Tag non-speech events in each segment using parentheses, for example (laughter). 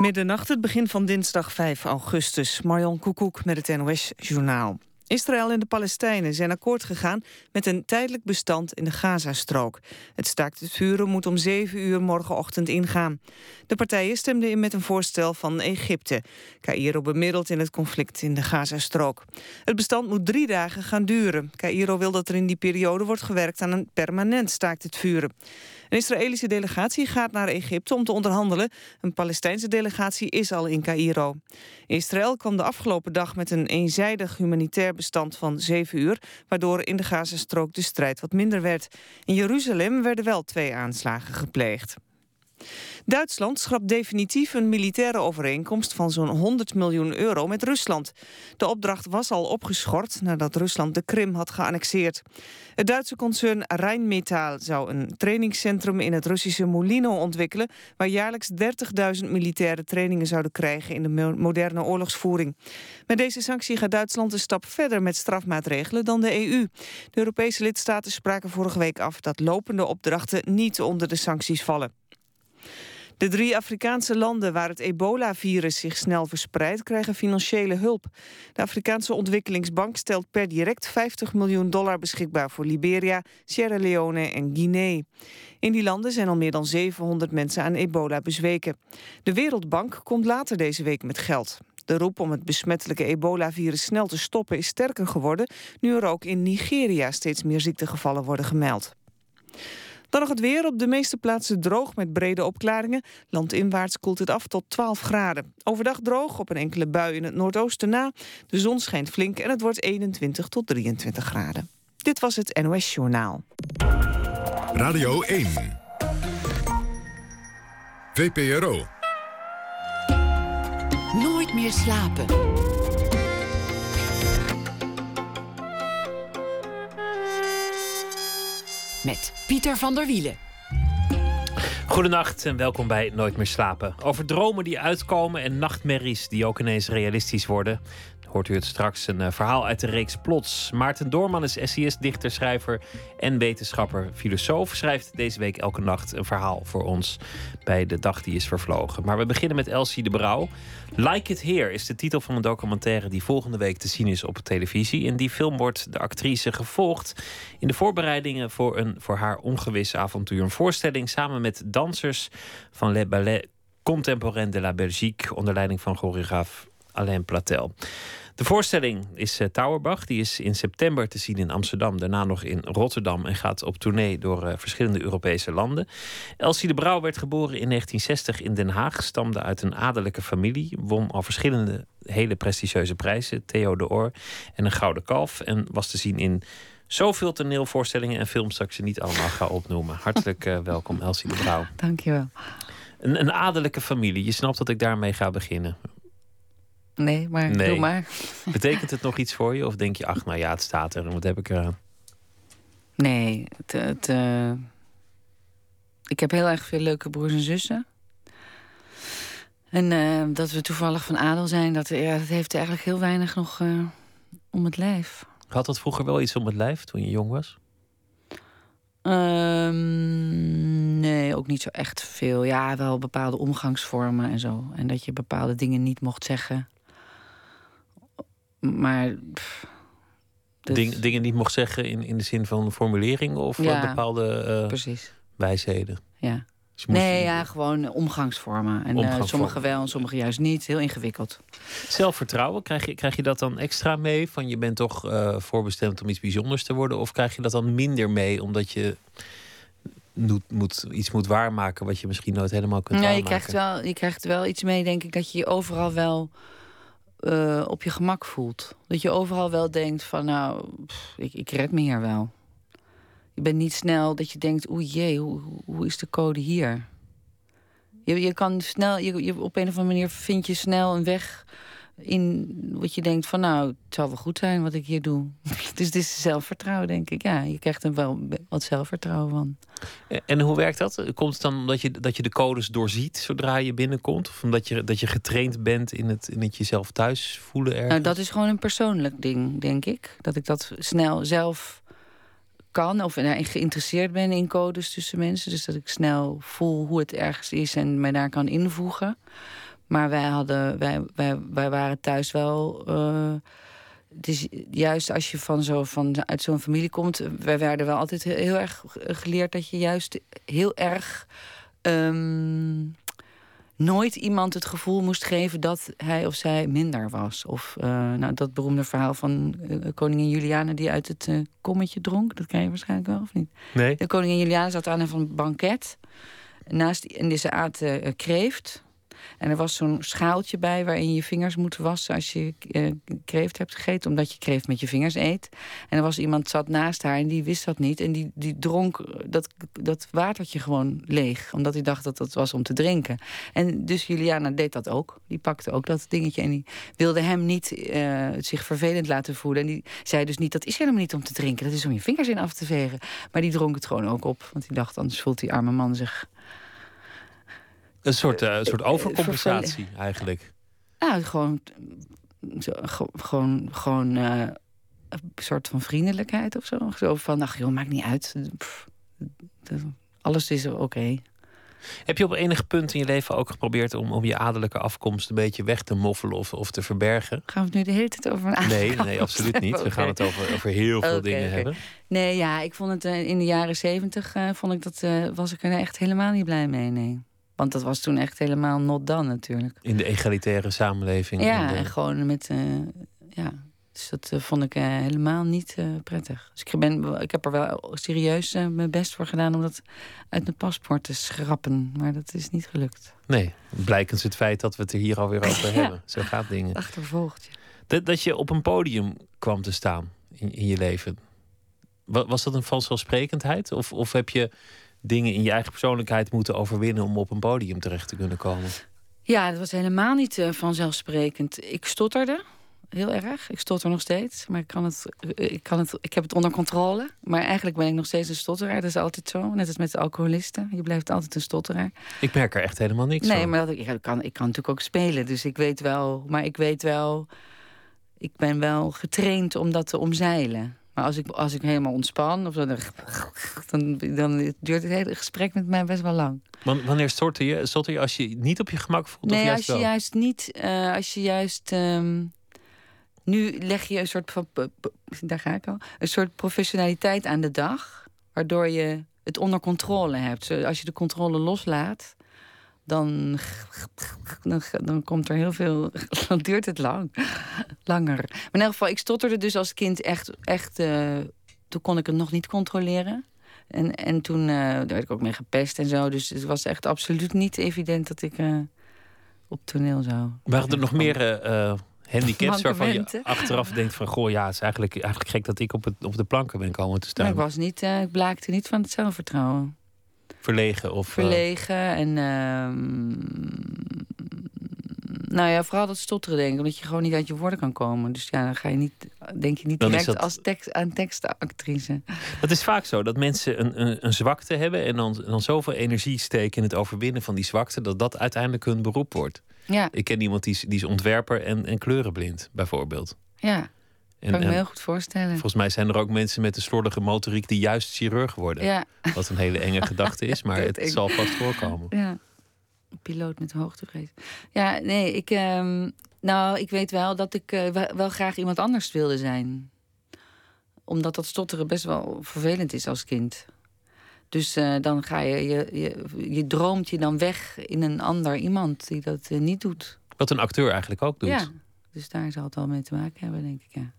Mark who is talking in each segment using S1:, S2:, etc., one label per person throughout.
S1: Middernacht, het begin van dinsdag 5 augustus. Marion Koekoek met het NOS-journaal. Israël en de Palestijnen zijn akkoord gegaan met een tijdelijk bestand in de Gazastrook. Het staakt het vuren moet om 7 uur morgenochtend ingaan. De partijen stemden in met een voorstel van Egypte. Cairo bemiddelt in het conflict in de Gazastrook. Het bestand moet drie dagen gaan duren. Cairo wil dat er in die periode wordt gewerkt aan een permanent staakt het vuren. Een Israëlische delegatie gaat naar Egypte om te onderhandelen. Een Palestijnse delegatie is al in Cairo. Israël kwam de afgelopen dag met een eenzijdig humanitair bestand van zeven uur... waardoor in de Gazastrook de strijd wat minder werd. In Jeruzalem werden wel twee aanslagen gepleegd. Duitsland schrapt definitief een militaire overeenkomst van zo'n 100 miljoen euro met Rusland. De opdracht was al opgeschort nadat Rusland de Krim had geannexeerd. Het Duitse concern Rheinmetall zou een trainingscentrum in het Russische Molino ontwikkelen, waar jaarlijks 30.000 militaire trainingen zouden krijgen in de moderne oorlogsvoering. Met deze sanctie gaat Duitsland een stap verder met strafmaatregelen dan de EU. De Europese lidstaten spraken vorige week af dat lopende opdrachten niet onder de sancties vallen. De drie Afrikaanse landen waar het ebola-virus zich snel verspreidt... krijgen financiële hulp. De Afrikaanse Ontwikkelingsbank stelt per direct 50 miljoen dollar beschikbaar... voor Liberia, Sierra Leone en Guinea. In die landen zijn al meer dan 700 mensen aan ebola bezweken. De Wereldbank komt later deze week met geld. De roep om het besmettelijke ebola-virus snel te stoppen is sterker geworden... nu er ook in Nigeria steeds meer ziektegevallen worden gemeld. Dan nog het weer. Op de meeste plaatsen droog met brede opklaringen. Landinwaarts koelt het af tot 12 graden. Overdag droog, op een enkele bui in het noordoosten na. De zon schijnt flink en het wordt 21 tot 23 graden. Dit was het NOS Journaal.
S2: Radio 1. VPRO.
S3: Nooit meer slapen. Met Pieter van der Wielen.
S4: Goedenacht en welkom bij Nooit meer slapen. Over dromen die uitkomen en nachtmerries die ook ineens realistisch worden hoort u het straks een eh, verhaal uit de reeks Plots. Maarten Doorman is essayist, dichter, schrijver en wetenschapper, filosoof. Schrijft deze week elke nacht een verhaal voor ons bij de dag die is vervlogen. Maar we beginnen met Elsie de Brouw. Like It Here is de titel van een documentaire die volgende week te zien is op televisie. In die film wordt de actrice gevolgd in de voorbereidingen voor een voor haar ongewis avontuur. Een voorstelling samen met dansers van Le Ballet Contemporain de la Belgique onder leiding van choreograaf Alain Platel. De voorstelling is uh, Towerbach. Die is in september te zien in Amsterdam. Daarna nog in Rotterdam. En gaat op tournee door uh, verschillende Europese landen. Elsie de Brouw werd geboren in 1960 in Den Haag. Stamde uit een adellijke familie. Won al verschillende hele prestigieuze prijzen. Theo de Oor en een Gouden Kalf. En was te zien in zoveel toneelvoorstellingen en films dat ik ze niet allemaal ga opnoemen. Hartelijk uh, welkom Elsie de Brouw.
S5: Dankjewel.
S4: Een, een adellijke familie. Je snapt dat ik daarmee ga beginnen.
S5: Nee, maar doe maar. (laughs)
S4: Betekent het nog iets voor je? Of denk je, ach, nou ja, het staat er en wat heb ik eraan?
S5: Nee, het, het uh... ik heb heel erg veel leuke broers en zussen. En uh, dat we toevallig van adel zijn, dat, ja, dat heeft eigenlijk heel weinig nog uh, om het lijf.
S4: Had dat vroeger wel iets om het lijf toen je jong was?
S5: Um, nee, ook niet zo echt veel. Ja, wel bepaalde omgangsvormen en zo. En dat je bepaalde dingen niet mocht zeggen. Maar.
S4: Ding, dingen niet mocht zeggen in, in de zin van formulering of
S5: ja,
S4: bepaalde uh,
S5: precies.
S4: wijsheden?
S5: Ja. Dus nee, ja, gewoon omgangsvormen. En uh, sommige wel en sommige juist niet. Heel ingewikkeld.
S4: Zelfvertrouwen, krijg je, krijg je dat dan extra mee? Van je bent toch uh, voorbestemd om iets bijzonders te worden? Of krijg je dat dan minder mee omdat je moet, moet, iets moet waarmaken wat je misschien nooit helemaal kunt
S5: ja,
S4: waarmaken?
S5: Je krijgt, wel, je krijgt wel iets mee, denk ik, dat je je overal wel uh, op je gemak voelt. Dat je overal wel denkt van nou, ik, ik red me hier wel. Je bent niet snel dat je denkt, oeh jee, hoe, hoe is de code hier? Je, je kan snel, je, je, op een of andere manier vind je snel een weg in wat je denkt van nou, het zal wel goed zijn wat ik hier doe. (laughs) dus het is zelfvertrouwen, denk ik. Ja, je krijgt er wel wat zelfvertrouwen van.
S4: En hoe werkt dat? Komt het dan omdat je, dat je de codes doorziet zodra je binnenkomt? Of omdat je, dat je getraind bent in het, in het jezelf thuis voelen ergens?
S5: Nou, dat is gewoon een persoonlijk ding, denk ik. Dat ik dat snel zelf kan of nou, geïnteresseerd ben in codes tussen mensen. Dus dat ik snel voel hoe het ergens is en mij daar kan invoegen. Maar wij, hadden, wij, wij, wij waren thuis wel. Uh, het is juist als je van zo, van, uit zo'n familie komt. Wij werden wel altijd heel erg geleerd dat je juist heel erg. Um, nooit iemand het gevoel moest geven dat hij of zij minder was. Of uh, nou, dat beroemde verhaal van uh, koningin Juliana die uit het uh, kommetje dronk. Dat ken je waarschijnlijk wel, of niet?
S4: Nee.
S5: De koningin Juliana zat aan een banket. Naast, en ze aten kreeft. En er was zo'n schaaltje bij waarin je vingers moet wassen als je uh, kreeft hebt gegeten, omdat je kreeft met je vingers eet. En er was iemand zat naast haar en die wist dat niet. En die, die dronk dat, dat watertje gewoon leeg, omdat hij dacht dat dat was om te drinken. En dus Juliana deed dat ook. Die pakte ook dat dingetje en die wilde hem niet uh, zich vervelend laten voelen. En die zei dus niet, dat is helemaal niet om te drinken, dat is om je vingers in af te vegen. Maar die dronk het gewoon ook op, want die dacht, anders voelt die arme man zich
S4: een soort, uh, soort overcompensatie eigenlijk.
S5: Nou, gewoon, zo, gewoon, gewoon uh, een soort van vriendelijkheid of zo. Zo van, ach joh, maakt niet uit. Pff, alles is oké. Okay.
S4: Heb je op enig punt in je leven ook geprobeerd om, om je adellijke afkomst een beetje weg te moffelen of, of te verbergen?
S5: Gaan we het nu de hele tijd over een
S4: Nee, nee, absoluut niet. We gaan het over, over heel veel okay, dingen okay. hebben.
S5: Nee, ja, ik vond het in de jaren zeventig uh, vond ik dat uh, was ik er echt helemaal niet blij mee. Nee. Want dat was toen echt helemaal not done natuurlijk.
S4: In de egalitaire samenleving.
S5: Ja,
S4: de...
S5: en gewoon met... Uh, ja, dus dat uh, vond ik uh, helemaal niet prettig. Dus ik, ben, ik heb er wel serieus mijn best voor gedaan... om dat uit mijn paspoort te schrappen. Maar dat is niet gelukt.
S4: Nee, blijkens het feit dat we het er hier alweer over (laughs) ja. hebben. Zo gaat dingen.
S5: Achtervolgt je.
S4: Dat, dat je op een podium kwam te staan in, in je leven... Was dat een vanzelfsprekendheid? Of, of heb je dingen in je eigen persoonlijkheid moeten overwinnen om op een podium terecht te kunnen komen?
S5: Ja, dat was helemaal niet uh, vanzelfsprekend. Ik stotterde heel erg. Ik stotter nog steeds, maar ik, kan het, ik, kan het, ik heb het onder controle. Maar eigenlijk ben ik nog steeds een stotteraar. Dat is altijd zo. Net als met de alcoholisten. Je blijft altijd een stotteraar.
S4: Ik merk er echt helemaal niks
S5: nee,
S4: van.
S5: maar dat, ik, ik, kan, ik kan natuurlijk ook spelen. Dus ik weet wel. Maar ik weet wel. Ik ben wel getraind om dat te omzeilen. Maar als ik, als ik helemaal ontspan, of zo, dan, dan, dan duurt het hele gesprek met mij best wel lang.
S4: Wanneer stotter je? Stotter je als je niet op je gemak voelt?
S5: Nee,
S4: of juist
S5: als je
S4: wel?
S5: juist niet. Uh, als je juist. Um, nu leg je een soort van. Daar ga ik al. Een soort professionaliteit aan de dag. Waardoor je het onder controle hebt. Als je de controle loslaat. Dan, dan, dan komt er heel veel. Dan duurt het lang. Langer. Maar in elk geval, ik stotterde dus als kind echt. echt uh, toen kon ik het nog niet controleren. En, en toen uh, daar werd ik ook mee gepest en zo. Dus het was echt absoluut niet evident dat ik uh, op toneel zou.
S4: Waren er nog meer uh, handicaps waarvan je achteraf denkt van... goh, ja, het is eigenlijk, eigenlijk gek dat ik op, het, op de planken ben komen te staan.
S5: Maar ik, was niet, ik blaakte niet van het zelfvertrouwen.
S4: Verlegen of...
S5: Verlegen en... nou ja, vooral dat stotteren denk ik. Omdat je gewoon niet uit je woorden kan komen. Dus ja, dan ga je niet, denk je niet direct dat... als tekst, aan tekstactrice.
S4: Het is vaak zo dat mensen een, een, een zwakte hebben... en dan, dan zoveel energie steken in het overwinnen van die zwakte... dat dat uiteindelijk hun beroep wordt.
S5: Ja.
S4: Ik ken iemand die is, die is ontwerper en, en kleurenblind, bijvoorbeeld.
S5: Ja, en, kan ik me heel goed voorstellen.
S4: Volgens mij zijn er ook mensen met een slordige motoriek... die juist chirurg worden.
S5: Ja.
S4: Wat een hele enge gedachte is, (laughs) maar het zal vast voorkomen.
S5: Ja piloot met hoogtevrees. Ja, nee, ik, um, nou, ik weet wel dat ik uh, wel graag iemand anders wilde zijn. Omdat dat stotteren best wel vervelend is als kind. Dus uh, dan ga je, je, je, je, droomt je dan weg in een ander iemand die dat uh, niet doet.
S4: Wat een acteur eigenlijk ook doet.
S5: Ja, dus daar zal het wel mee te maken hebben, denk ik, ja.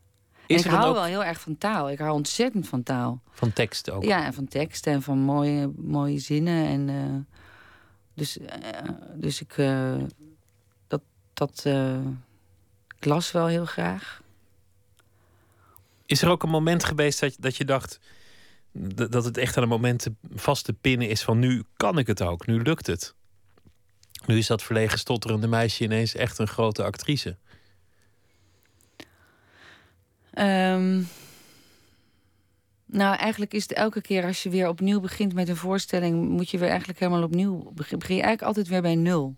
S5: Is ik hou ook... wel heel erg van taal. Ik hou ontzettend van taal.
S4: Van tekst ook?
S5: Ja, en van tekst en van mooie, mooie zinnen en... Dus, uh, dus ik. Uh, dat. dat ik las wel heel graag.
S4: Is er ook een moment geweest dat, dat je dacht. dat het echt aan een moment vast te pinnen is van nu kan ik het ook, nu lukt het. Nu is dat verlegen stotterende meisje ineens echt een grote actrice.
S5: Um, nou, eigenlijk is het elke keer als je weer opnieuw begint met een voorstelling, moet je weer eigenlijk helemaal opnieuw begin, begin je eigenlijk altijd weer bij nul.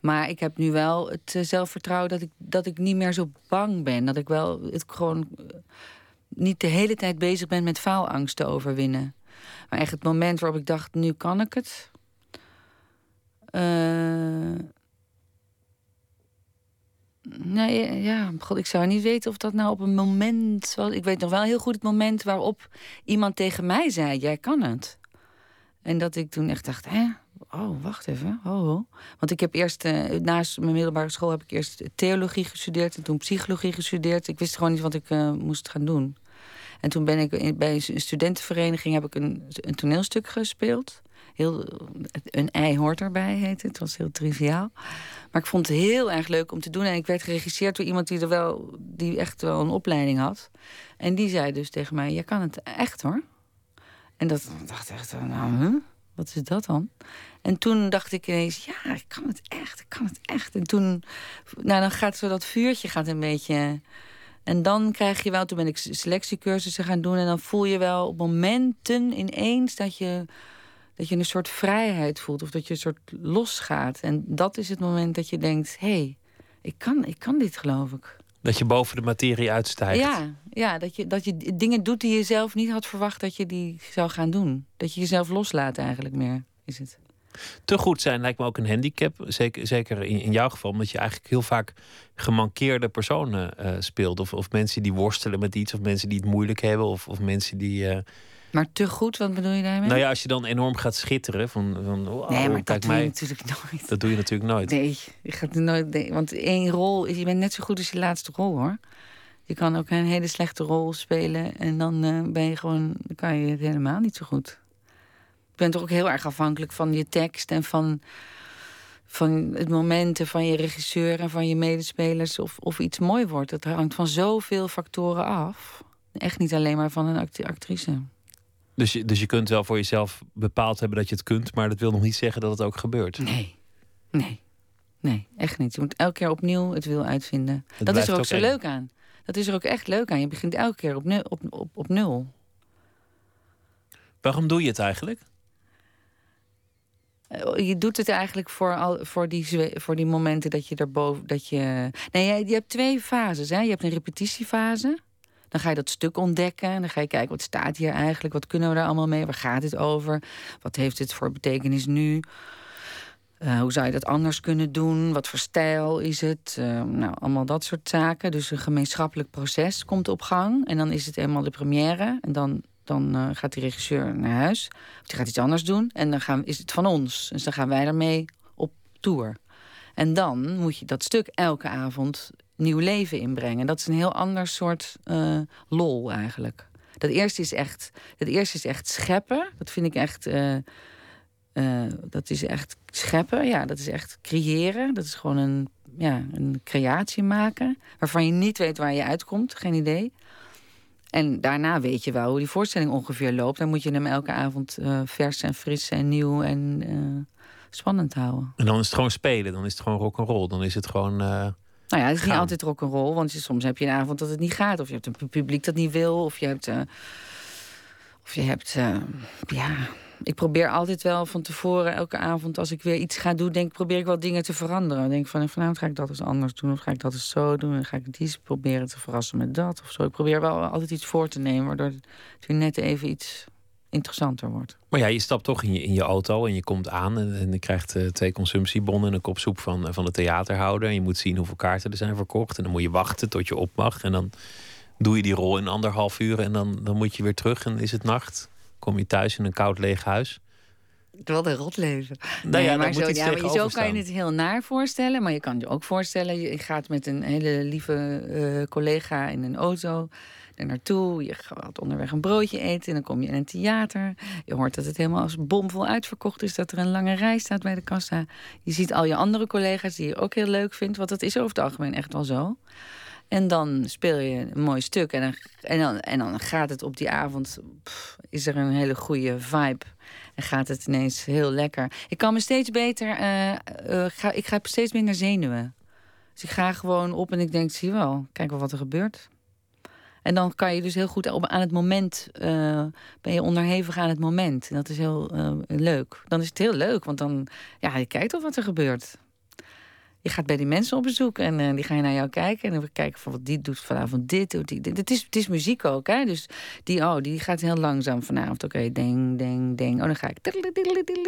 S5: Maar ik heb nu wel het zelfvertrouwen dat ik, dat ik niet meer zo bang ben. Dat ik wel het gewoon niet de hele tijd bezig ben met faalangst te overwinnen. Maar echt het moment waarop ik dacht, nu kan ik het. Uh, Nee, ja, god, ik zou niet weten of dat nou op een moment was. Ik weet nog wel heel goed het moment waarop iemand tegen mij zei: Jij kan het. En dat ik toen echt dacht: Hè? Oh, wacht even. Oh, oh. Want ik heb eerst, uh, naast mijn middelbare school, heb ik eerst theologie gestudeerd en toen psychologie gestudeerd. Ik wist gewoon niet wat ik uh, moest gaan doen. En toen ben ik bij een studentenvereniging heb ik een, een toneelstuk gespeeld. Heel, een ei hoort erbij, heet het. Was heel triviaal. Maar ik vond het heel erg leuk om te doen. En ik werd geregisseerd door iemand die er wel, die echt wel een opleiding had. En die zei dus tegen mij: Je kan het echt hoor. En dat dacht echt, nou, huh? wat is dat dan? En toen dacht ik ineens, ja, ik kan het echt, ik kan het echt. En toen, nou, dan gaat zo dat vuurtje gaat een beetje. En dan krijg je wel, toen ben ik selectiecursussen gaan doen. En dan voel je wel op momenten ineens dat je dat je een soort vrijheid voelt of dat je een soort losgaat. En dat is het moment dat je denkt: hé, hey, ik, kan, ik kan dit, geloof ik.
S4: Dat je boven de materie uitstijgt.
S5: Ja, ja dat, je, dat je dingen doet die je zelf niet had verwacht dat je die zou gaan doen. Dat je jezelf loslaat, eigenlijk meer, is het.
S4: Te goed zijn lijkt me ook een handicap. Zeker, zeker in, in jouw geval, omdat je eigenlijk heel vaak gemankeerde personen uh, speelt. Of, of mensen die worstelen met iets, of mensen die het moeilijk hebben, of, of mensen die. Uh,
S5: maar te goed, wat bedoel je daarmee?
S4: Nou ja, als je dan enorm gaat schitteren van, van wow,
S5: nee, maar dat
S4: doe
S5: je natuurlijk nooit.
S4: Dat doe je natuurlijk nooit.
S5: Nee, je gaat nooit. want één rol, je bent net zo goed als je laatste rol hoor. Je kan ook een hele slechte rol spelen en dan uh, ben je gewoon, dan kan je het helemaal niet zo goed. Je bent toch ook heel erg afhankelijk van je tekst en van, van het momenten van je regisseur en van je medespelers of, of iets mooi wordt. Dat hangt van zoveel factoren af. Echt niet alleen maar van een actrice.
S4: Dus je, dus je kunt wel voor jezelf bepaald hebben dat je het kunt, maar dat wil nog niet zeggen dat het ook gebeurt.
S5: Nee, nee, nee, echt niet. Je moet elke keer opnieuw het wil uitvinden. dat is er ook, zo leuk aan. Dat is er ook echt leuk aan. Je begint elke keer op, nul, op, op, op nul.
S4: Waarom doe je het eigenlijk?
S5: Eh, je doet het eigenlijk voor, al, voor, die, voor die momenten dat je erboven. Dat je, nee, je, je hebt twee fases. Hè? Je hebt een repetitiefase. Dan ga je dat stuk ontdekken. En dan ga je kijken, wat staat hier eigenlijk? Wat kunnen we daar allemaal mee? Waar gaat het over? Wat heeft het voor betekenis nu? Uh, hoe zou je dat anders kunnen doen? Wat voor stijl is het? Uh, nou, allemaal dat soort zaken. Dus een gemeenschappelijk proces komt op gang. En dan is het eenmaal de première. En dan, dan uh, gaat de regisseur naar huis. Die gaat iets anders doen. En dan gaan, is het van ons. Dus dan gaan wij daarmee op tour. En dan moet je dat stuk elke avond nieuw leven inbrengen. Dat is een heel ander soort uh, lol eigenlijk. Dat eerste is echt, dat eerste is echt scheppen. Dat vind ik echt. Uh, uh, dat is echt scheppen. Ja, dat is echt creëren. Dat is gewoon een, ja, een creatie maken. Waarvan je niet weet waar je uitkomt. Geen idee. En daarna weet je wel hoe die voorstelling ongeveer loopt. Dan moet je hem elke avond vers en fris en nieuw en spannend houden.
S4: En dan is het gewoon spelen. Dan is het gewoon rock and roll. Dan is het gewoon
S5: nou ja, het is niet altijd rock'n'roll, want soms heb je een avond dat het niet gaat. Of je hebt een publiek dat niet wil, of je hebt... Uh, of je hebt, uh, ja... Ik probeer altijd wel van tevoren, elke avond als ik weer iets ga doen... denk probeer ik wel dingen te veranderen. denk van, vanavond ga ik dat eens anders doen, of ga ik dat eens zo doen... en ga ik die proberen te verrassen met dat of zo. Ik probeer wel altijd iets voor te nemen, waardoor het weer net even iets interessanter wordt.
S4: Maar ja, je stapt toch in je, in je auto en je komt aan en, en je krijgt uh, twee consumptiebonnen en een kop soep van, van de theaterhouder. En je moet zien hoeveel kaarten er zijn verkocht. En dan moet je wachten tot je op mag. En dan doe je die rol in anderhalf uur en dan, dan moet je weer terug en is het nacht. Kom je thuis in een koud leeg huis.
S5: Wel een rot leven.
S4: Nou ja, maar zo, ja,
S5: maar zo kan je het heel naar voorstellen. Maar je kan je ook voorstellen, je gaat met een hele lieve uh, collega in een auto er naartoe. Je gaat onderweg een broodje eten en dan kom je in een theater. Je hoort dat het helemaal als bomvol uitverkocht is. Dat er een lange rij staat bij de kassa. Je ziet al je andere collega's die je ook heel leuk vindt. Want dat is over het algemeen echt wel zo. En dan speel je een mooi stuk. En dan, en dan, en dan gaat het op die avond. is er een hele goede vibe. En gaat het ineens heel lekker. Ik kan me steeds beter. Uh, ga, ik ga steeds minder zenuwen. Dus ik ga gewoon op en ik denk: zie wel, kijk wel wat er gebeurt. En dan kan je dus heel goed op, aan het moment, uh, ben je onderhevig aan het moment. En dat is heel uh, leuk. Dan is het heel leuk, want dan, ja, je kijkt op wat er gebeurt. Je gaat bij die mensen op bezoek en uh, die gaan naar jou kijken. En dan kijken van wat die doet vanavond dit, doet die dit. Het is, het is muziek ook, hè. Dus die, oh, die gaat heel langzaam vanavond. Oké, okay, ding, ding, ding. Oh, dan ga ik...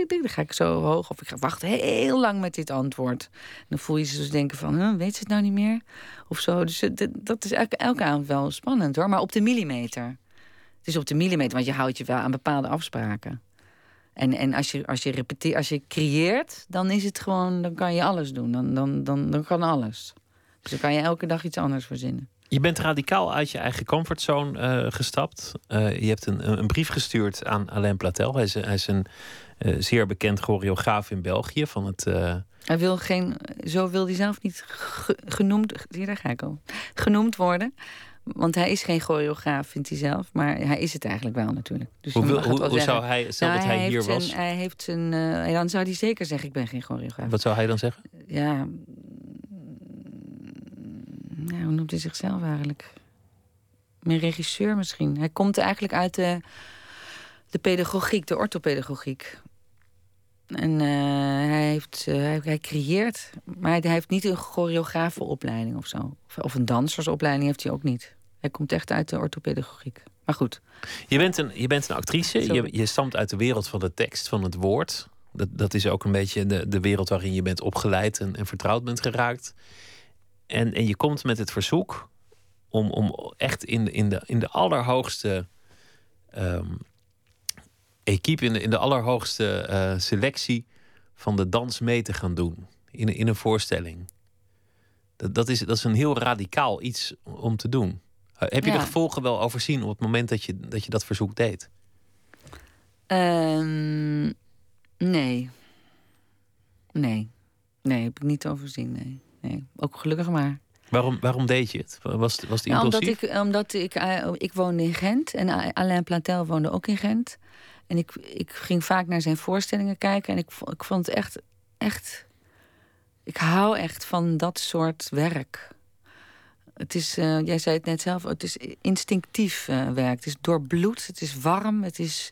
S5: Dan ga ik zo hoog. Of ik ga wachten heel lang met dit antwoord. Dan voel je ze dus denken van, weet ze het nou niet meer? Of zo. Dus dat is elke avond wel spannend, hoor. Maar op de millimeter. Het is op de millimeter, want je houdt je wel aan bepaalde afspraken. En, en als, je, als, je repeteert, als je creëert, dan is het gewoon, dan kan je alles doen. Dan, dan, dan, dan kan alles. Dus dan kan je elke dag iets anders verzinnen.
S4: Je bent radicaal uit je eigen comfortzone uh, gestapt. Uh, je hebt een, een brief gestuurd aan Alain Platel. Hij is, hij is een uh, zeer bekend choreograaf in België. Van het,
S5: Hij wil geen, zo wil hij zelf niet genoemd, hier daar ga ik al, genoemd worden. Want hij is geen choreograaf, vindt hij zelf. Maar hij is het eigenlijk wel natuurlijk.
S4: Dus hoe, wil, hoe, hoe zou hij, stel nou, dat hij,
S5: hij
S4: hier was...
S5: Zijn, hij heeft zijn... Uh, dan zou hij zeker zeggen, ik ben geen choreograaf.
S4: Wat zou hij dan zeggen?
S5: Ja... ja hoe noemt hij zichzelf eigenlijk? Mijn regisseur misschien. Hij komt eigenlijk uit de, de pedagogiek, de orthopedagogiek. En uh, hij, heeft, uh, hij, hij, creëert. Maar hij, heeft niet een choreografenopleiding of zo. Of, of, een dansersopleiding heeft hij ook niet. Hij komt echt uit de orthopedagogiek. Maar goed.
S4: Je bent een, je bent een actrice. Je, je stamt uit de wereld van de tekst, van het woord. Dat, dat is ook een beetje de, de wereld waarin je bent opgeleid en, en vertrouwd bent geraakt. En, en je komt met het verzoek om, om echt in, in, de, in de allerhoogste um, equipe, in de, in de allerhoogste uh, selectie van de dans mee te gaan doen. In, in een voorstelling. Dat, dat, is, dat is een heel radicaal iets om te doen. Heb je ja. de gevolgen wel overzien op het moment dat je dat, je dat verzoek deed?
S5: Um, nee. Nee. Nee, heb ik niet overzien. Nee. nee. Ook gelukkig maar.
S4: Waarom, waarom deed je het? Was, was het impulsief?
S5: omdat ik, omdat ik, uh, ik woonde in Gent en Alain Platel woonde ook in Gent. En ik, ik ging vaak naar zijn voorstellingen kijken en ik, ik vond het echt, echt. Ik hou echt van dat soort werk. Het is, uh, jij zei het net zelf, het is instinctief uh, werk. Het is doorbloed, het is warm, het is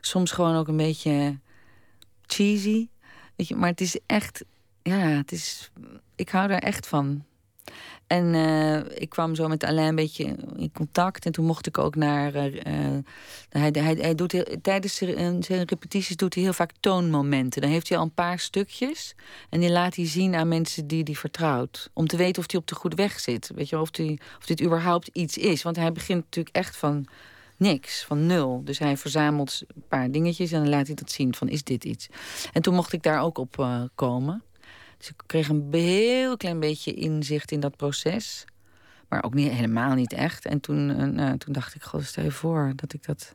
S5: soms gewoon ook een beetje cheesy. Weet je, maar het is echt, ja, het is, ik hou daar echt van. En uh, ik kwam zo met Alain een beetje in contact. En toen mocht ik ook naar. Uh, hij, hij, hij doet tijdens zijn repetities doet hij heel vaak toonmomenten. Dan heeft hij al een paar stukjes. En die laat hij zien aan mensen die hij vertrouwt. Om te weten of hij op de goede weg zit. Weet je, of, of dit überhaupt iets is. Want hij begint natuurlijk echt van niks, van nul. Dus hij verzamelt een paar dingetjes en dan laat hij dat zien van is dit iets. En toen mocht ik daar ook op komen. Dus ik kreeg een heel klein beetje inzicht in dat proces. Maar ook niet, helemaal niet echt. En toen, uh, toen dacht ik, god, stel je voor dat ik dat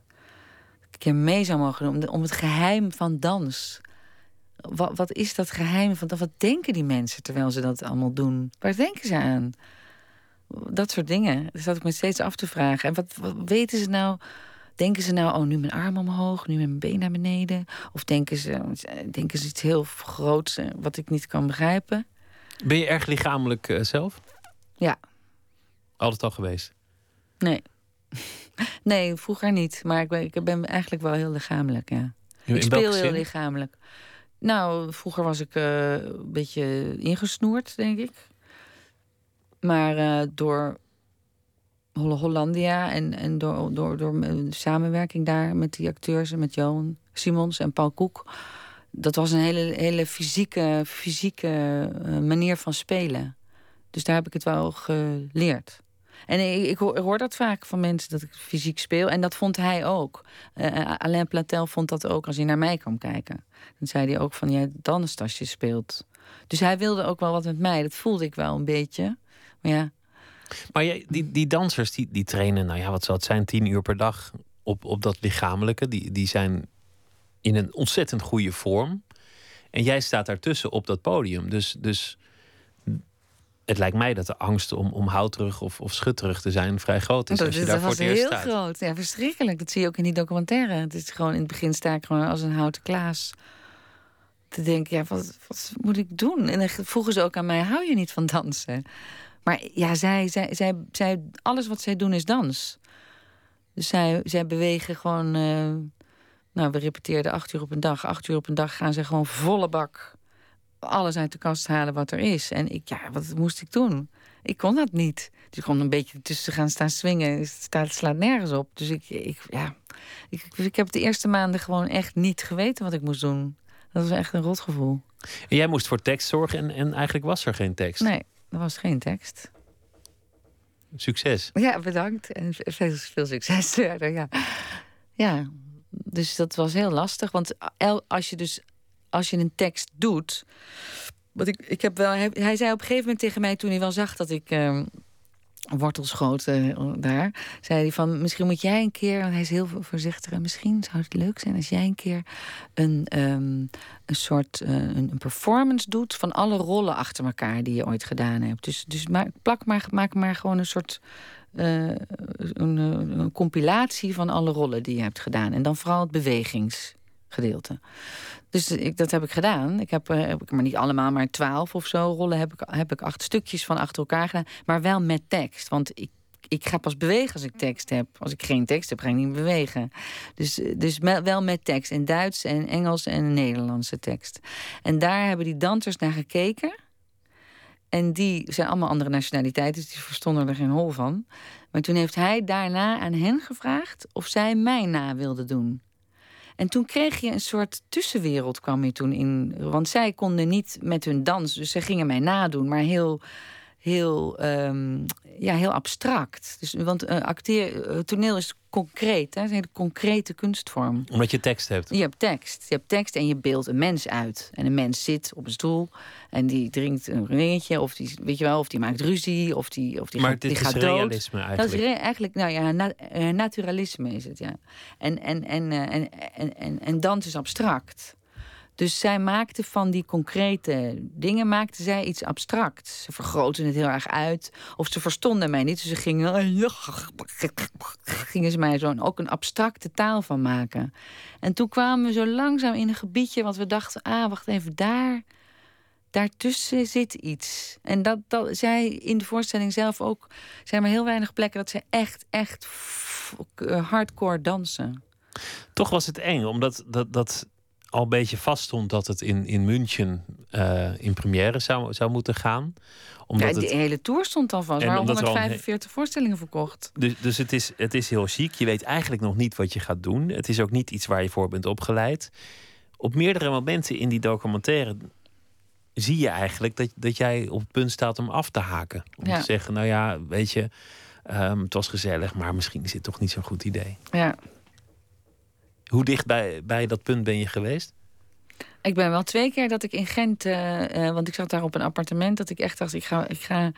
S5: een keer mee zou mogen doen. Om, om het geheim van dans. Wat, wat is dat geheim van Wat denken die mensen terwijl ze dat allemaal doen? Waar denken ze aan? Dat soort dingen. Dat zat ik me steeds af te vragen. En wat, wat weten ze nou Denken ze nou, oh, nu mijn arm omhoog, nu mijn been naar beneden? Of denken ze, denken ze iets heel groots eh, wat ik niet kan begrijpen?
S4: Ben je erg lichamelijk uh, zelf?
S5: Ja.
S4: Altijd al geweest?
S5: Nee. (laughs) nee, vroeger niet. Maar ik ben, ik ben eigenlijk wel heel lichamelijk, ja. In ik speel heel lichamelijk. Nou, vroeger was ik uh, een beetje ingesnoerd, denk ik. Maar uh, door Hollandia. En, en door, door, door samenwerking daar met die acteurs en met Johan Simons en Paul Koek. Dat was een hele, hele fysieke, fysieke eh, manier van spelen. Dus daar heb ik het wel geleerd. En ik, hoor, dat vaak van mensen dat ik fysiek speel. En dat vond hij ook. Uh, Alain Platel vond dat ook als hij naar mij kwam kijken. Dan zei hij ook van, ja, je speelt. Dus hij wilde ook wel wat met mij. Dat voelde ik wel een beetje. Maar ja,
S4: maar jij, die, die dansers die, die trainen, nou ja, wat zal het zijn, tien uur per dag op, op dat lichamelijke. Die, die zijn in een ontzettend goede vorm. En jij staat daartussen op dat podium. Dus, dus het lijkt mij dat de angst om, om houterig of, of schutterig te zijn vrij groot is.
S5: Dat,
S4: als je daar voor het eerst
S5: heel groot. Ja, verschrikkelijk. Dat zie je ook in die documentaire. Het is gewoon in het begin sta ik gewoon als een houten klaas. Te denken, ja, wat, wat moet ik doen? En dan vroegen ze ook aan mij: hou je niet van dansen? Maar ja, zij, zij, zij, zij, alles wat zij doen is dans. Dus zij, zij bewegen gewoon. Uh, nou, we repeteerden acht uur op een dag. Acht uur op een dag gaan ze gewoon volle bak. alles uit de kast halen wat er is. En ik, ja, wat moest ik doen? Ik kon dat niet. Dus ik kon een beetje tussen gaan staan swingen. Het staat, slaat nergens op. Dus ik, ik, ja, ik, ik heb de eerste maanden gewoon echt niet geweten wat ik moest doen. Dat was echt een rotgevoel.
S4: En jij moest voor tekst zorgen en, en eigenlijk was er geen tekst.
S5: Nee, er was geen tekst.
S4: Succes.
S5: Ja, bedankt. En veel, veel succes (laughs) verder, ja. Ja, dus dat was heel lastig. Want als je dus als je een tekst doet. Wat ik, ik heb wel, hij, hij zei op een gegeven moment tegen mij toen hij wel zag dat ik. Uh, wortels schoten daar. Zei hij van, misschien moet jij een keer... hij is heel voorzichtig... en misschien zou het leuk zijn als jij een keer... een, um, een soort uh, een, performance doet... van alle rollen achter elkaar die je ooit gedaan hebt. Dus, dus maak, plak maar, maak maar gewoon een soort... Uh, een, een, compilatie van alle rollen die je hebt gedaan. En dan vooral het bewegingsgedeelte. Dus ik, dat heb ik gedaan. Ik heb, uh, heb ik maar niet allemaal, maar twaalf of zo rollen heb ik, heb ik acht stukjes van achter elkaar gedaan. Maar wel met tekst. Want ik, ik ga pas bewegen als ik tekst heb. Als ik geen tekst heb, ga ik niet bewegen. Dus, dus wel met tekst. In Duits en Engels en Nederlandse tekst. En daar hebben die dansers naar gekeken. En die zijn allemaal andere nationaliteiten, dus die verstonden er geen hol van. Maar toen heeft hij daarna aan hen gevraagd of zij mij na wilden doen. En toen kreeg je een soort tussenwereld, kwam je toen in. Want zij konden niet met hun dans, dus ze gingen mij nadoen, maar heel heel, um, ja, heel abstract. Dus, want uh, acteer, uh, toneel is concreet. Hè? Het is een hele concrete kunstvorm.
S4: Omdat je tekst hebt.
S5: Je hebt tekst. Je hebt tekst en je beeldt een mens uit. En een mens zit op een stoel en die drinkt een ringetje. Of die, weet je wel, of die maakt ruzie. Of die, of die
S4: maar
S5: gaat,
S4: dit
S5: die
S4: is
S5: gaat
S4: realisme
S5: dood.
S4: eigenlijk.
S5: Dat is eigenlijk, nou ja, na uh, naturalisme is het, ja. En, en, en, en, en, en, en dans is abstract. Dus zij maakte van die concrete dingen maakte zij iets abstracts. Ze vergroten het heel erg uit. Of ze verstonden mij niet. Dus ze gingen, gingen ze mij zo'n ook een abstracte taal van maken. En toen kwamen we zo langzaam in een gebiedje wat we dachten: ah, wacht even, daar. Daartussen zit iets. En dat, dat zij in de voorstelling zelf ook. zijn maar heel weinig plekken dat ze echt, echt hardcore dansen.
S4: Toch was het eng, omdat dat, dat al een beetje vaststond dat het in, in München uh, in première zou, zou moeten gaan.
S5: Omdat ja, de hele tour stond al vast. Waren 145 voorstellingen verkocht.
S4: Dus, dus het, is, het is heel chic. Je weet eigenlijk nog niet wat je gaat doen. Het is ook niet iets waar je voor bent opgeleid. Op meerdere momenten in die documentaire zie je eigenlijk dat, dat jij op het punt staat om af te haken. Om ja. te zeggen, nou ja, weet je, um, het was gezellig, maar misschien is dit toch niet zo'n goed idee.
S5: Ja.
S4: Hoe dicht bij, bij dat punt ben je geweest?
S5: Ik ben wel twee keer dat ik in Gent, uh, uh, want ik zat daar op een appartement, dat ik echt dacht, ik ga, ik ga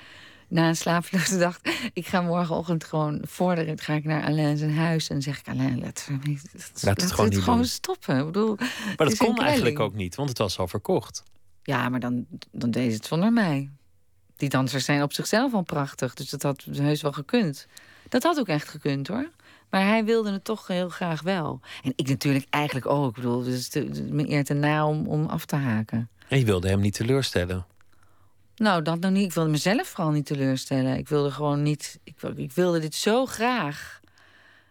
S5: na een slaaploze dag, (laughs) ik ga morgenochtend gewoon vorderen, ga ik naar Alain zijn huis en zeg ik, Alain, laat, laat, laat het gewoon, het gewoon stoppen. Ik bedoel,
S4: maar dat kon eigenlijk ook niet, want het was al verkocht.
S5: Ja, maar dan, dan deed het zonder mij. Die dansers zijn op zichzelf al prachtig, dus dat had heus wel gekund. Dat had ook echt gekund hoor. Maar hij wilde het toch heel graag wel. En ik natuurlijk eigenlijk ook. Ik bedoel, dus me eer te na om, om af te haken.
S4: En je wilde hem niet teleurstellen?
S5: Nou, dat nog niet. Ik wilde mezelf vooral niet teleurstellen. Ik wilde gewoon niet... Ik, ik wilde dit zo graag.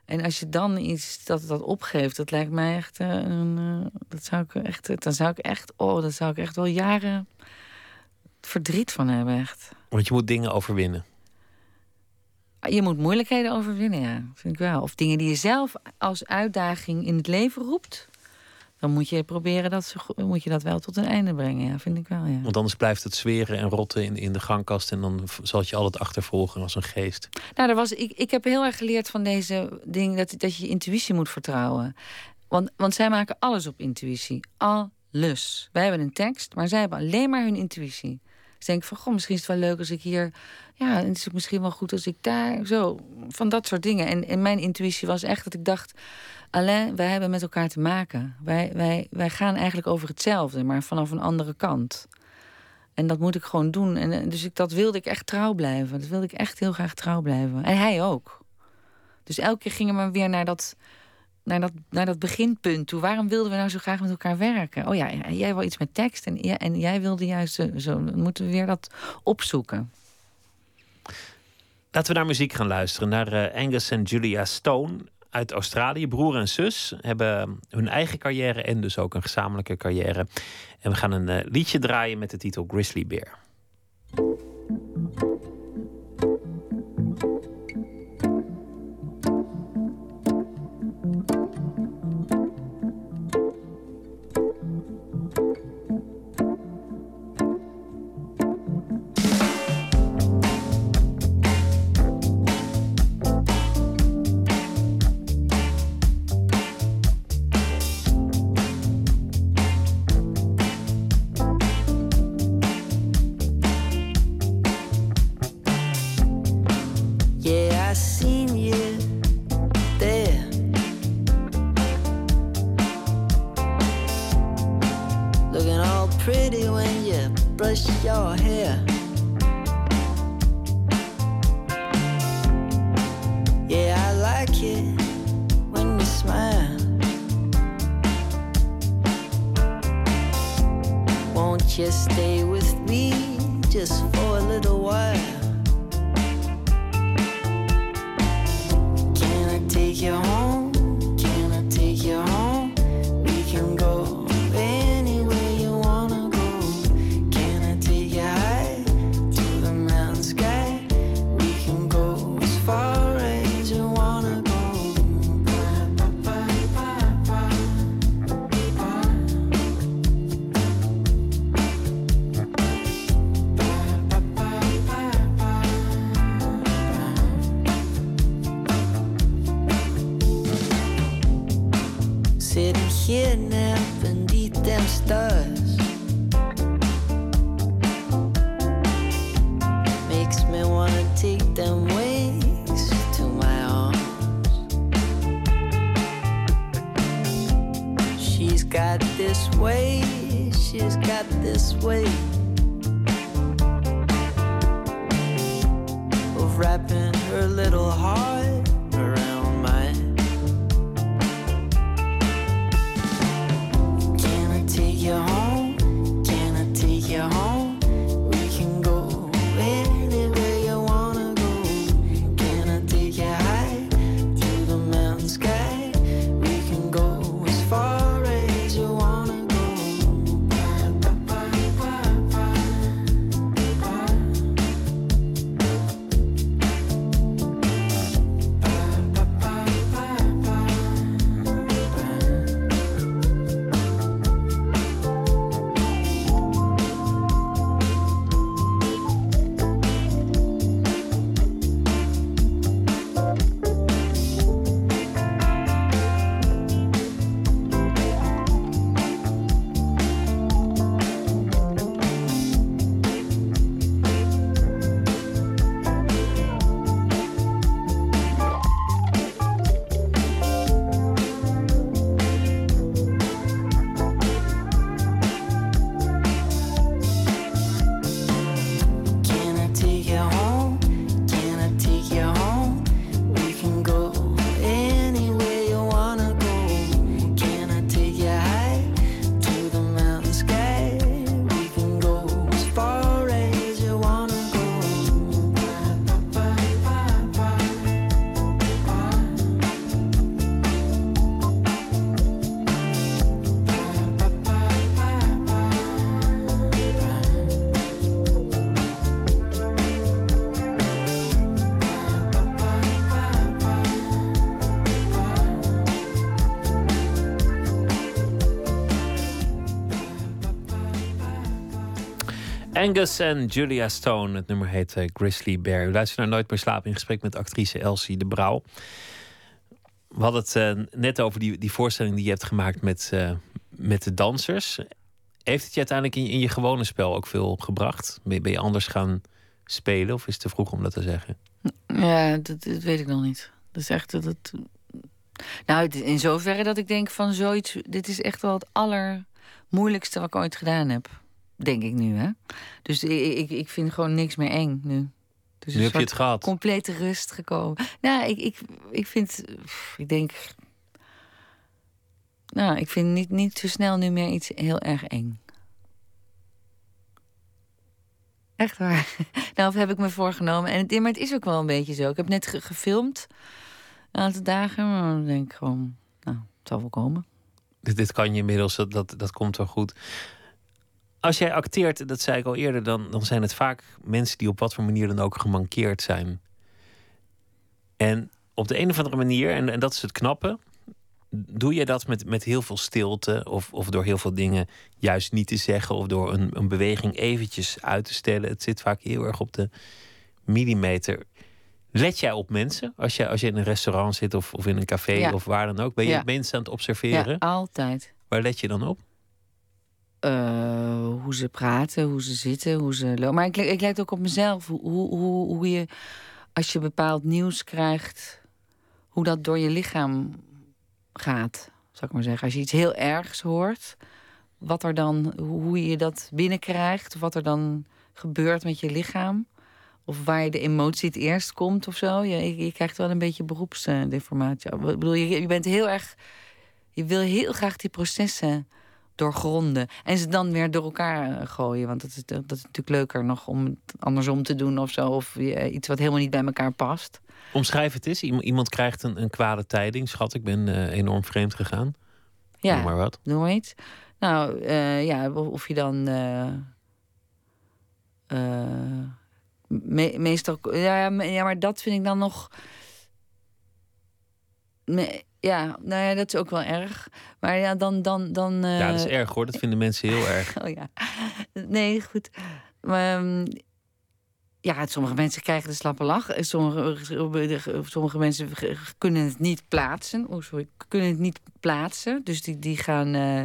S5: En als je dan iets dat dat opgeeft, dat lijkt mij echt uh, een... Uh, dat zou ik echt... Dan zou ik echt... Oh, dat zou ik echt wel jaren verdriet van hebben, echt.
S4: Want je moet dingen overwinnen.
S5: Je moet moeilijkheden overwinnen, ja, vind ik wel. Of dingen die je zelf als uitdaging in het leven roept. Dan moet je proberen dat, moet je dat wel tot een einde brengen, ja, vind ik wel. Ja.
S4: Want anders blijft het zweren en rotten in, in de gangkast. En dan zal het je altijd achtervolgen als een geest.
S5: Nou, er was, ik, ik heb heel erg geleerd van deze ding dat, dat je je intuïtie moet vertrouwen. Want, want zij maken alles op intuïtie. Alles. Wij hebben een tekst, maar zij hebben alleen maar hun intuïtie. Dus denk ik van, goh, misschien is het wel leuk als ik hier... Ja, het is misschien wel goed als ik daar... Zo, van dat soort dingen. En, en mijn intuïtie was echt dat ik dacht... Alain, wij hebben met elkaar te maken. Wij, wij, wij gaan eigenlijk over hetzelfde, maar vanaf een andere kant. En dat moet ik gewoon doen. En, dus ik, dat wilde ik echt trouw blijven. Dat wilde ik echt heel graag trouw blijven. En hij ook. Dus elke keer gingen we weer naar dat naar dat, naar dat beginpunt toe. Waarom wilden we nou zo graag met elkaar werken? Oh ja, jij wil iets met tekst en, en jij wilde juist zo, zo. Moeten we weer dat opzoeken.
S4: Laten we naar muziek gaan luisteren. Naar uh, Angus en Julia Stone.
S6: uit Australië, broer en zus, hebben hun eigen carrière en dus ook een gezamenlijke carrière. En we gaan een uh, liedje draaien met de titel Grizzly Bear. Angus en Julia Stone. Het nummer heet uh, Grizzly Bear. U luistert naar Nooit meer slapen in gesprek met actrice Elsie de Brouw. We hadden het uh, net over die, die voorstelling die je hebt gemaakt met, uh, met de dansers. Heeft het je uiteindelijk in, in je gewone spel ook veel gebracht? Ben je, ben je, anders gaan spelen of is het te vroeg om dat te zeggen?
S5: Ja, dat, dat weet ik nog niet. Dat is echt... Dat, nou, in zoverre dat ik denk van zoiets... Dit is echt wel het allermoeilijkste wat ik ooit gedaan heb. Denk ik nu, hè? Dus ik, ik vind gewoon niks meer eng nu. Dus
S6: nu heb je het gehad.
S5: Complete rust gekomen. Nou, ik, ik, ik vind. Ik denk. Nou, ik vind niet, niet zo snel nu meer iets heel erg eng. Echt waar. (laughs) Nou, of heb ik me voorgenomen. En het, maar het is ook wel een beetje zo. Ik heb net gefilmd. een aantal dagen. Maar dan denk ik gewoon, nou, het zal wel komen.
S4: Dit, dit kan je inmiddels, dat, dat, dat komt wel goed. Als jij acteert, dat zei ik al eerder, dan, dan zijn het vaak mensen die op wat voor manier dan ook gemankeerd zijn. En op de een of andere manier, en, en dat is het knappe, doe je dat met, met heel veel stilte of, of door heel veel dingen juist niet te zeggen of door een, een beweging eventjes uit te stellen. Het zit vaak heel erg op de millimeter. Let jij op mensen als je, als je in een restaurant zit of, of in een café of waar dan ook? Ben je
S5: Ja.
S4: mensen aan het observeren?
S5: Ja, altijd.
S4: Waar let je dan op?
S5: Eh, hoe ze praten, hoe ze zitten, hoe ze lopen. Maar ik, ik let ook op mezelf. Hoe, hoe, hoe, je, als je bepaald nieuws krijgt, hoe dat door je lichaam gaat. Zal ik maar zeggen. Als je iets heel ergs hoort, wat er dan, hoe je dat binnenkrijgt, wat er dan gebeurt met je lichaam. Of waar je de emotie het eerst komt of zo. Je, je, je krijgt wel een beetje beroepsdeformatie. Ik bedoel, je, je bent heel erg. Je wil heel graag die processen doorgronden. En ze dan weer door elkaar eh, gooien. Want dat is, dat is natuurlijk leuker nog om het andersom te doen of zo. Of eh, iets wat helemaal niet bij elkaar past.
S4: Omschrijf het eens. Iem- Iemand krijgt een, een kwade tijding. Schat, ik ben eh, enorm vreemd gegaan.
S5: Ja,
S4: Noem maar wat.
S5: noem maar iets. Nou, eh, ja, of je dan... me- meestal... Ja, ja, maar dat vind ik dan nog... Me- ja, nou ja, dat is ook wel erg. Maar ja, dan... dan, dan eh,
S4: Ja, dat is erg hoor. Dat vinden mensen heel (laughs) erg.
S5: Oh ja. Nee, goed. Maar, ehm, ja, sommige mensen krijgen de slappe lach. En Sommige, sommige mensen kunnen het niet plaatsen. Oh, sorry. Kunnen het niet plaatsen. Dus die, die gaan. eh,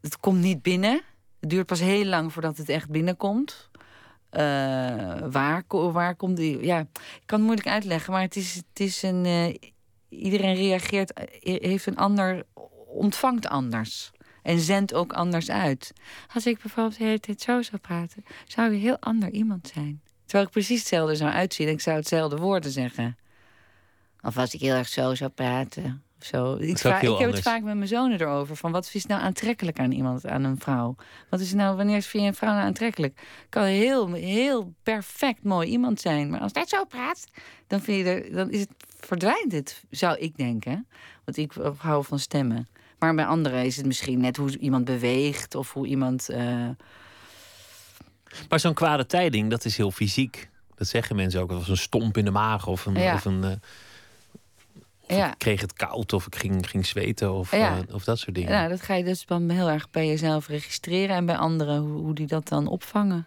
S5: het komt niet binnen. Het duurt pas heel lang voordat het echt binnenkomt. Eh, waar, waar komt die? Ja, ik kan het moeilijk uitleggen, maar het is, het is een. eh, iedereen reageert, eh, heeft een ander, ontvangt anders. En zendt ook anders uit. Als ik bijvoorbeeld de hele tijd zo zou praten, zou je een heel ander iemand zijn. Terwijl ik precies hetzelfde zou uitzien en ik zou hetzelfde woorden zeggen. Of als ik heel erg zo zou praten. Of zo. Ik, ik heb het vaak met mijn zonen erover. Van wat is nou aantrekkelijk aan iemand, aan een vrouw? Wat is nou, wanneer vind je een vrouw nou aantrekkelijk? Kan heel, heel perfect mooi iemand zijn. Maar als dat zo praat, dan, vind je er, dan is het, verdwijnt het, zou ik denken. Want ik hou van stemmen. Maar bij anderen is het misschien net hoe iemand beweegt of hoe iemand. eh,
S4: Maar zo'n kwade tijding, dat is heel fysiek. Dat zeggen mensen ook. Dat was een stomp in de maag of een.
S5: Ja.
S4: Of een eh, of
S5: Ja.
S4: ik kreeg het koud of ik ging, ging zweten of,
S5: Ja.
S4: eh, of dat soort dingen.
S5: Nou, dat ga je dus dan heel erg bij jezelf registreren en bij anderen hoe, hoe die dat dan opvangen.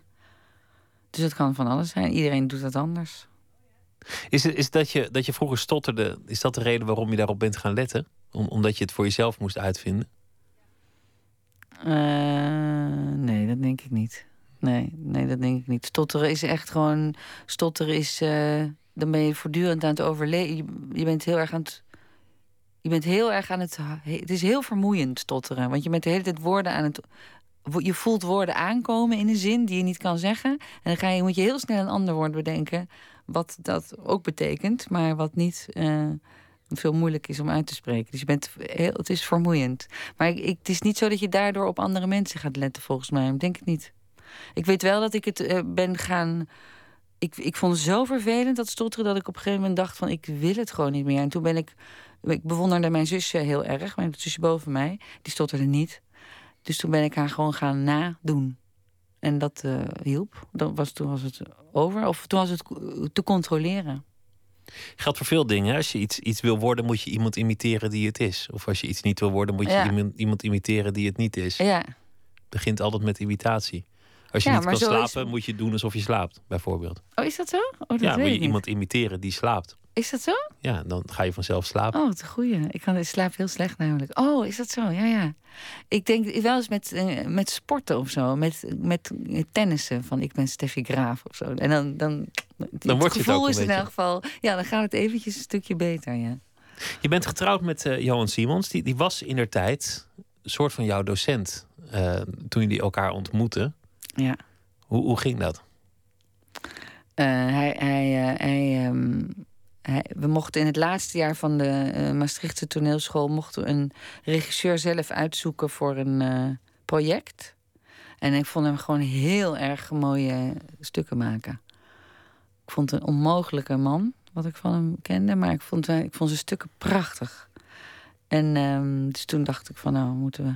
S5: Dus het kan van alles zijn. Iedereen doet dat anders.
S4: Is, het, is dat, je, dat je vroeger stotterde, is dat de reden waarom je daarop bent gaan letten? Om, omdat je het voor jezelf moest uitvinden?
S5: Eh, nee, dat denk ik niet. Nee, nee, dat denk ik niet. Stotteren is echt gewoon. Stotteren is. eh, dan ben je voortdurend aan het overleven. Je, bent heel erg aan het. Je bent heel erg aan het. Het is heel vermoeiend stotteren. Want je bent de hele tijd woorden aan het. Je voelt woorden aankomen in een zin die je niet kan zeggen. En dan ga je, moet je heel snel een ander woord bedenken. Wat dat ook betekent, maar wat niet. eh, veel moeilijk is om uit te spreken. Dus je bent het is vermoeiend. Maar ik, het is niet zo dat je daardoor op andere mensen gaat letten, volgens mij. Denk het niet. Ik weet wel dat ik het eh, ben gaan. Ik, ik vond het zo vervelend dat stotteren dat ik op een gegeven moment dacht van ik wil het gewoon niet meer. En toen ben ik. Ik bewonderde mijn zusje heel erg, mijn zusje boven mij. Die stotterde niet. Dus toen ben ik haar gewoon gaan nadoen. En dat eh, hielp. Dat was, toen was het over. Of toen was het te controleren.
S4: Geldt voor veel dingen. Als je iets, iets wil worden, moet je iemand imiteren die het is. Of als je iets niet wil worden, moet je
S5: Ja.
S4: iemand, iemand imiteren die het niet is.
S5: Ja,
S4: begint altijd met imitatie. Als je
S5: Ja,
S4: niet kan
S5: is-
S4: slapen, moet je doen alsof je slaapt, bijvoorbeeld.
S5: Oh, is dat zo? Oh, dat
S4: ja,
S5: weet
S4: moet je iemand imiteren die slaapt.
S5: Is dat zo?
S4: Ja, dan ga je vanzelf slapen.
S5: Oh, een goeie. Ik, kan, ik slaap heel slecht namelijk. Oh, is dat zo? Ja, ja. Ik denk wel eens met, eh, met sporten of zo. Met, met tennissen van ik ben Steffi Graaf of zo. En dan... Dan,
S4: Dan wordt je het
S5: gevoel is in elk geval... Ja, dan gaat het eventjes een stukje beter, ja.
S4: Je bent getrouwd met eh, Johan Simons. Die, die was in der tijd een soort van jouw docent. eh, toen jullie elkaar ontmoetten.
S5: Ja.
S4: Hoe, hoe ging dat?
S5: Eh, hij, hij, eh, hij, ehm, hij- we mochten in het laatste jaar van de eh, Maastrichtse toneelschool... mochten een regisseur zelf uitzoeken voor een project. En ik vond hem gewoon heel erg mooie stukken maken. Ik vond een onmogelijke man. wat ik van hem kende. Maar ik vond, ik vond zijn stukken prachtig. En um, dus toen dacht ik van, nou, moeten we...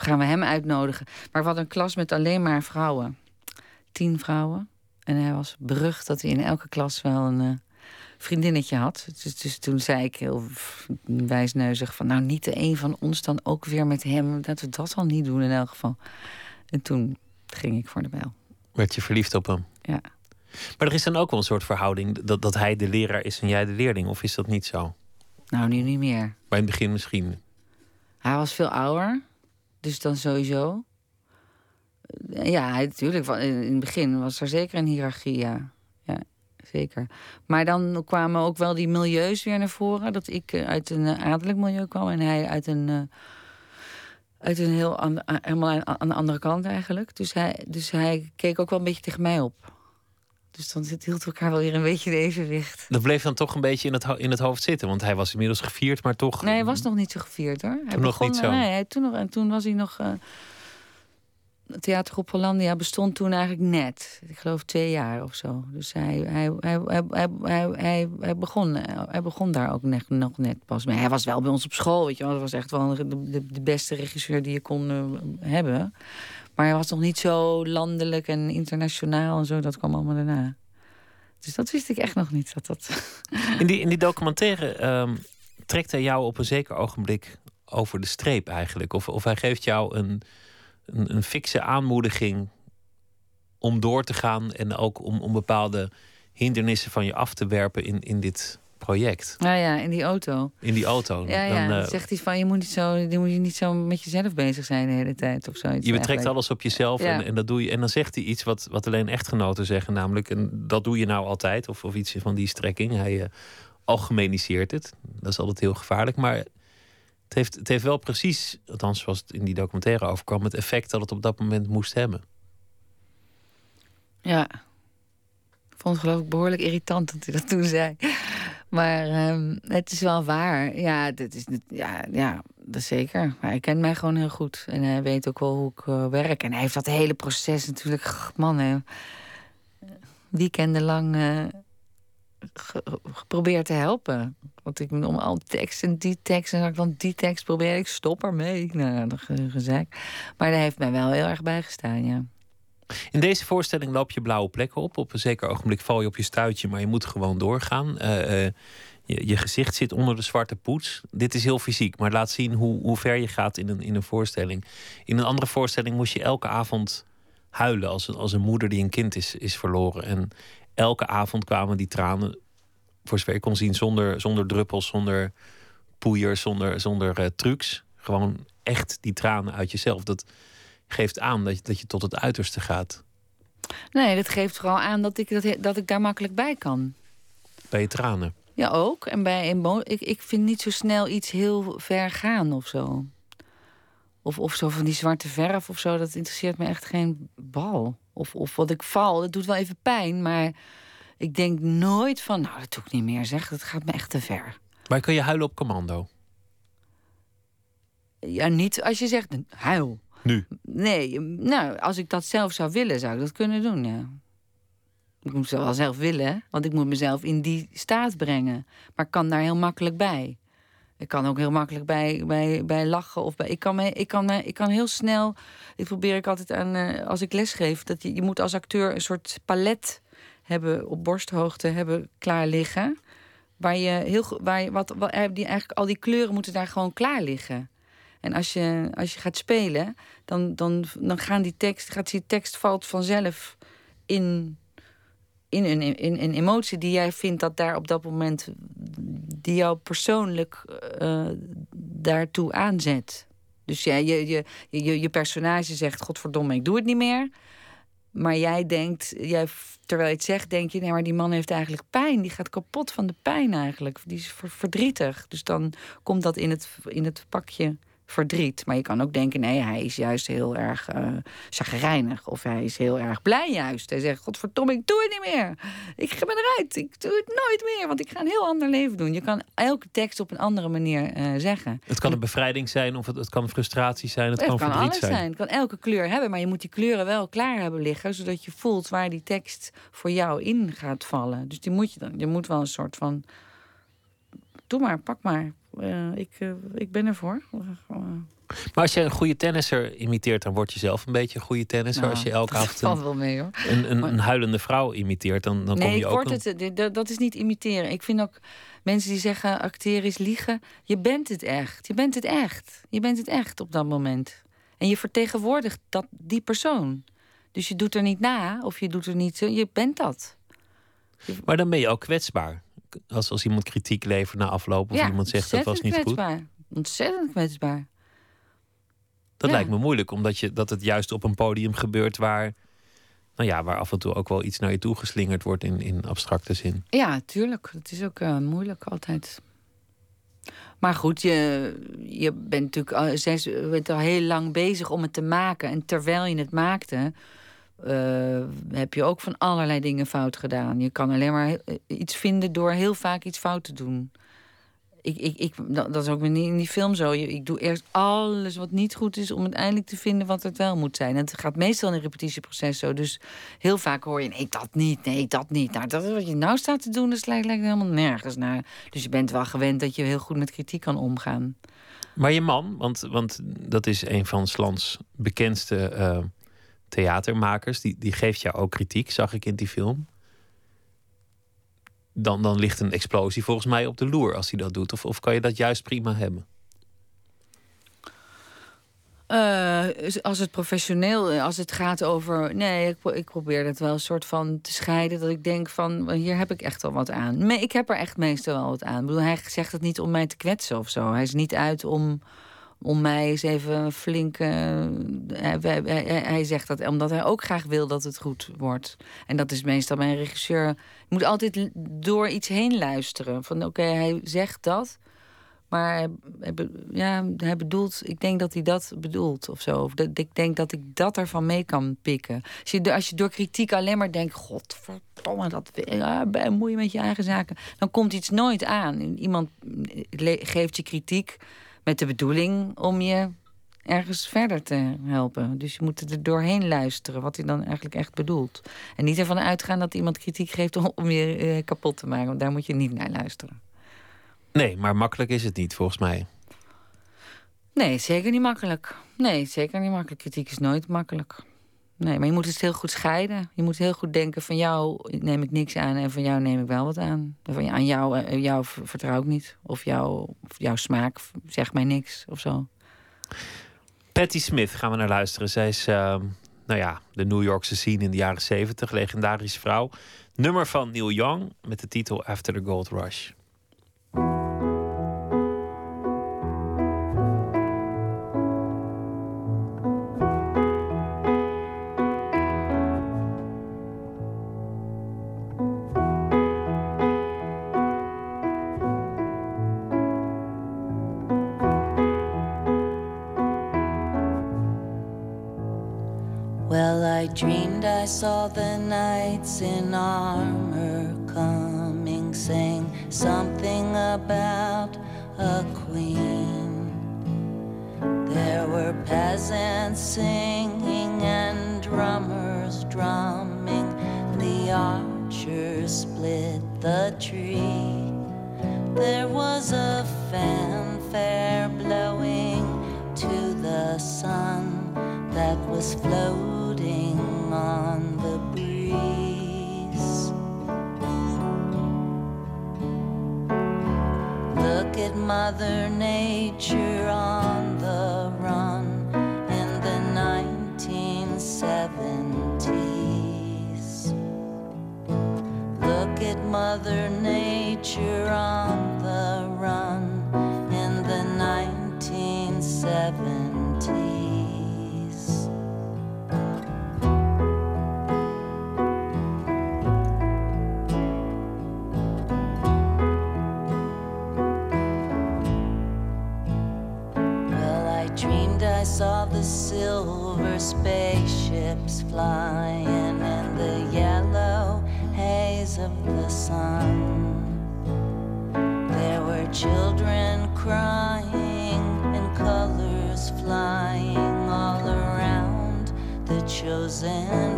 S5: Gaan we hem uitnodigen. Maar hadden een klas met alleen maar vrouwen. Tien vrouwen. En hij was berucht dat hij in elke klas wel een uh, vriendinnetje had. Dus, dus, toen zei ik heel wijsneuzig van... nou, niet de een van ons dan ook weer met hem. Dat we dat al niet doen in elk geval. En toen ging ik voor de bijl.
S4: Werd je verliefd op hem?
S5: Ja.
S4: Maar er is dan ook wel een soort verhouding... dat, dat hij de leraar is en jij de leerling. Of is dat niet zo?
S5: Nou, nu niet meer.
S4: Maar in het begin misschien?
S5: Hij was veel ouder. Dus dan sowieso. Ja, natuurlijk. In het begin was er zeker een hiërarchie, ja. Zeker. Maar dan kwamen ook wel die milieus weer naar voren. Dat ik eh, uit een eh, adellijk milieu kwam en hij uit een. Uit een heel helemaal aan, de andere kant eigenlijk. Dus hij, dus hij keek ook wel een beetje tegen mij op. Dus dan hield elkaar wel weer een beetje in evenwicht.
S4: Dat bleef dan toch een beetje in het, in het hoofd zitten. Want hij was inmiddels gevierd, maar toch.
S5: Nee, hij was nog niet zo gevierd hoor.
S4: Hij toen nog niet zo.
S5: Nee, hij, toen nog, en toen was hij nog. Uh, Theatergroep Hollandia bestond toen eigenlijk net. Ik geloof twee jaar of zo. Dus hij, hij, hij, hij, hij, hij, hij, begon, hij begon daar ook net, nog net pas mee. Hij was wel bij ons op school, weet je wel. Hij was echt wel de, de, de beste regisseur die je kon uh, hebben. Maar hij was nog niet zo landelijk en internationaal en zo. Dat kwam allemaal daarna. Dus dat wist ik echt nog niet. Dat dat...
S4: In, die, in die documentaire um, trekt hij jou op een zeker ogenblik over de streep eigenlijk. Of, of hij geeft jou een, een, een fikse aanmoediging om door te gaan en ook om, om bepaalde hindernissen van je af te werpen in, in dit project.
S5: Ja, ja, in die auto.
S4: In die auto.
S5: Ja, ja. Dan, uh, zegt hij van je moet niet zo, je moet je niet zo met jezelf bezig zijn de hele tijd of zoiets.
S4: Je betrekt alles op jezelf en, en, dat doe je. En dan zegt hij iets wat, wat alleen echtgenoten zeggen, namelijk en dat doe je nou altijd of, of iets van die strekking. Hij uh, algemeniseert het. Dat is altijd heel gevaarlijk, maar het heeft, het heeft wel precies, althans zoals het in die documentaire overkwam, het effect dat het op dat moment moest hebben.
S5: Ja. Ik vond het geloof ik behoorlijk irritant dat hij dat toen zei. Maar um, het is wel waar. Ja, dit is, ja, ja, dat is zeker. Maar hij kent mij gewoon heel goed. En hij weet ook wel hoe ik uh, werk. En hij heeft dat hele proces natuurlijk... Man, hè, weekendenlang uh, geprobeerd te helpen. Want ik om al tekst en die tekst... en dan die tekst probeer ik, stop ermee. Nou, dat gezegd. Maar hij heeft mij wel heel erg bijgestaan, ja.
S4: In deze voorstelling loop je blauwe plekken op. Op een zeker ogenblik val je op je stuitje, maar je moet gewoon doorgaan. Uh, uh, je, je, gezicht zit onder de zwarte poets. Dit is heel fysiek, maar laat zien hoe, hoe ver je gaat in een, in een voorstelling. In een andere voorstelling moest je elke avond huilen als een, als een moeder die een kind is, is verloren. En elke avond kwamen die tranen, voor zover je kon zien, zonder, zonder druppels, zonder poeiers, zonder, zonder uh, trucs. Gewoon echt die tranen uit jezelf. Dat, geeft aan dat je, dat je tot het uiterste gaat.
S5: Nee, dat geeft vooral aan dat ik, dat, dat ik daar makkelijk bij kan.
S4: Bij je tranen?
S5: Ja, ook. En bij ik, ik vind niet zo snel iets heel ver gaan of zo. Of, of zo van die zwarte verf of zo, dat interesseert me echt geen bal. Of, of wat ik val, dat doet wel even pijn, maar ik denk nooit van, nou, dat doe ik niet meer, zeg. Dat gaat me echt te ver.
S4: Maar kun je huilen op commando?
S5: Ja, niet als je zegt, huil. Nee, nou, als ik dat zelf zou willen, zou ik dat kunnen doen, ja. Ik moet het wel zelf willen, want ik moet mezelf in die staat brengen. Maar ik kan daar heel makkelijk bij. Ik kan ook heel makkelijk bij, bij, bij lachen. Of bij, ik, kan ik, kan ik kan heel snel. Ik probeer ik altijd aan uh, als ik lesgeef. Dat je, je moet als acteur een soort palet hebben op borsthoogte hebben klaar liggen. Waar je heel waar je, wat, wat, die, eigenlijk al die kleuren moeten daar gewoon klaar liggen. En als je, als je gaat spelen, dan, dan, dan gaan die tekst, gaat die tekst valt vanzelf in, in, een, in een emotie die jij vindt dat daar op dat moment, die jou persoonlijk uh, daartoe aanzet. Dus ja, je, je, je, je personage zegt: Godverdomme, ik doe het niet meer. Maar jij denkt, jij, terwijl je het zegt, denk je: nee, maar die man heeft eigenlijk pijn. Die gaat kapot van de pijn eigenlijk. Die is verdrietig. Dus dan komt dat in het, in het pakje verdriet. Maar je kan ook denken, nee, hij is juist heel erg uh, chagrijnig. Of hij is heel erg blij juist. Hij zegt, godverdomme, ik doe het niet meer. Ik ga eruit. Ik doe het nooit meer, want ik ga een heel ander leven doen. Je kan elke tekst op een andere manier uh, zeggen.
S4: Het kan een bevrijding zijn, of het, het kan frustratie zijn, het, het kan,
S5: kan
S4: verdriet
S5: alles zijn. Het kan elke kleur hebben, maar je moet die kleuren wel klaar hebben liggen... zodat je voelt waar die tekst voor jou in gaat vallen. Dus die moet je dan. Je moet wel een soort van... Doe maar, pak maar. Uh, ik, uh, ik ben ervoor.
S4: Maar als je een goede tennisser imiteert, dan word je zelf een beetje een goede tennisser.
S5: Nou,
S4: als je elke avond
S5: valt wel mee, hoor.
S4: Een, een, een, huilende vrouw imiteert, dan, dan
S5: nee,
S4: kom je ook...
S5: Nee, een... het, dat is niet imiteren. Ik vind ook mensen die zeggen acteren is liegen. Je bent het echt. Je bent het echt. Je bent het echt op dat moment. En je vertegenwoordigt dat, die persoon. Dus je doet er niet na of je doet er niet... Je bent dat.
S4: Maar dan ben je ook kwetsbaar. Als, als iemand kritiek levert na afloop of
S5: ja,
S4: iemand zegt dat was niet
S5: kwetsbaar.
S4: goed.
S5: Ontzettend kwetsbaar.
S4: Dat
S5: Ja.
S4: lijkt me moeilijk, omdat je, dat het juist op een podium gebeurt waar, nou ja, waar af en toe ook wel iets naar je toe geslingerd wordt in, in abstracte zin.
S5: Ja, tuurlijk. Het is ook eh, moeilijk altijd. Maar goed, je, je bent natuurlijk al, je bent al heel lang bezig om het te maken. En terwijl je het maakte, eh, heb je ook van allerlei dingen fout gedaan. Je kan alleen maar he- iets vinden door heel vaak iets fout te doen. Ik, ik, ik, dat is ook in die, in die film zo. Ik doe eerst alles wat niet goed is om uiteindelijk te vinden wat het wel moet zijn. En het gaat meestal in een repetitieproces zo. Dus heel vaak hoor je: nee, dat niet, nee, dat niet. Nou, dat is wat je nou staat te doen, dat lijkt, lijkt helemaal nergens naar. Dus je bent wel gewend dat je heel goed met kritiek kan omgaan.
S4: Maar je man, want, want dat is een van Slans bekendste eh, theatermakers, die, die geeft jou ook kritiek, zag ik in die film. Dan, dan ligt een explosie volgens mij op de loer als hij dat doet. Of, of kan je dat juist prima hebben?
S5: Eh, als het professioneel, eh, als het gaat over. Nee, ik, ik probeer dat wel een soort van te scheiden. Dat ik denk van hier heb ik echt wel wat aan. Nee, ik heb er echt meestal wel wat aan. Ik bedoel, hij zegt het niet om mij te kwetsen of zo. Hij is niet uit om, om mij eens even flink. eh, hij, zegt dat omdat hij ook graag wil dat het goed wordt. En dat is meestal mijn regisseur. Je moet altijd door iets heen luisteren. Van oké, hij zegt dat. Maar hij, ja, hij bedoelt, ik denk dat hij dat bedoelt of zo. Of ik denk dat ik dat ervan mee kan pikken. Als je, als je door kritiek alleen maar denkt: Godverdomme, dat ja, bemoei je met je eigen zaken. Dan komt iets nooit aan. Iemand geeft je kritiek met de bedoeling om je ergens verder te helpen. Dus je moet er doorheen luisteren wat hij dan eigenlijk echt bedoelt. En niet ervan uitgaan dat iemand kritiek geeft om, je eh, kapot te maken. Want daar moet je niet naar luisteren.
S4: Nee, maar makkelijk is het niet volgens mij.
S5: Nee, zeker niet makkelijk. Nee, zeker niet makkelijk. Kritiek is nooit makkelijk. Nee, maar je moet het heel goed scheiden. Je moet heel goed denken: van jou neem ik niks aan en van jou neem ik wel wat aan. Van, aan jou, eh, jou vertrouw ik niet. Of, jou, of jouw smaak zegt mij niks of zo.
S4: Patti Smith gaan we naar luisteren. Zij is, ehm, nou ja, de New Yorkse scene in de jaren 70, legendarische vrouw. Nummer van Neil Young met de titel After the Gold Rush.
S7: Saw the knights in armor coming, saying something about a queen. There were peasants singing and drummers drumming. The archers split the tree. There was a fanfare blowing to the sun that was floating Mother Nature on the run in the 1970s. Look at Mother Nature on the run in the 1970s. Spaceships flying in the yellow haze of the sun. There were children crying and colors flying all around the chosen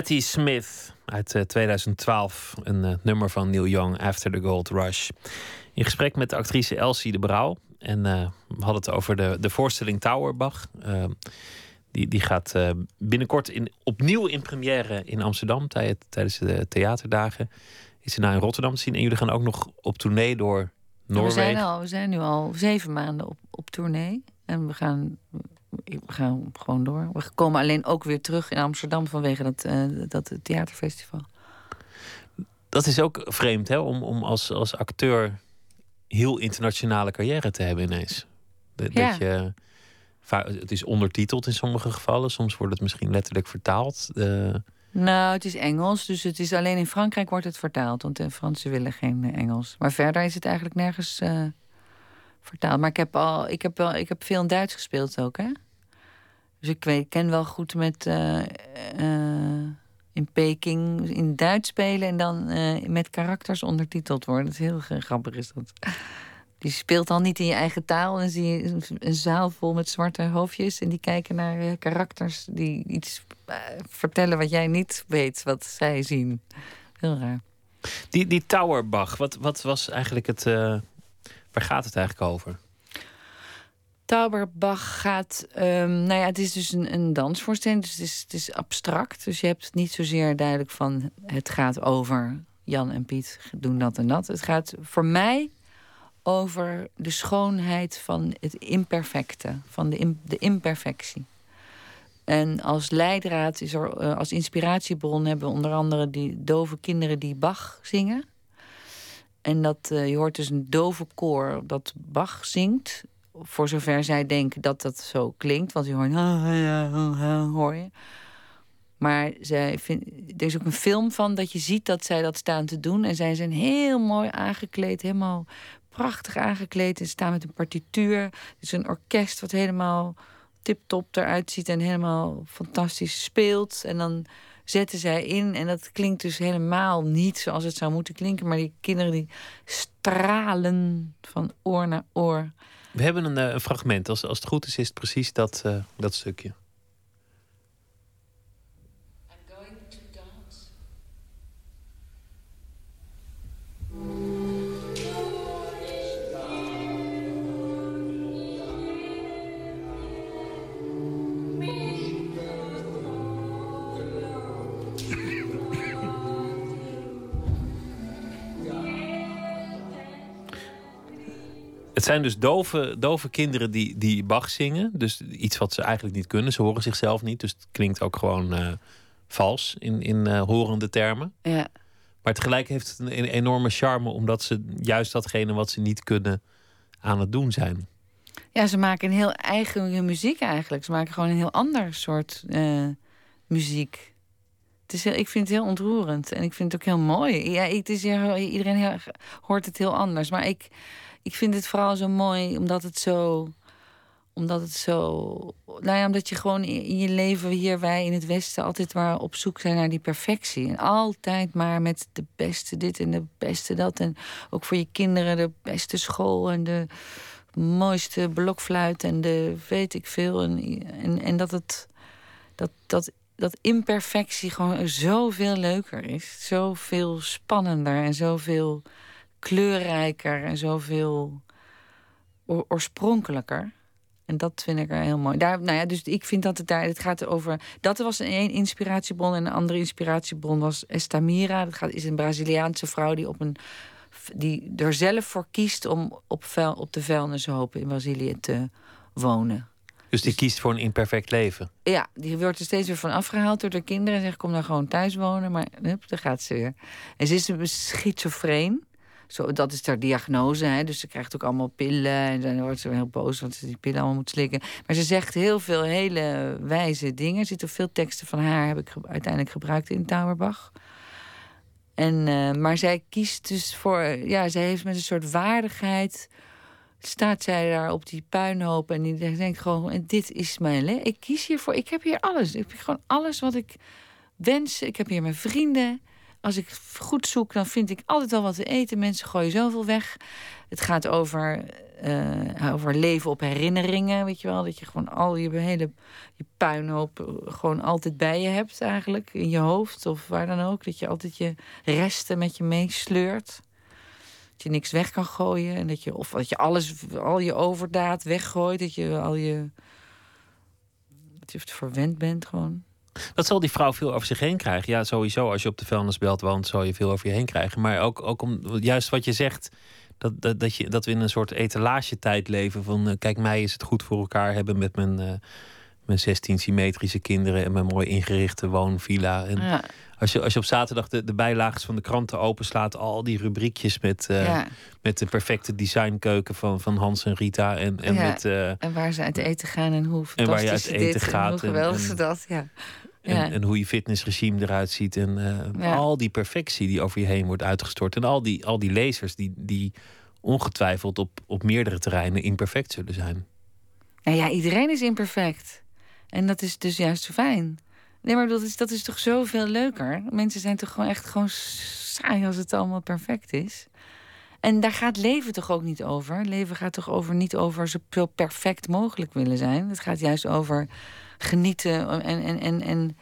S4: Patti Smith uit eh, 2012. Een eh, nummer van Neil Young, After the Gold Rush. In gesprek met de actrice Elsie de Brouw. En eh, we hadden het over de, de voorstelling Towerbach. Eh, die, die gaat eh, binnenkort in, opnieuw in première in Amsterdam tij- tijdens de theaterdagen. Is ze nou in Rotterdam te zien. En jullie gaan ook nog op tournee door
S5: We zijn,
S4: Noorwegen.
S5: al, we zijn nu al zeven maanden op, op tournee. En we gaan, we gaan gewoon door. We komen alleen ook weer terug in Amsterdam vanwege dat, eh, dat theaterfestival.
S4: Dat is ook vreemd, hè? Om, om als, als acteur heel internationale carrière te hebben ineens. Dat,
S5: Ja.
S4: dat je, het is ondertiteld in sommige gevallen. Soms wordt het misschien letterlijk vertaald. Eh,
S5: Nou, het is Engels, dus het is alleen in Frankrijk wordt het vertaald. Want de Fransen willen geen Engels. Maar verder is het eigenlijk nergens eh, vertaald. Maar ik heb, al, ik, heb wel, ik heb veel in Duits gespeeld ook, hè? Dus ik weet, ken wel goed met eh, eh, in Peking in Duits spelen en dan eh, met karakters ondertiteld worden. Dat is heel grappig, is dat. Die speelt al niet in je eigen taal. En dan zie je een- zaal vol met zwarte hoofdjes. En die kijken naar karakters die iets vertellen wat jij niet weet, wat zij zien. Heel raar.
S4: die, die Towerbach, wat, wat was eigenlijk het. Waar gaat het eigenlijk over?
S5: Tauberbach gaat. ehm, nou ja, het is dus een, een dansvoorstelling. Dus het is, het is abstract. Dus je hebt niet zozeer duidelijk van. Het gaat over Jan en Piet doen dat en dat. Het gaat voor mij over de schoonheid van het imperfecte. Van de, de imperfectie. En als leidraad is er, eh, als inspiratiebron hebben we onder andere die dove kinderen die Bach zingen. En dat, eh, je hoort dus een dove koor dat Bach zingt. Voor zover zij denken dat dat zo klinkt. Want je hoort... hoor je. Maar zij vind, er is ook een film van dat je ziet dat zij dat staan te doen. En zij zijn heel mooi aangekleed. Helemaal prachtig aangekleed. En staan met een partituur. Het is een orkest wat helemaal tip-top eruit ziet. En helemaal fantastisch speelt. En dan zetten zij in. En dat klinkt dus helemaal niet zoals het zou moeten klinken. Maar die kinderen die stralen van oor naar oor.
S4: We hebben een, eh, fragment. Als, als het goed is, is het precies dat, eh, dat stukje. Het zijn dus dove, dove kinderen die, die Bach zingen. Dus iets wat ze eigenlijk niet kunnen. Ze horen zichzelf niet. Dus het klinkt ook gewoon eh, vals in, in uh, horende termen.
S5: Ja.
S4: Maar tegelijk heeft het een, een enorme charme, omdat ze juist datgene wat ze niet kunnen aan het doen zijn.
S5: Ja, ze maken een heel eigen muziek eigenlijk. Ze maken gewoon een heel ander soort uh, muziek. Het is heel, ik vind het heel ontroerend en ik vind het ook heel mooi. Ja, het is, iedereen hoort het heel anders. Maar ik, ik vind het vooral zo mooi omdat het zo. Omdat het zo. Nou ja, omdat je gewoon in je leven hier, wij in het Westen, altijd maar op zoek zijn naar die perfectie. En altijd maar met de beste dit en de beste dat. En ook voor je kinderen de beste school en de mooiste blokfluit en de weet ik veel. En, en, en dat het. Dat, dat, dat imperfectie gewoon zoveel leuker is. Zoveel spannender en zoveel kleurrijker en zoveel oorspronkelijker. En dat vind ik er heel mooi. Daar, nou ja, dus ik vind dat het daar. Het gaat over. Dat was een inspiratiebron. En een andere inspiratiebron was Estamira. Dat gaat, is een Braziliaanse vrouw die op een. die er zelf voor kiest om op, vuil, op de vuilnishoop in Brazilië te wonen.
S4: Dus die kiest voor een imperfect leven?
S5: Ja, die wordt er steeds weer van afgehaald door de kinderen. En zegt, kom dan gewoon thuis wonen. Maar hup, daar gaat ze weer. En ze is een schizofreen. Zo, dat is haar diagnose. Hè? Dus ze krijgt ook allemaal pillen. En dan wordt ze heel boos want ze die pillen allemaal moet slikken. Maar ze zegt heel veel hele wijze dingen. Er zitten veel teksten van haar, heb ik uiteindelijk gebruikt in Tauerbach. En, uh, maar zij kiest dus voor. Ja, zij heeft met een soort waardigheid. Staat zij daar op die puinhoop en die denkt gewoon: Dit is mijn leven. Ik kies hiervoor. Ik heb hier alles. Ik heb gewoon alles wat ik wens. Ik heb hier mijn vrienden als ik goed zoek, dan vind ik altijd wel wat te eten. Mensen gooien zoveel weg. Het gaat over, uh, over leven op herinneringen, weet je wel. Dat je gewoon al je hele je puinhoop eh, gewoon altijd bij je hebt eigenlijk. In je hoofd of waar dan ook. Dat je altijd je resten met je meesleurt. Dat je niks weg kan gooien. En dat je, of dat je alles, al je overdaad weggooit. Dat je al je... Dat je verwend bent gewoon.
S4: Dat zal die vrouw veel over zich heen krijgen. Ja, sowieso. Als je op de vuilnisbelt woont, zal je veel over je heen krijgen. Maar ook, ook om juist wat je zegt. Dat, dat, dat, je, dat we in een soort etalagetijd leven. Van uh, kijk, mij is het goed voor elkaar hebben met mijn, uh, mijn 16 symmetrische kinderen en mijn mooi ingerichte woonvilla. En
S5: ja.
S4: Als, je, als je op zaterdag de, de bijlagen van de kranten openslaat, al die rubriekjes met, uh, ja. met de perfecte designkeuken van, van Hans en Rita. En, en,
S5: ja.
S4: met,
S5: en waar ze uit eten gaan en hoe
S4: en waar je uit eten
S5: dit,
S4: gaat.
S5: En hoe geweldig ze dat, ja.
S4: En, ja. en, hoe je fitnessregime eruit ziet. En uh, ja. al die perfectie die over je heen wordt uitgestort. En al die, al die lezers die, die ongetwijfeld op, op meerdere terreinen imperfect zullen zijn.
S5: Nou ja, iedereen is imperfect. En dat is dus juist zo fijn. Nee, maar dat is, dat is toch zoveel leuker? Mensen zijn toch gewoon echt gewoon saai als het allemaal perfect is. En daar gaat leven toch ook niet over? Leven gaat toch over niet over zo perfect mogelijk willen zijn. Het gaat juist over genieten en, en, en, en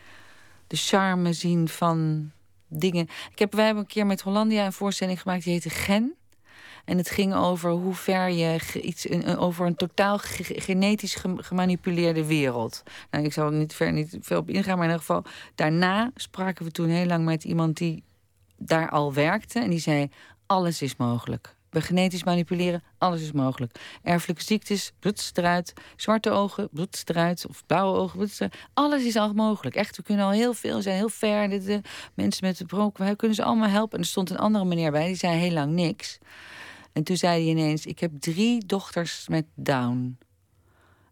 S5: de charme zien van dingen. Ik heb, wij hebben een keer met Hollandia een voorstelling gemaakt die heette Gen. En het ging over hoe ver je iets over een totaal genetisch gemanipuleerde wereld. Nou, ik zal er niet, ver, niet veel op ingaan, maar in ieder geval. Daarna spraken we toen heel lang met iemand die daar al werkte. En die zei: alles is mogelijk. Bij genetisch manipuleren, alles is mogelijk. Erfelijke ziektes, bloeds eruit. Zwarte ogen, bloeds eruit. Of blauwe ogen, bloeds eruit. Alles is al mogelijk. Echt, we kunnen al heel veel, we zijn heel ver. De, de mensen met de broek, wij kunnen ze allemaal helpen. En er stond een andere meneer bij, die zei heel lang niks. En toen zei hij ineens, ik heb drie dochters met Down.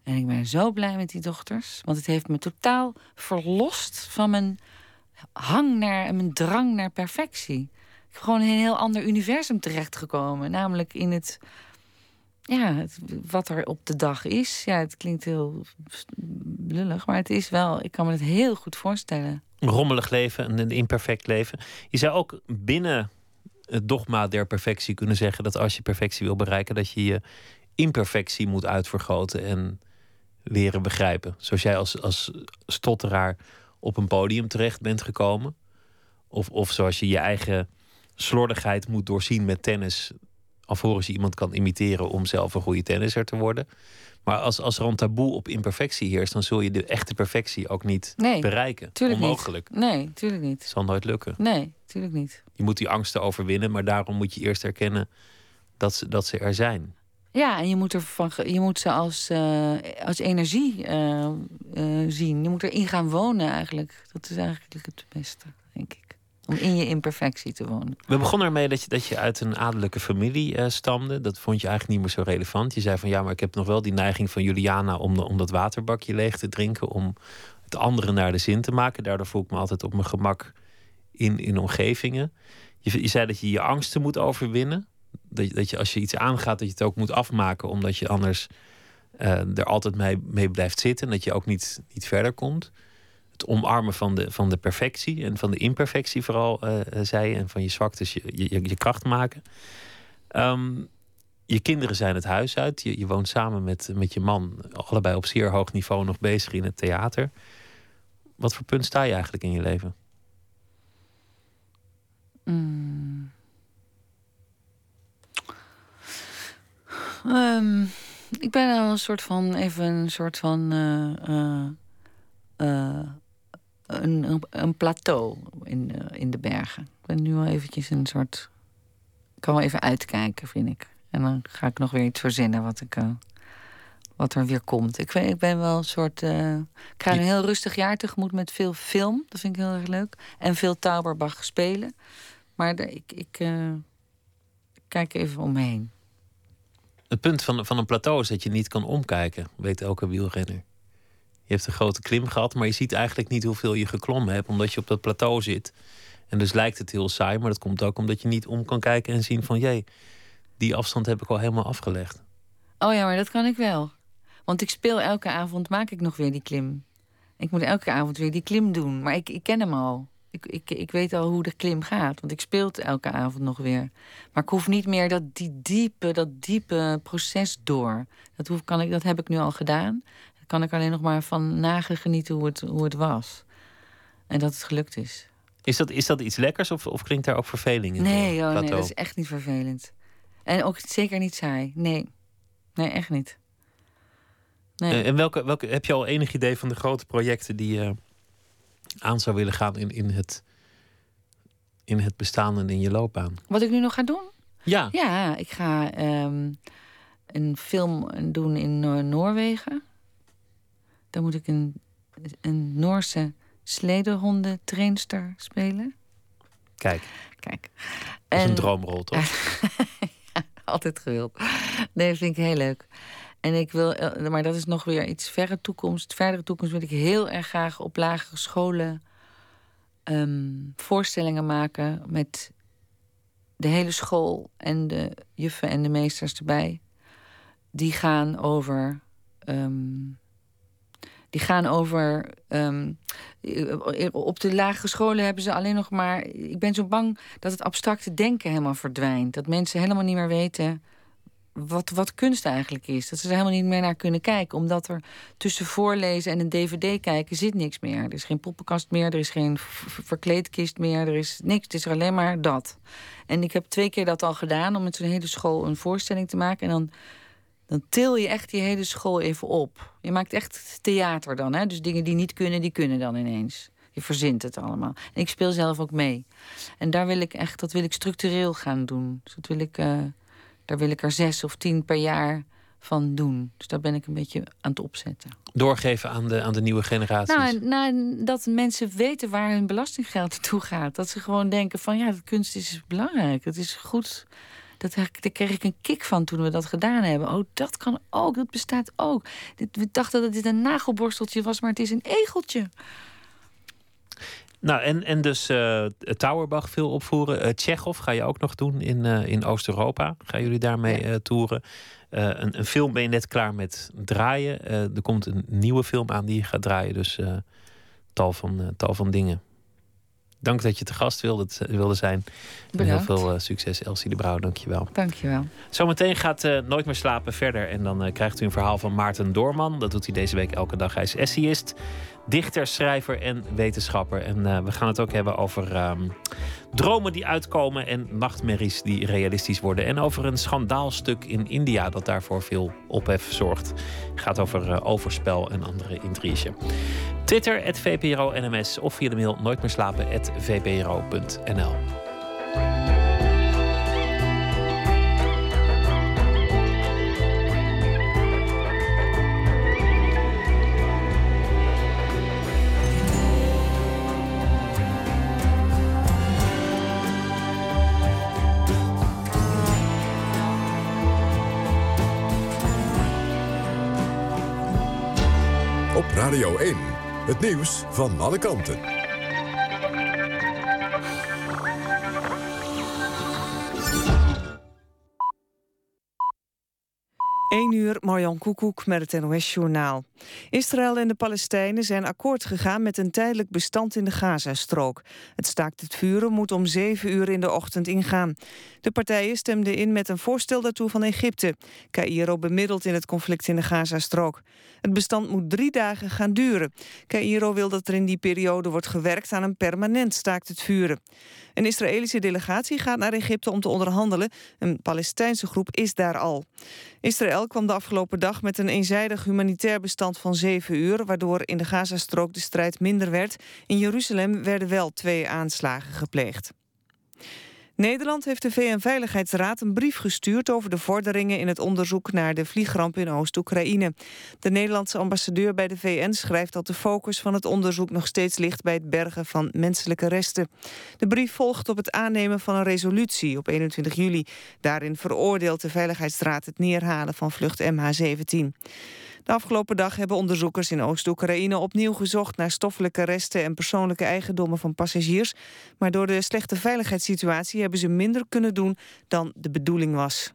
S5: En ik ben zo blij met die dochters. Want het heeft me totaal verlost van mijn hang naar en mijn drang naar perfectie gewoon in een heel ander universum terechtgekomen. Namelijk in het, ja, het, wat er op de dag is. Ja, het klinkt heel lullig, maar het is wel, ik kan me het heel goed voorstellen.
S4: Een rommelig leven en een imperfect leven. Je zou ook binnen het dogma der perfectie kunnen zeggen dat als je perfectie wil bereiken, dat je je imperfectie moet uitvergroten en leren begrijpen. Zoals jij als, als stotteraar op een podium terecht bent gekomen. Of, of zoals je je eigen slordigheid moet doorzien met tennis. alvorens je iemand kan imiteren om zelf een goede tennisser te worden. Maar als, als er een taboe op imperfectie heerst, dan zul je de echte perfectie ook niet
S5: nee,
S4: bereiken.
S5: Onmogelijk. Niet. Nee, tuurlijk niet.
S4: Het zal nooit lukken.
S5: Nee, tuurlijk niet.
S4: Je moet die angsten overwinnen, maar daarom moet je eerst erkennen dat ze, dat ze er zijn.
S5: Ja, en je moet, er van, je moet ze als, eh, als energie eh, eh, zien. Je moet erin gaan wonen eigenlijk. Dat is eigenlijk het beste, denk ik. Om in je imperfectie te wonen.
S4: We begonnen ermee dat je, dat je uit een adellijke familie eh, stamde. Dat vond je eigenlijk niet meer zo relevant. Je zei van ja, maar ik heb nog wel die neiging van Juliana om, om dat waterbakje leeg te drinken. Om het andere naar de zin te maken. Daardoor voel ik me altijd op mijn gemak in, in omgevingen. Je, je zei dat je je angsten moet overwinnen. Dat, dat je als je iets aangaat, dat je het ook moet afmaken. Omdat je anders eh, er altijd mee, mee blijft zitten. En dat je ook niet, niet verder komt. Het omarmen van de, van de perfectie en van de imperfectie vooral, eh, zei. En van je zwaktes je, je, je, kracht maken. Ehm, je kinderen zijn het huis uit. Je, je woont samen met, met je man. Allebei op zeer hoog niveau nog bezig in het theater. Wat voor punt sta je eigenlijk in je leven?
S5: Mm. Ehm, ik ben al een soort van, even een soort van, eh, eh, een, een, plateau in, eh, in de bergen. Ik ben nu al eventjes een soort, ik kan wel even uitkijken, vind ik. En dan ga ik nog weer iets verzinnen wat, ik, eh, wat er weer komt. Ik, ik ben wel een soort, eh, ik ga een heel rustig jaar tegemoet met veel film. Dat vind ik heel erg leuk. En veel Tauberbach spelen. Maar de- ik, ik, kijk even om me heen.
S4: Het punt van, van een plateau is dat je niet kan omkijken, weet elke wielrenner. Je hebt een grote klim gehad, maar je ziet eigenlijk niet hoeveel je geklommen hebt, omdat je op dat plateau zit. En dus lijkt het heel saai, maar dat komt ook omdat je niet om kan kijken en zien van jee, die afstand heb ik al helemaal afgelegd.
S5: Oh ja, maar dat kan ik wel. Want ik speel elke avond, maak ik nog weer die klim. Ik moet elke avond weer die klim doen. Maar ik, ik ken hem al. Ik, ik, ik weet al hoe de klim gaat. Want ik speel het elke avond nog weer. Maar ik hoef niet meer dat, die diepe, dat diepe proces door. Dat, hoef, kan ik, dat heb ik nu al gedaan. Kan ik alleen nog maar van nagenieten hoe het, hoe het was. En dat het gelukt is.
S4: Is dat, is dat iets lekkers of, of klinkt daar ook verveling in?
S5: Nee, oh, nee, dat is echt niet vervelend. En ook zeker niet saai. Nee, nee, echt niet. Nee.
S4: Eh, En welke, welke, heb je al enig idee van de grote projecten die je aan zou willen gaan in, in, het, in het bestaan en in je loopbaan?
S5: Wat ik nu nog ga doen?
S4: Ja,
S5: Ja, ik ga ehm, een film doen in Noor- Noorwegen. Daar moet ik een, een Noorse sledehondentrainster spelen.
S4: kijk,
S5: Kijk.
S4: dat is
S5: En-
S4: een droomrol toch? (laughs)
S5: Altijd gewild. Nee, dat vind ik heel leuk. En ik wil, eh, maar dat is nog weer iets verre toekomst. Verdere toekomst wil ik heel erg graag op lagere scholen ehm, voorstellingen maken met de hele school en de juffen en de meesters erbij. Die gaan over. ehm, die gaan over. ehm, eh, op de lagere scholen hebben ze alleen nog maar. Ik ben zo bang dat het abstracte denken helemaal verdwijnt. Dat mensen helemaal niet meer weten wat, wat kunst eigenlijk is. Dat ze er helemaal niet meer naar kunnen kijken. Omdat er tussen voorlezen en een dvd kijken zit niks meer. Er is geen poppenkast meer, er is geen verkleedkist meer. Er is niks, het is alleen maar dat. En ik heb twee keer dat al gedaan... om met zo'n hele school een voorstelling te maken. En dan, dan til je echt die hele school even op. Je maakt echt theater dan. Hè? Dus dingen die niet kunnen, die kunnen dan ineens. Je verzint het allemaal. En ik speel zelf ook mee. En daar wil ik echt, dat wil ik structureel gaan doen. Dus dat wil ik, eh, daar wil ik er zes of tien per jaar van doen. Dus daar ben ik een beetje aan het opzetten.
S4: Doorgeven aan de, aan de nieuwe generaties.
S5: Nou, nou, dat mensen weten waar hun belastinggeld naartoe gaat. Dat ze gewoon denken van ja, de kunst is belangrijk. Het is goed. Dat, daar kreeg ik een kick van toen we dat gedaan hebben. Oh, dat kan ook. Dat bestaat ook. We dachten dat dit een nagelborsteltje was, maar het is een egeltje.
S4: Nou, en, en dus eh Towerbach veel opvoeren. Tsjechov ga je ook nog doen in, eh, in Oost-Europa. Gaan jullie daarmee eh, toeren? Een, een film ben je net klaar met draaien. Er komt een nieuwe film aan die je gaat draaien. Dus tal, van, tal van dingen. Dank dat je te gast wilde, wilde zijn. En heel
S5: Bedankt.
S4: veel eh, succes, Elsie de Brouw. Dank je wel.
S5: Dankjewel.
S4: Zometeen gaat eh, Nooit meer slapen verder. En dan eh, krijgt u een verhaal van Maarten Doorman. Dat doet hij deze week elke dag. Hij is essayist, dichter, schrijver en wetenschapper. En eh, we gaan het ook hebben over ehm, dromen die uitkomen en nachtmerries die realistisch worden. En over een schandaalstuk in India dat daarvoor veel ophef zorgt. Het gaat over eh, overspel en andere intrige. Twitter, het VPRO NMS of via de mail nooit
S2: Radio 1. Het nieuws van alle kanten.
S1: 1 uur, Marjan Koekoek met het NOS-journaal. Israël en de Palestijnen zijn akkoord gegaan met een tijdelijk bestand in de Gazastrook. Het staakt het vuren moet om 7 uur in de ochtend ingaan. De partijen stemden in met een voorstel daartoe van Egypte. Cairo bemiddelt in het conflict in de Gazastrook. Het bestand moet drie dagen gaan duren. Cairo wil dat er in die periode wordt gewerkt aan een permanent staakt het vuren. Een Israëlische delegatie gaat naar Egypte om te onderhandelen. Een Palestijnse groep is daar al. Israël kwam de afgelopen dag met een eenzijdig humanitair bestand van zeven uur... waardoor in de Gazastrook de strijd minder werd. In Jeruzalem werden wel twee aanslagen gepleegd. Nederland heeft de VN-veiligheidsraad een brief gestuurd over de vorderingen in het onderzoek naar de vliegramp in Oost-Oekraïne. De Nederlandse ambassadeur bij de VN schrijft dat de focus van het onderzoek nog steeds ligt bij het bergen van menselijke resten. De brief volgt op het aannemen van een resolutie op 21 juli. Daarin veroordeelt de Veiligheidsraad het neerhalen van vlucht MH17. De afgelopen dag hebben onderzoekers in Oost-Oekraïne opnieuw gezocht naar stoffelijke resten en persoonlijke eigendommen van passagiers. Maar door de slechte veiligheidssituatie hebben ze minder kunnen doen dan de bedoeling was.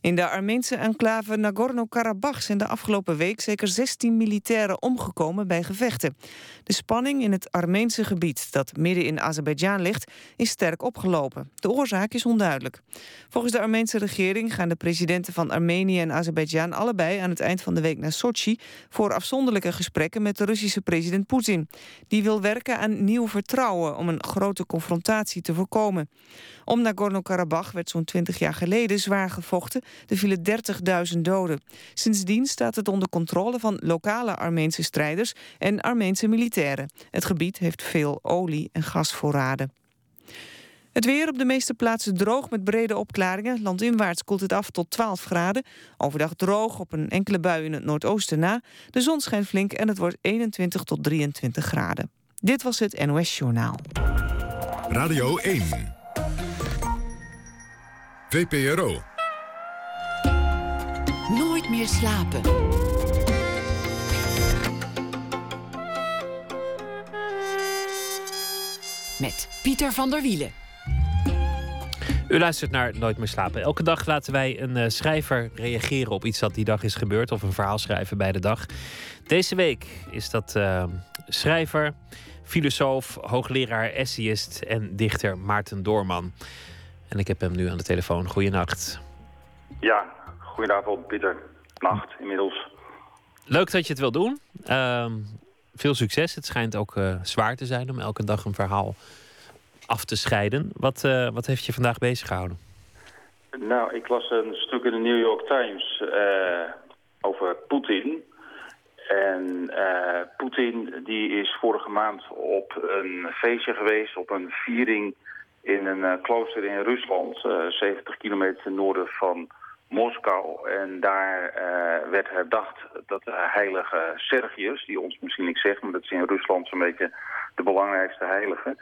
S1: In de Armeense enclave Nagorno-Karabakh zijn de afgelopen week zeker 16 militairen omgekomen bij gevechten. De spanning in het Armeense gebied, dat midden in Azerbeidzjan ligt, is sterk opgelopen. De oorzaak is onduidelijk. Volgens de Armeense regering gaan de presidenten van Armenië en Azerbeidzjan allebei aan het eind van de week naar Sochi voor afzonderlijke gesprekken met de Russische president Poetin. Die wil werken aan nieuw vertrouwen om een grote confrontatie te voorkomen. Om Nagorno-Karabakh werd zo'n 20 jaar geleden zwaar gevochten. Er vielen 30.000 doden. Sindsdien staat het onder controle van lokale Armeense strijders en Armeense militairen. Het gebied heeft veel olie- en gasvoorraden. Het weer op de meeste plaatsen droog met brede opklaringen. Landinwaarts koelt het af tot 12 graden. Overdag droog op een enkele bui in het noordoosten na. De zon schijnt flink en het wordt 21 tot 23 graden. Dit was het NOS Journaal.
S2: Radio 1. VPRO.
S3: Nooit meer slapen. Met Pieter van der Wielen.
S4: U luistert naar Nooit meer slapen. Elke dag laten wij een uh, schrijver reageren op iets dat die dag is gebeurd. Of een verhaal schrijven bij de dag. Deze week is dat uh, schrijver, filosoof, hoogleraar, essayist en dichter Maarten Doorman. En ik heb hem nu aan de telefoon. Goeienacht.
S8: Ja, goedenavond Pieter. Nacht inmiddels.
S4: Leuk dat je het wil doen. Uh, veel succes. Het schijnt ook uh, zwaar te zijn om elke dag een verhaal af te scheiden. Wat, uh, wat heeft je vandaag bezig gehouden?
S8: Nou, ik las een stuk in de New York Times uh, over Poetin. En Poetin die is vorige maand op een feestje geweest, op een viering in een klooster in Rusland, 70 kilometer ten noorden van Moskou. En daar uh, werd herdacht dat de heilige Sergius, die ons misschien niet zegt, maar dat is in Rusland zo'n beetje de belangrijkste heilige,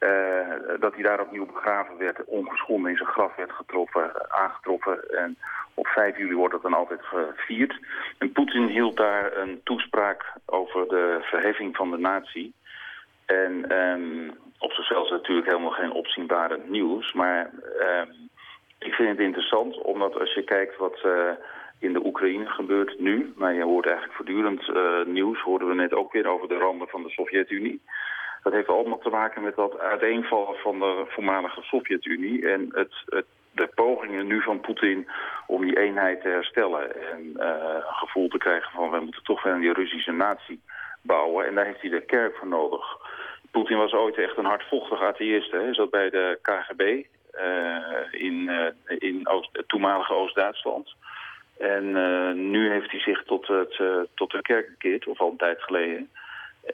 S8: uh, dat hij daar opnieuw begraven werd, ongeschonden in zijn graf werd getroffen, aangetroffen. En op 5 juli wordt dat dan altijd gevierd. En Poetin hield daar een toespraak over de verheffing van de natie. En um, op zichzelf is natuurlijk helemaal geen opzienbare nieuws, maar... Um, ik vind het interessant, omdat als je kijkt wat uh, in de Oekraïne gebeurt nu... maar je hoort eigenlijk voortdurend uh, nieuws, hoorden we net ook weer over de randen van de Sovjet-Unie. Dat heeft allemaal te maken met dat uiteenvallen van de voormalige Sovjet-Unie... en het, het, de pogingen nu van Poetin om die eenheid te herstellen... en uh, een gevoel te krijgen van we moeten toch weer een die Russische natie bouwen... en daar heeft hij de kerk voor nodig... Poetin was ooit echt een hardvochtig atheïst. Hij zat bij de KGB in, uh, in Oost, het toenmalige Oost-Duitsland. En uh, nu heeft hij zich tot, het, tot de kerk gekeerd, of al een tijd geleden.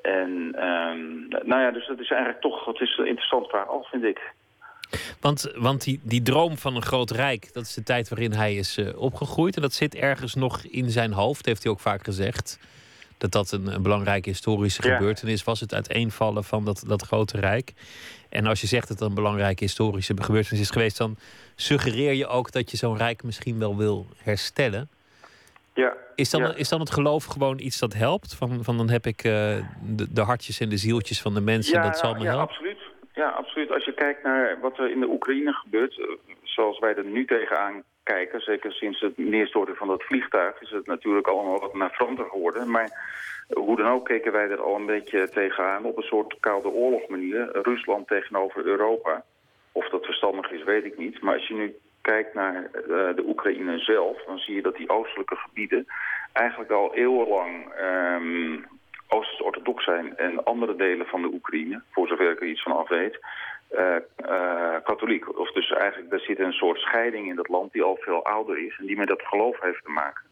S8: En um, nou ja, dus dat is eigenlijk toch het is een interessant verhaal, vind ik.
S4: Want, want die, die droom van een groot rijk, dat is de tijd waarin hij is opgegroeid. En dat zit ergens nog in zijn hoofd, heeft hij ook vaak gezegd dat dat een, een belangrijke historische ja. gebeurtenis was. Het uiteenvallen van dat, dat grote rijk. En als je zegt dat het een belangrijke historische gebeurtenis is geweest, dan suggereer je ook dat je zo'n rijk misschien wel wil herstellen.
S8: Ja.
S4: Is dan,
S8: ja.
S4: is dan het geloof gewoon iets dat helpt? Van, van dan heb ik eh, de, de hartjes en de zieltjes van de mensen, dat zal me
S8: ja,
S4: helpen?
S8: absoluut. Ja, absoluut. Als je kijkt naar wat er in de Oekraïne gebeurt, eh, zoals wij er nu tegenaan zeker sinds het neerstorten van dat vliegtuig, is het natuurlijk allemaal wat naafronter geworden. Maar hoe dan ook keken wij er al een beetje tegenaan op een soort koude oorlog manier. Rusland tegenover Europa. Of dat verstandig is, weet ik niet. Maar als je nu kijkt naar eh, de Oekraïne zelf, dan zie je dat die oostelijke gebieden eigenlijk al eeuwenlang ehm Oost-orthodox zijn en andere delen van de Oekraïne, voor zover ik er iets van af weet, eh, eh, katholiek. Of dus eigenlijk, daar zit een soort scheiding in dat land die al veel ouder is en die met dat geloof heeft te maken.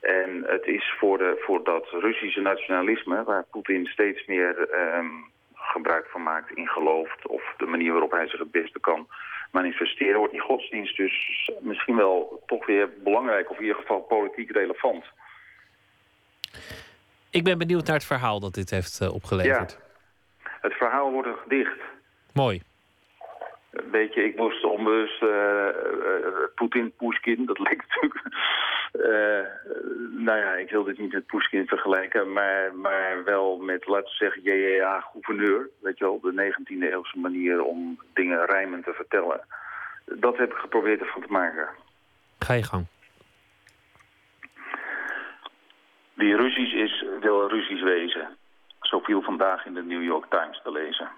S8: En het is voor, de, voor dat Russische nationalisme, waar Poetin steeds meer ehm, gebruik van maakt in geloof, of de manier waarop hij zich het beste kan manifesteren, wordt die godsdienst dus misschien wel toch weer belangrijk, of in ieder geval politiek relevant.
S4: Ik ben benieuwd naar het verhaal dat dit heeft eh, opgeleverd.
S8: Het verhaal wordt een gedicht.
S4: Mooi.
S8: Een beetje, ik moest onbewust eh, Poetin, Pushkin, dat (laughs) lijkt natuurlijk... nou ja, ik wil dit niet met Pushkin vergelijken, maar, maar wel met, laten we zeggen, JJA gouverneur. Weet je wel, de 19e eeuwse manier om dingen rijmend te vertellen. Dat heb ik geprobeerd ervan te maken.
S4: Ga je gang.
S8: Wie Russisch is, wil Russisch wezen. Zo viel vandaag in de New York Times te lezen.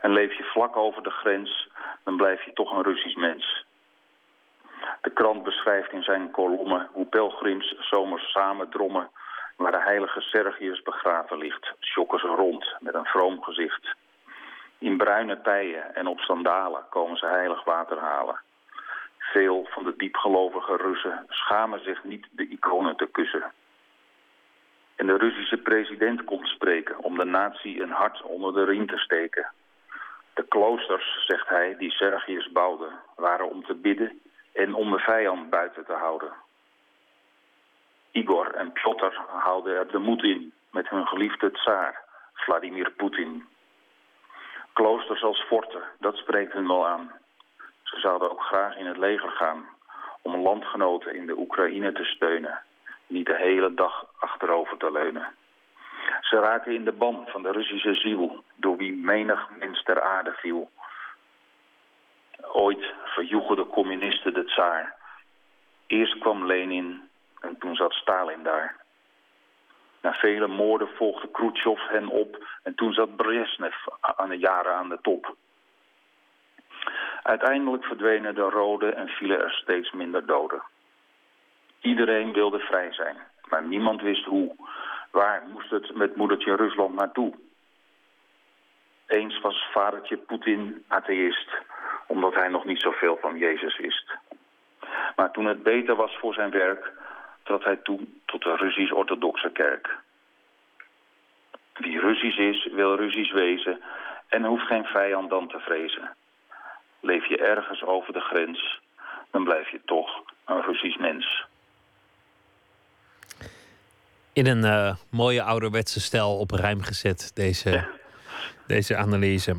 S8: En leef je vlak over de grens, dan blijf je toch een Russisch mens. De krant beschrijft in zijn kolommen hoe pelgrims zomers samen drommen... waar de heilige Sergius begraven ligt, schokken ze rond met een vroom gezicht. In bruine pijen en op sandalen komen ze heilig water halen. Veel van de diepgelovige Russen schamen zich niet de iconen te kussen. En de Russische president komt spreken om de natie een hart onder de riem te steken. De kloosters, zegt hij, die Sergius bouwde, waren om te bidden en om de vijand buiten te houden. Igor en Piotr houden er de moed in met hun geliefde tsaar, Vladimir Poetin. Kloosters als forten, dat spreekt hun wel aan. Ze zouden ook graag in het leger gaan om landgenoten in de Oekraïne te steunen niet de hele dag achterover te leunen. Ze raken in de ban van de Russische ziel, door wie menig mens ter aarde viel. Ooit verjoegen de communisten de tsaar. Eerst kwam Lenin en toen zat Stalin daar. Na vele moorden volgde Khrushchev hen op en toen zat Brezhnev aan de jaren aan de top. Uiteindelijk verdwenen de rode en vielen er steeds minder doden. Iedereen wilde vrij zijn, maar niemand wist hoe. Waar moest het met moedertje Rusland naartoe? Eens was vadertje Poetin atheïst, omdat hij nog niet zoveel van Jezus wist. Maar toen het beter was voor zijn werk, trad hij toe tot de Russisch-orthodoxe kerk. Wie Russisch is, wil Russisch wezen en hoeft geen vijand dan te vrezen. Leef je ergens over de grens, dan blijf je toch een Russisch mens.
S4: In een eh, mooie ouderwetse stijl op rijm gezet, deze, deze analyse.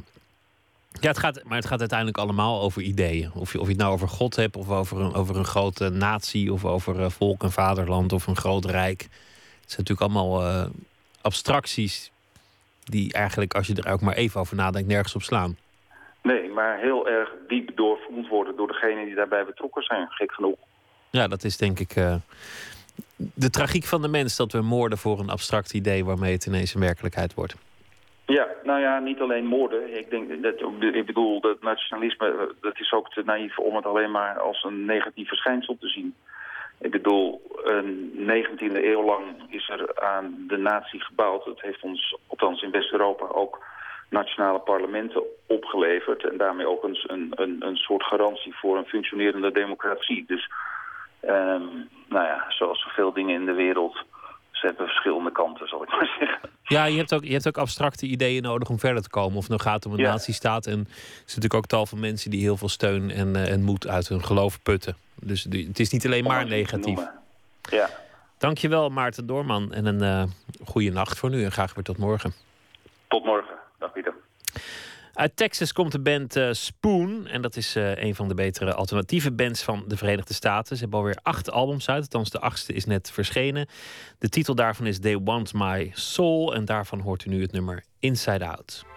S4: Ja, het gaat, maar het gaat uiteindelijk allemaal over ideeën. Of je, of je het nou over God hebt, of over een, over een grote natie, of over eh, volk en vaderland, of een groot rijk. Het zijn natuurlijk allemaal eh, abstracties die eigenlijk, als je er ook maar even over nadenkt, nergens op slaan.
S8: Nee, maar heel erg diep doorvoeld worden door degenen die daarbij betrokken zijn, gek genoeg.
S4: Ja, dat is denk ik de tragiek van de mens, dat we moorden voor een abstract idee waarmee het ineens een werkelijkheid wordt.
S8: Ja, nou ja, niet alleen moorden. Ik, denk dat, ik bedoel, dat nationalisme, eh, dat is ook te naïef om het alleen maar als een negatief verschijnsel te zien. Ik bedoel, een 19e eeuw lang is er aan de natie gebouwd. Het heeft ons, althans in West-Europa, ook nationale parlementen opgeleverd. En daarmee ook een, een, een, een soort garantie voor een functionerende democratie. Dus, ehm, nou ja, zoals zoveel dingen in de wereld, ze hebben verschillende kanten, zal ik maar (laughs) zeggen.
S4: Ja, je hebt, ook, je hebt ook abstracte ideeën nodig om verder te komen. Of het nou gaat om een
S8: Ja.
S4: natiestaat. En er zijn natuurlijk ook tal van mensen die heel veel steun en, eh, en moed uit hun geloof putten. Dus die- het is niet alleen maar negatief.
S8: Ja,
S4: Dankjewel Maarten Doorman en een eh goede nacht voor nu. En graag weer tot morgen.
S8: tot morgen. Dag Pieter.
S4: Uit Texas komt de band uh, Spoon. En dat is uh, een van de betere alternatieve bands van de Verenigde Staten. Ze hebben alweer acht albums uit. Althans, de achtste is net verschenen. De titel daarvan is They Want My Soul. En daarvan hoort u nu het nummer Inside Out.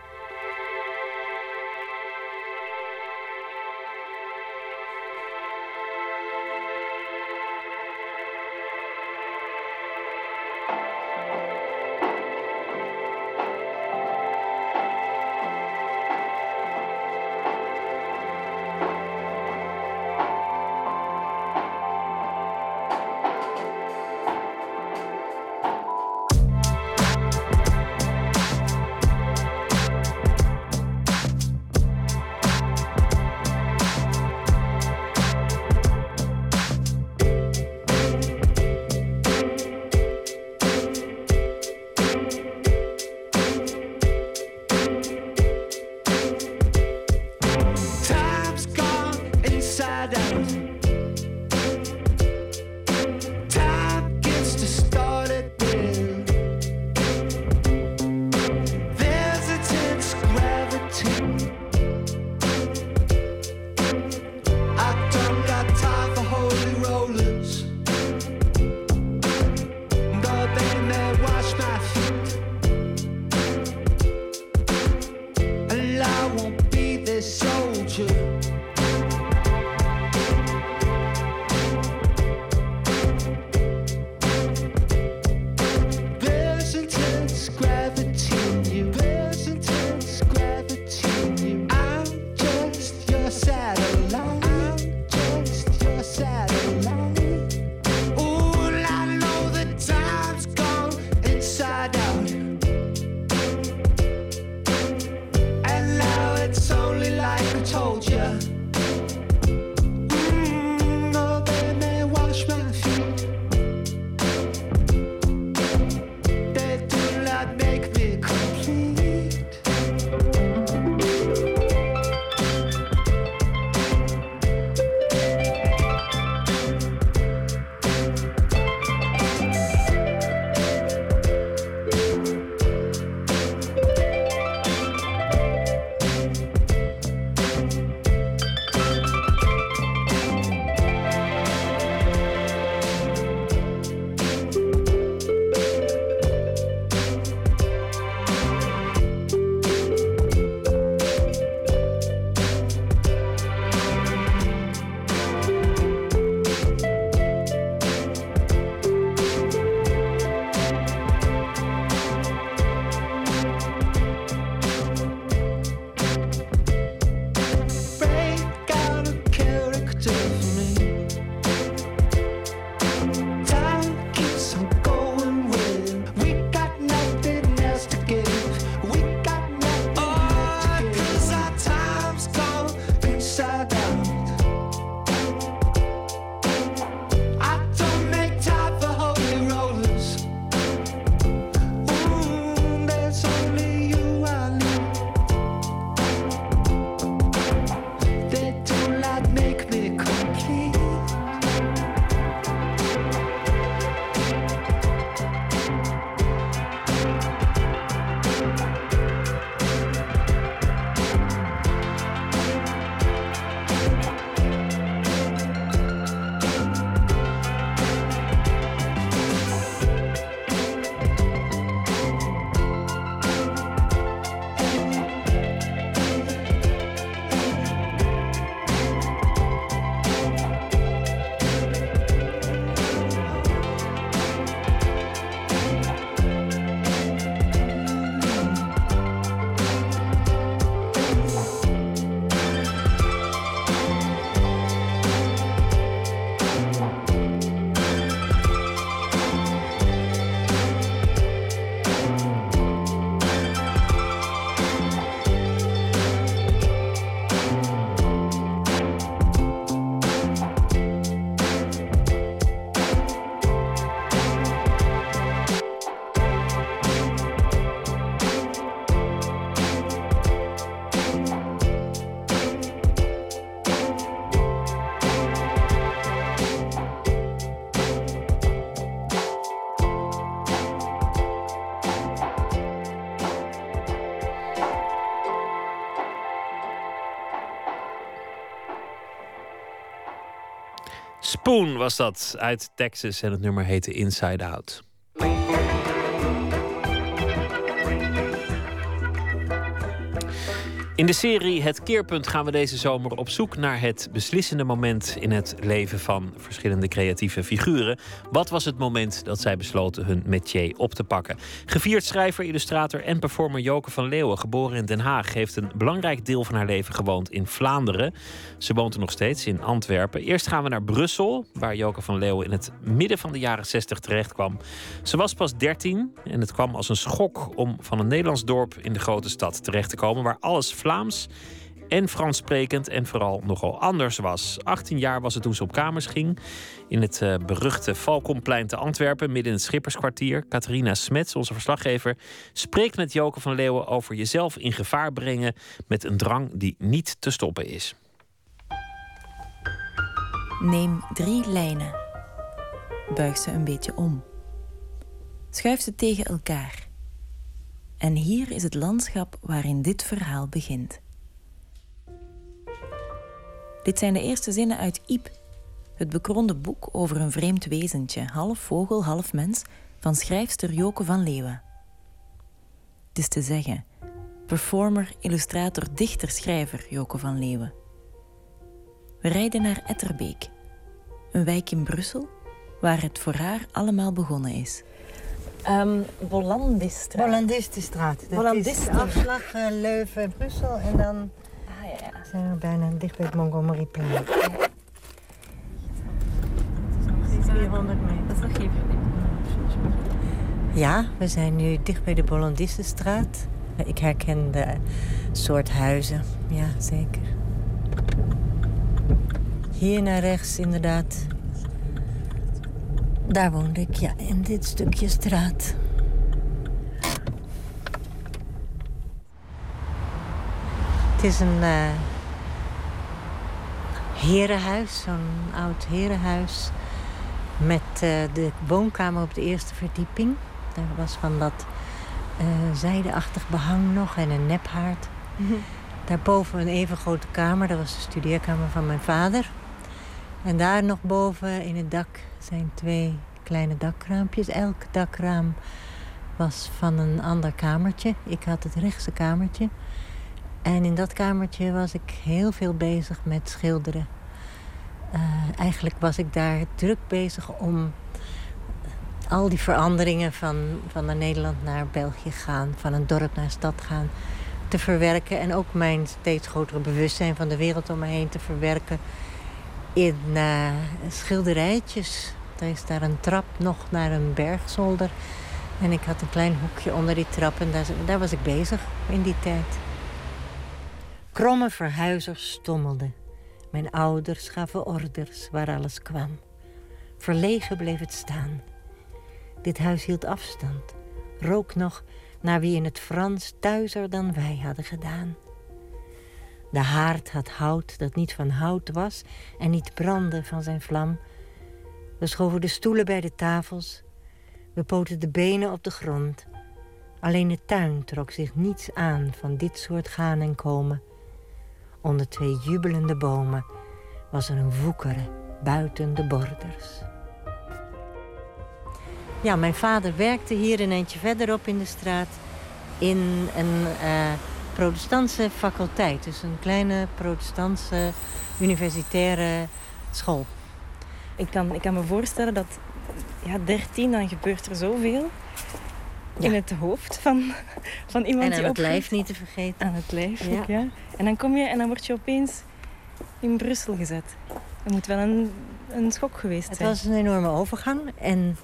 S4: Spoon was dat uit Texas en het nummer heette Inside Out. In de serie Het Keerpunt gaan we deze zomer op zoek naar het beslissende moment in het leven van verschillende creatieve figuren. Wat was het moment dat zij besloten hun métier op te pakken? Gevierd schrijver, illustrator en performer Joke van Leeuwen, geboren in Den Haag, heeft een belangrijk deel van haar leven gewoond in Vlaanderen. Ze woont er nog steeds in Antwerpen. Eerst gaan we naar Brussel, waar Joke van Leeuwen in het midden van de jaren 60 terecht kwam. Ze was pas 13 en het kwam als een schok om van een Nederlands dorp in de grote stad terecht te komen, waar alles Vlaams en Frans sprekend en vooral nogal anders was. 18 jaar was het toen ze op kamers ging. In het uh, beruchte Valkomplein te Antwerpen, midden in het Schipperskwartier. Catharina Smets, onze verslaggever, spreekt met Joke van Leeuwen over jezelf in gevaar brengen met een drang die niet te stoppen is.
S9: Neem drie lijnen. Buig ze een beetje om. Schuif ze tegen elkaar. En hier is het landschap waarin dit verhaal begint. Dit zijn de eerste zinnen uit Iep, het bekronde boek over een vreemd wezentje, half vogel, half mens, van schrijfster Joke van Leeuwen. Het is te zeggen, performer, illustrator, dichter, schrijver Joke van Leeuwen. We rijden naar Etterbeek, een wijk in Brussel waar het voor haar allemaal begonnen is.
S10: Um, Bollandistraat.
S11: Bollandistenstraat. Dat is afslag uh, Leuven-Brussel en dan ah, ja, ja. zijn we bijna dicht bij het Montgomeryplein. Ja. 400 meter. Dat is nog geen Ja, we zijn nu dicht bij de Bollandistenstraat. Ik herken de soort huizen, ja zeker. Hier naar rechts inderdaad daar woonde ik, ja, in dit stukje straat. Het is een uh, herenhuis, zo'n oud herenhuis. Met uh, de woonkamer op de eerste verdieping. Daar was van dat uh, zijdeachtig behang nog en een nephaard. Mm Daarboven een even grote kamer, dat was de studeerkamer van mijn vader. En daar nog boven in het dak zijn twee kleine dakraampjes. Elk dakraam was van een ander kamertje. Ik had het rechtse kamertje. En in dat kamertje was ik heel veel bezig met schilderen. Uh, eigenlijk was ik daar druk bezig om al die veranderingen van, van Nederland naar België gaan, van een dorp naar een stad gaan, te verwerken. En ook mijn steeds grotere bewustzijn van de wereld om me heen te verwerken in uh, schilderijtjes. Er is daar een trap nog naar een bergzolder. En ik had een klein hoekje onder die trap en daar, daar was ik bezig in die tijd. Kromme verhuizers stommelden. Mijn ouders gaven orders waar alles kwam. Verlegen bleef het staan. Dit huis hield afstand, rook nog naar wie in het Frans thuiser dan wij hadden gedaan. De haard had hout dat niet van hout was en niet brandde van zijn vlam. We schoven de stoelen bij de tafels. We poten de benen op de grond. Alleen de tuin trok zich niets aan van dit soort gaan en komen. Onder twee jubelende bomen was er een woekere buiten de borders. Ja, mijn vader werkte hier een eentje verderop in de straat in een uh, protestantse faculteit. Dus een kleine protestantse universitaire school.
S10: Ik kan, ik kan me voorstellen dat ja, 13, dan gebeurt er zoveel. In het hoofd van, van iemand
S11: en
S10: die
S11: aan het lijf niet te vergeten.
S10: Aan het lijf, ja. ja. En dan kom je en dan word je opeens in Brussel gezet. Dat moet wel een, een schok geweest zijn.
S11: Het was een enorme overgang. En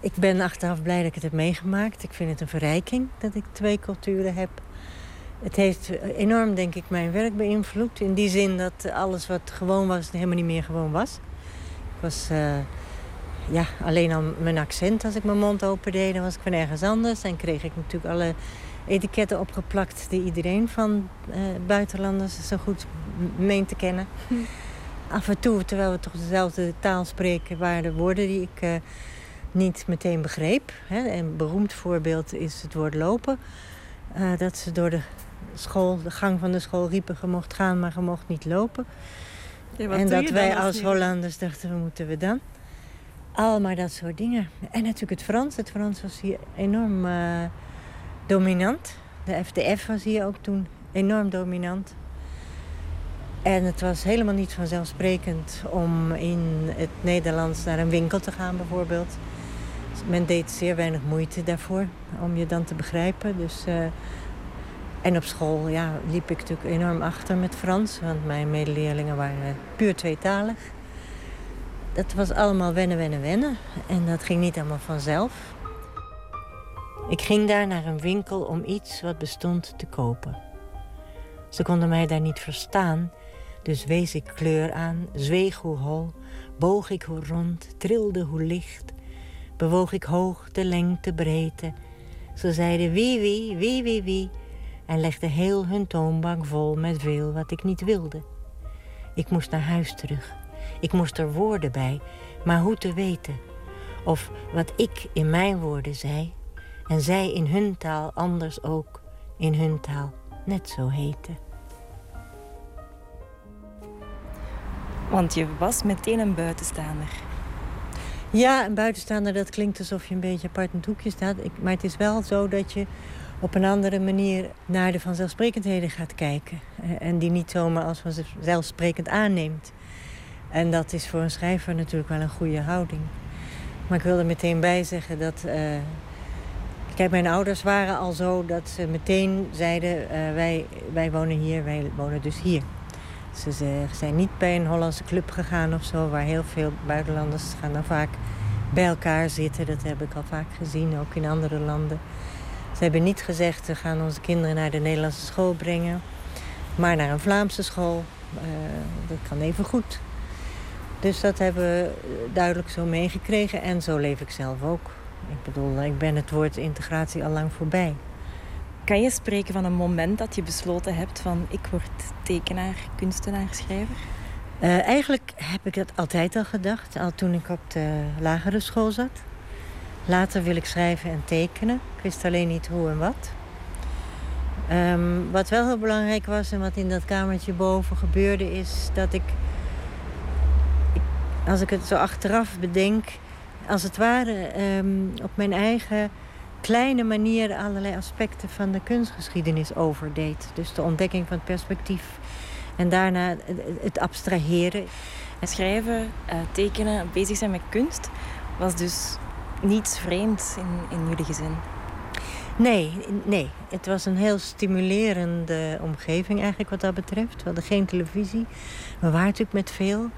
S11: ik ben achteraf blij dat ik het heb meegemaakt. Ik vind het een verrijking dat ik twee culturen heb. Het heeft enorm, denk ik, mijn werk beïnvloed. In die zin dat alles wat gewoon was, helemaal niet meer gewoon was. Ik was uh, ja, alleen al mijn accent. Als ik mijn mond open deed, dan was ik van ergens anders. En kreeg ik natuurlijk alle etiketten opgeplakt... die iedereen van uh, buitenlanders zo goed meent te kennen. Hm. Af en toe, terwijl we toch dezelfde taal spreken... waren er woorden die ik uh, niet meteen begreep. Hè. Een beroemd voorbeeld is het woord lopen. dat ze door de school, de gang van de school riepen... je mocht gaan, maar je mocht niet lopen.
S10: Ja,
S11: en dat wij
S10: als
S11: Hollanders dachten, wat moeten we dan? Allemaal dat soort dingen. En natuurlijk het Frans. Het Frans was hier enorm eh, dominant. De FDF was hier ook toen enorm dominant. En het was helemaal niet vanzelfsprekend om in het Nederlands naar een winkel te gaan bijvoorbeeld. Men deed zeer weinig moeite daarvoor om je dan te begrijpen. Dus, eh, en op school ja, liep ik natuurlijk enorm achter met Frans. Want mijn medeleerlingen waren puur tweetalig. Dat was allemaal wennen, wennen, wennen. En dat ging niet allemaal vanzelf. Ik ging daar naar een winkel om iets wat bestond te kopen. Ze konden mij daar niet verstaan, dus wees ik kleur aan, zweeg hoe hol, boog ik hoe rond, trilde hoe licht, bewoog ik hoogte, lengte, breedte. Ze zeiden wie, wie, wie, wie, wie, en legde heel hun toonbank vol met veel wat ik niet wilde. Ik moest naar huis terug. Ik moest er woorden bij, maar hoe te weten? Of wat ik in mijn woorden zei, en zij in hun taal anders ook in hun taal net zo heten.
S10: Want je was meteen een buitenstaander.
S11: Ja, een buitenstaander, dat klinkt alsof je een beetje apart in het hoekje staat. Ik, maar het is wel zo dat je op een andere manier naar de vanzelfsprekendheden gaat kijken. Eh, En die niet zomaar als vanzelfsprekend aanneemt. En dat is voor een schrijver natuurlijk wel een goede houding. Maar ik wil er meteen bij zeggen dat... eh, kijk, mijn ouders waren al zo dat ze meteen zeiden... eh, wij, wij wonen hier, wij wonen dus hier. Ze ze zijn niet bij een Hollandse club gegaan of zo... waar heel veel buitenlanders gaan dan vaak bij elkaar zitten. Dat heb ik al vaak gezien, ook in andere landen. Ze hebben niet gezegd, we gaan onze kinderen naar de Nederlandse school brengen... maar naar een Vlaamse school. Eh, dat kan even goed. Dus dat hebben we duidelijk zo meegekregen en zo leef ik zelf ook. Ik bedoel, ik ben het woord integratie al lang voorbij.
S10: Kan je spreken van een moment dat je besloten hebt van ik word tekenaar, kunstenaar, schrijver?
S11: Eh, eigenlijk heb ik dat altijd al gedacht, al toen ik op de lagere school zat. Later wil ik schrijven en tekenen. Ik wist alleen niet hoe en wat. Ehm, wat wel heel belangrijk was en wat in dat kamertje boven gebeurde, is dat ik, als ik het zo achteraf bedenk, als het ware ehm, op mijn eigen kleine manier allerlei aspecten van de kunstgeschiedenis overdeed. Dus de ontdekking van het perspectief en daarna het- het abstraheren.
S10: Schrijven, eh, tekenen, bezig zijn met kunst was dus niets vreemds in, in jullie gezin.
S11: Nee, nee, het was een heel stimulerende omgeving eigenlijk wat dat betreft. We hadden geen televisie. We waren natuurlijk met veel.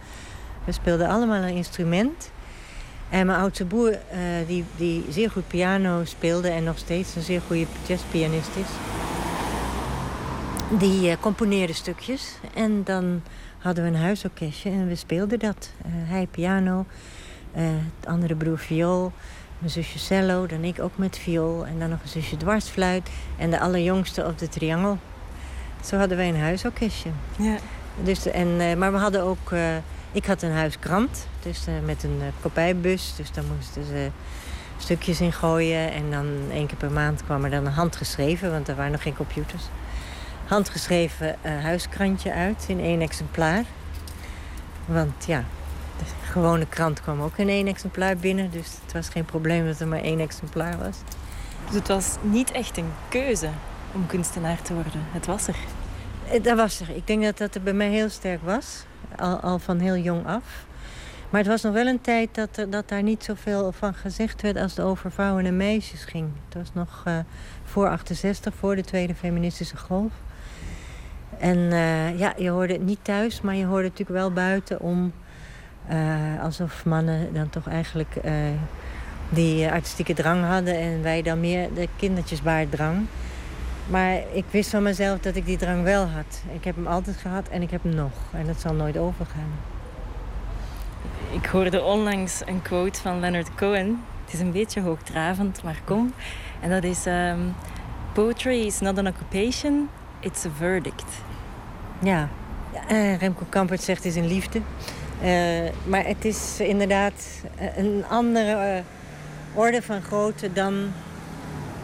S11: We speelden allemaal een instrument. En mijn oudste broer, eh, die, die zeer goed piano speelde en nog steeds een zeer goede jazzpianist is, die eh, componeerde stukjes. En dan hadden we een huisorkestje en we speelden dat. Eh, hij piano, het andere broer viool, mijn zusje cello, dan ik ook met viool. En dan nog een zusje dwarsfluit en de allerjongste op de triangel. Zo hadden wij een huisorkestje.
S10: Ja.
S11: Dus, en, eh, maar we hadden ook... eh, ik had een huiskrant, dus eh, met een uh, kopijbus. Dus daar moesten ze stukjes in gooien. En dan één keer per maand kwam er dan een handgeschreven... want er waren nog geen computers. Handgeschreven eh, huiskrantje uit in één exemplaar. Want ja, de gewone krant kwam ook in één exemplaar binnen. Dus het was geen probleem dat er maar één exemplaar was.
S10: Dus het was niet echt een keuze om kunstenaar te worden. Het was er.
S11: Eh, Dat was er. Ik denk dat dat er bij mij heel sterk was. Al, al van heel jong af. Maar het was nog wel een tijd dat, er, dat daar niet zoveel van gezegd werd als het over vrouwen en meisjes ging. Het was nog eh, voor 68, voor de tweede feministische golf. En eh, ja, je hoorde het niet thuis, maar je hoorde het natuurlijk wel buiten om... eh, alsof mannen dan toch eigenlijk eh, die artistieke drang hadden... en wij dan meer de kindertjesbaarddrang. Maar ik wist van mezelf dat ik die drang wel had. Ik heb hem altijd gehad en ik heb hem nog. En dat zal nooit overgaan.
S10: Ik hoorde onlangs een quote van Leonard Cohen. Het is een beetje hoogdravend, maar kom. En dat is... ehm, Poetry is not an occupation, it's a verdict.
S11: Ja, eh, Remco Kampert zegt het is een liefde. Eh, maar het is inderdaad eh, een andere eh, orde van grootte dan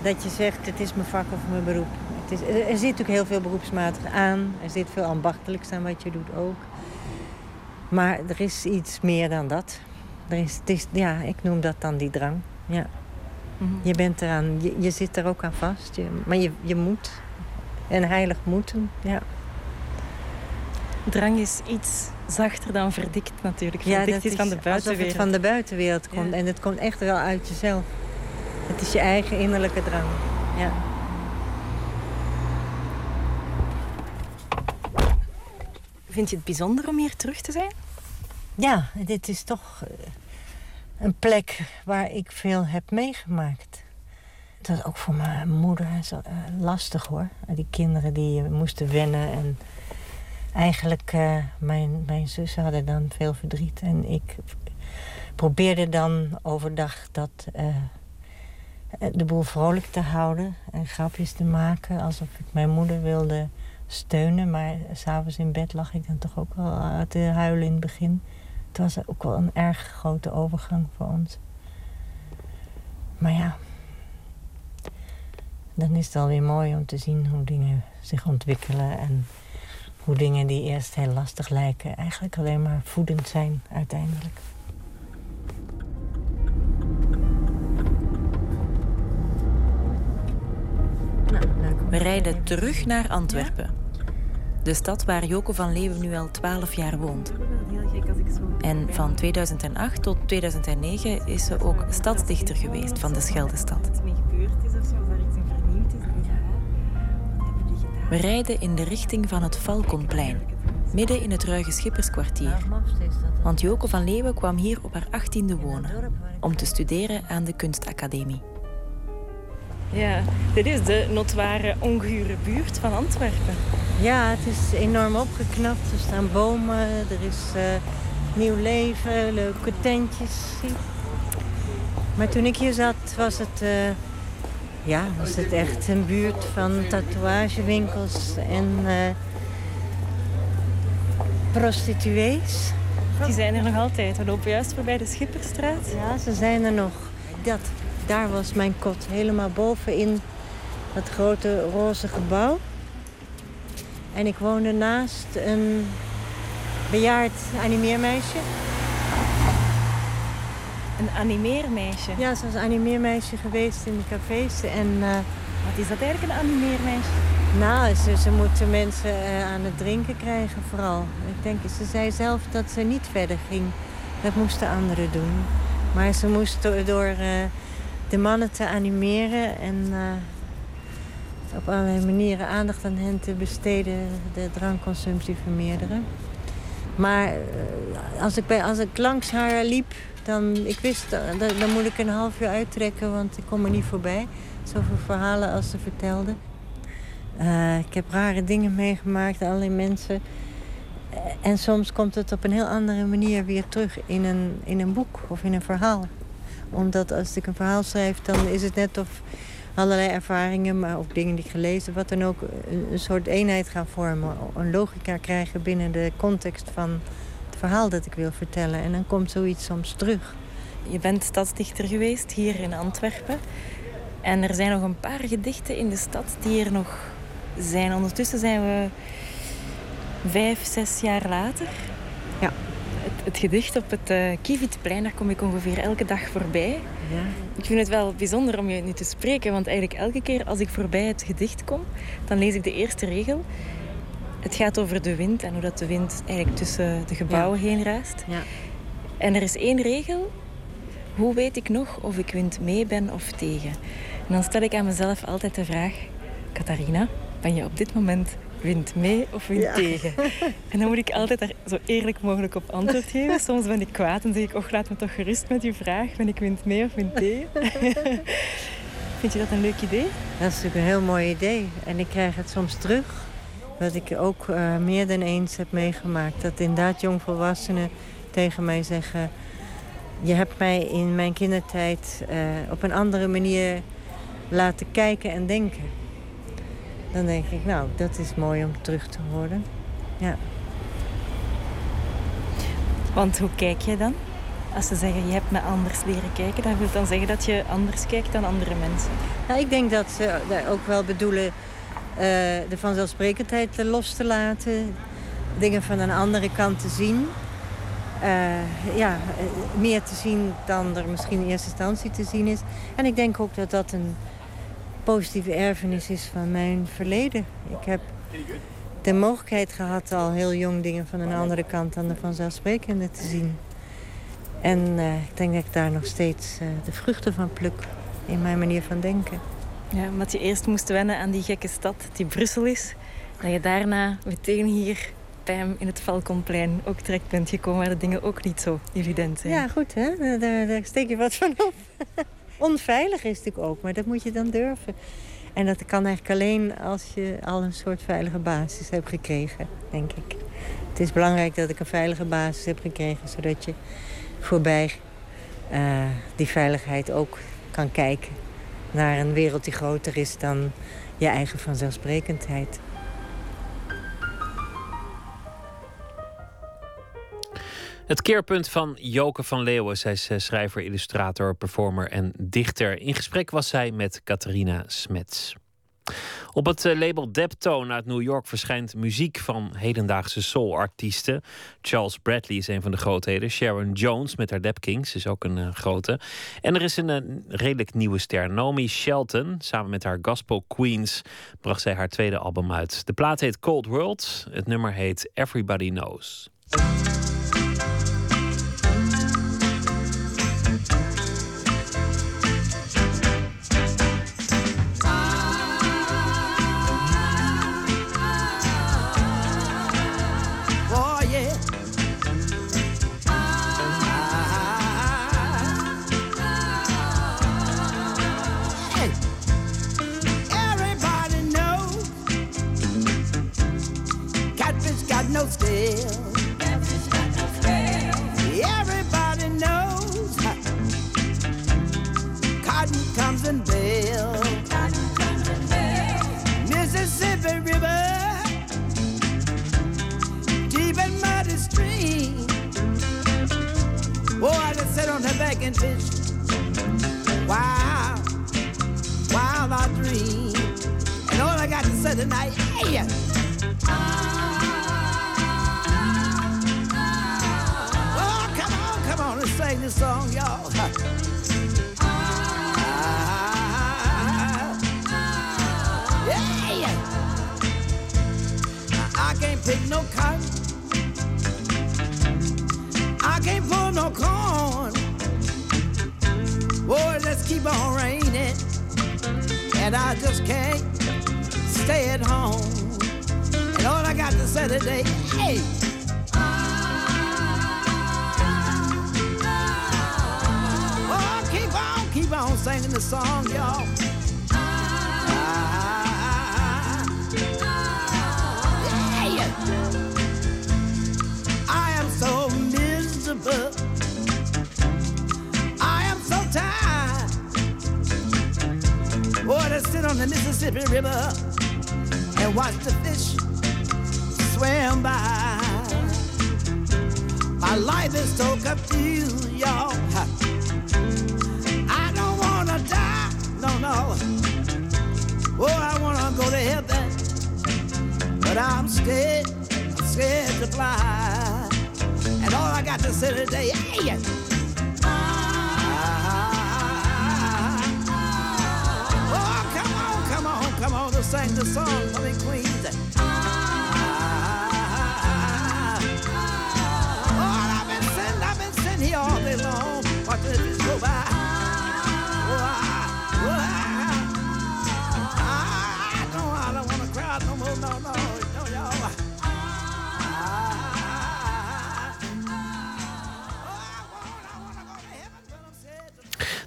S11: dat je zegt het is mijn vak of mijn beroep. Het is, er zit natuurlijk heel veel beroepsmatig aan. Er zit veel ambachtelijks aan wat je doet ook. Maar er is iets meer dan dat. Er is, het is, ja, ik noem dat dan die drang. Ja.
S10: Mhm.
S11: Je bent eraan, je, je zit er ook aan vast. Je, maar je, je moet. En heilig moeten, ja.
S10: Drang is iets zachter dan verdikt natuurlijk.
S11: Ja,
S10: Verdikt
S11: dat
S10: is van de
S11: alsof het
S10: buitenwereld.
S11: van de buitenwereld komt.
S10: Ja.
S11: En het komt echt wel uit jezelf. Het is je eigen innerlijke drang. Ja.
S10: Vind je het bijzonder om hier terug te zijn?
S11: Ja, dit is toch eh, een plek waar ik veel heb meegemaakt. Dat was ook voor mijn moeder eh, lastig hoor. Die kinderen die moesten wennen. En eigenlijk, eh, mijn, mijn zussen hadden dan veel verdriet. En ik probeerde dan overdag dat, eh, de boel vrolijk te houden. En grapjes te maken. Alsof ik mijn moeder wilde steunen. Maar s'avonds in bed lag ik dan toch ook wel te huilen in het begin. Het was ook wel een erg grote overgang voor ons. Maar ja, dan is het alweer mooi om te zien hoe dingen zich ontwikkelen. En hoe dingen die eerst heel lastig lijken, eigenlijk alleen maar voedend zijn uiteindelijk. Nou,
S9: We rijden terug naar Antwerpen. De stad waar Joko van Leeuwen nu al 12 jaar woont. En van 2008 tot 2009 is ze ook stadsdichter geweest van de Scheldestad. We rijden in de richting van het Falconplein, midden in het ruige schipperskwartier. Want Joko van Leeuwen kwam hier op haar 18e wonen, om te studeren aan de kunstacademie.
S10: Ja, dit is de notoire ongure buurt van Antwerpen.
S11: Ja, het is enorm opgeknapt. Er staan bomen, er is eh, nieuw leven, leuke tentjes. Maar toen ik hier zat, was het, eh, ja, was het echt een buurt van tatoeagewinkels en eh, prostituees.
S10: Die zijn er nog altijd. We lopen juist voorbij de Schipperstraat.
S11: Ja, ze zijn er nog. Dat, daar was mijn kot, helemaal bovenin dat grote roze gebouw. En ik woonde naast een bejaard animeermeisje.
S10: Een animeermeisje.
S11: Ja, ze was animeermeisje geweest in de cafés. En eh,
S10: Wat is dat eigenlijk, een animeermeisje?
S11: nou, ze, ze moeten mensen eh, aan het drinken krijgen vooral. Ik denk, ze zei zelf dat ze niet verder ging. Dat moesten anderen doen. Maar ze moest door, door eh, de mannen te animeren en op allerlei manieren aandacht aan hen te besteden, de drankconsumptie vermeerderen. Maar als, ik bij, als ik langs haar liep, dan, ik wist, eh, dan, dan moet ik een half uur uittrekken, want ik kom er niet voorbij. Zoveel verhalen als ze vertelde. Eh, ik heb rare dingen meegemaakt, allerlei mensen. Eh, En soms komt het op een heel andere manier weer terug in een, in een boek of in een verhaal. Omdat als ik een verhaal schrijf, dan is het net of allerlei ervaringen, maar ook dingen die ik gelezen, wat dan ook, een, soort eenheid gaan vormen. Een logica krijgen binnen de context van verhaal dat ik wil vertellen. En dan komt zoiets soms terug.
S10: Je bent stadsdichter geweest hier in Antwerpen. En er zijn nog een paar gedichten in de stad die er nog zijn. Ondertussen zijn we vijf, zes jaar later.
S11: Ja.
S10: Het, het gedicht op het uh, Kievietplein, daar kom ik ongeveer elke dag voorbij.
S11: Ja.
S10: Ik vind het wel bijzonder om je nu te spreken, want eigenlijk elke keer als ik voorbij het gedicht kom, dan lees ik de eerste regel. Het gaat over de wind en hoe dat de wind eigenlijk tussen de gebouwen heen raast.
S11: Ja.
S10: En er is één regel. Hoe weet ik nog of ik wind mee ben of tegen? En dan stel ik aan mezelf altijd de vraag... Catharina, ben je op dit moment wind mee of wind
S11: Ja.
S10: tegen? (laughs) En dan moet ik altijd daar zo eerlijk mogelijk op antwoord geven. Soms ben ik kwaad en zeg ik... Och, laat me toch gerust met uw vraag. Ben ik wind mee of wind tegen? (laughs) Vind je dat een leuk idee?
S11: Dat is natuurlijk een heel mooi idee. En ik krijg het soms terug. Wat ik ook eh, meer dan eens heb meegemaakt. Dat inderdaad jongvolwassenen tegen mij zeggen... Je hebt mij in mijn kindertijd eh, op een andere manier laten kijken en denken. Dan denk ik, nou, dat is mooi om terug te horen. Ja.
S10: Want hoe kijk je dan? Als ze zeggen, je hebt me anders leren kijken... dan wil dan zeggen dat je anders kijkt dan andere mensen.
S11: Nou, ik denk dat ze daar ook wel bedoelen de vanzelfsprekendheid los te laten. Dingen van een andere kant te zien. eh, ja, eh, meer te zien dan er misschien in eerste instantie te zien is. En ik denk ook dat dat een positieve erfenis is van mijn verleden. Ik heb de mogelijkheid gehad al heel jong dingen van een andere kant dan de vanzelfsprekende te zien. En eh, ik denk dat ik daar nog steeds de vruchten van pluk in mijn manier van denken.
S10: Ja, omdat je eerst moest wennen aan die gekke stad die Brussel is. Dat je daarna meteen hier bij in het Valkonplein ook terecht bent gekomen... waar de dingen ook niet zo evident zijn.
S11: Ja, goed hè. Daar, steek je wat van op. (laughs) Onveilig is het natuurlijk ook, maar dat moet je dan durven. En dat kan eigenlijk alleen als je al een soort veilige basis hebt gekregen, denk ik. Het is belangrijk dat ik een veilige basis heb gekregen... zodat je voorbij uh, die veiligheid ook kan kijken naar een wereld die groter is dan je eigen vanzelfsprekendheid.
S6: Het keerpunt van Joke van Leeuwen. Zij is eh, schrijver, illustrator, performer en dichter. In gesprek was zij met Catharina Smets. Op het eh, label Deptone uit New York verschijnt muziek van hedendaagse soulartiesten. Charles Bradley is een van de grootheden. Sharon Jones met haar Dep Kings is ook een uh, grote. En er is een, een redelijk nieuwe ster. Naomi Shelton, samen met haar Gospel Queens, bracht zij haar tweede album uit. De plaat heet Cold World. Het nummer heet Everybody Knows. No. Everybody knows cotton comes in bales. Mississippi River, deep and muddy stream. Oh, I just sit on and fish. Wow, wild I dream. And all I got to say tonight, hey. Sing this song, y'all. yeah, (laughs) yeah. I can't pick no cotton. I can't pull no corn. Boy, let's keep on raining. And I just can't stay at home. And all I got to say today, hey. On singing the song, y'all. I am so miserable. I am so tired. Boy, to sit on the Mississippi River and watch the fish swim by. My life is so confused, y'all. Know. Oh, I wanna go to heaven, but I'm scared, I'm scared to fly. And all I got to say today, hey, ah, ah, ah, ah, oh, come on, come on, come on to sing the song for me. Ah, oh, I've been sitting, I've been sitting here all day long,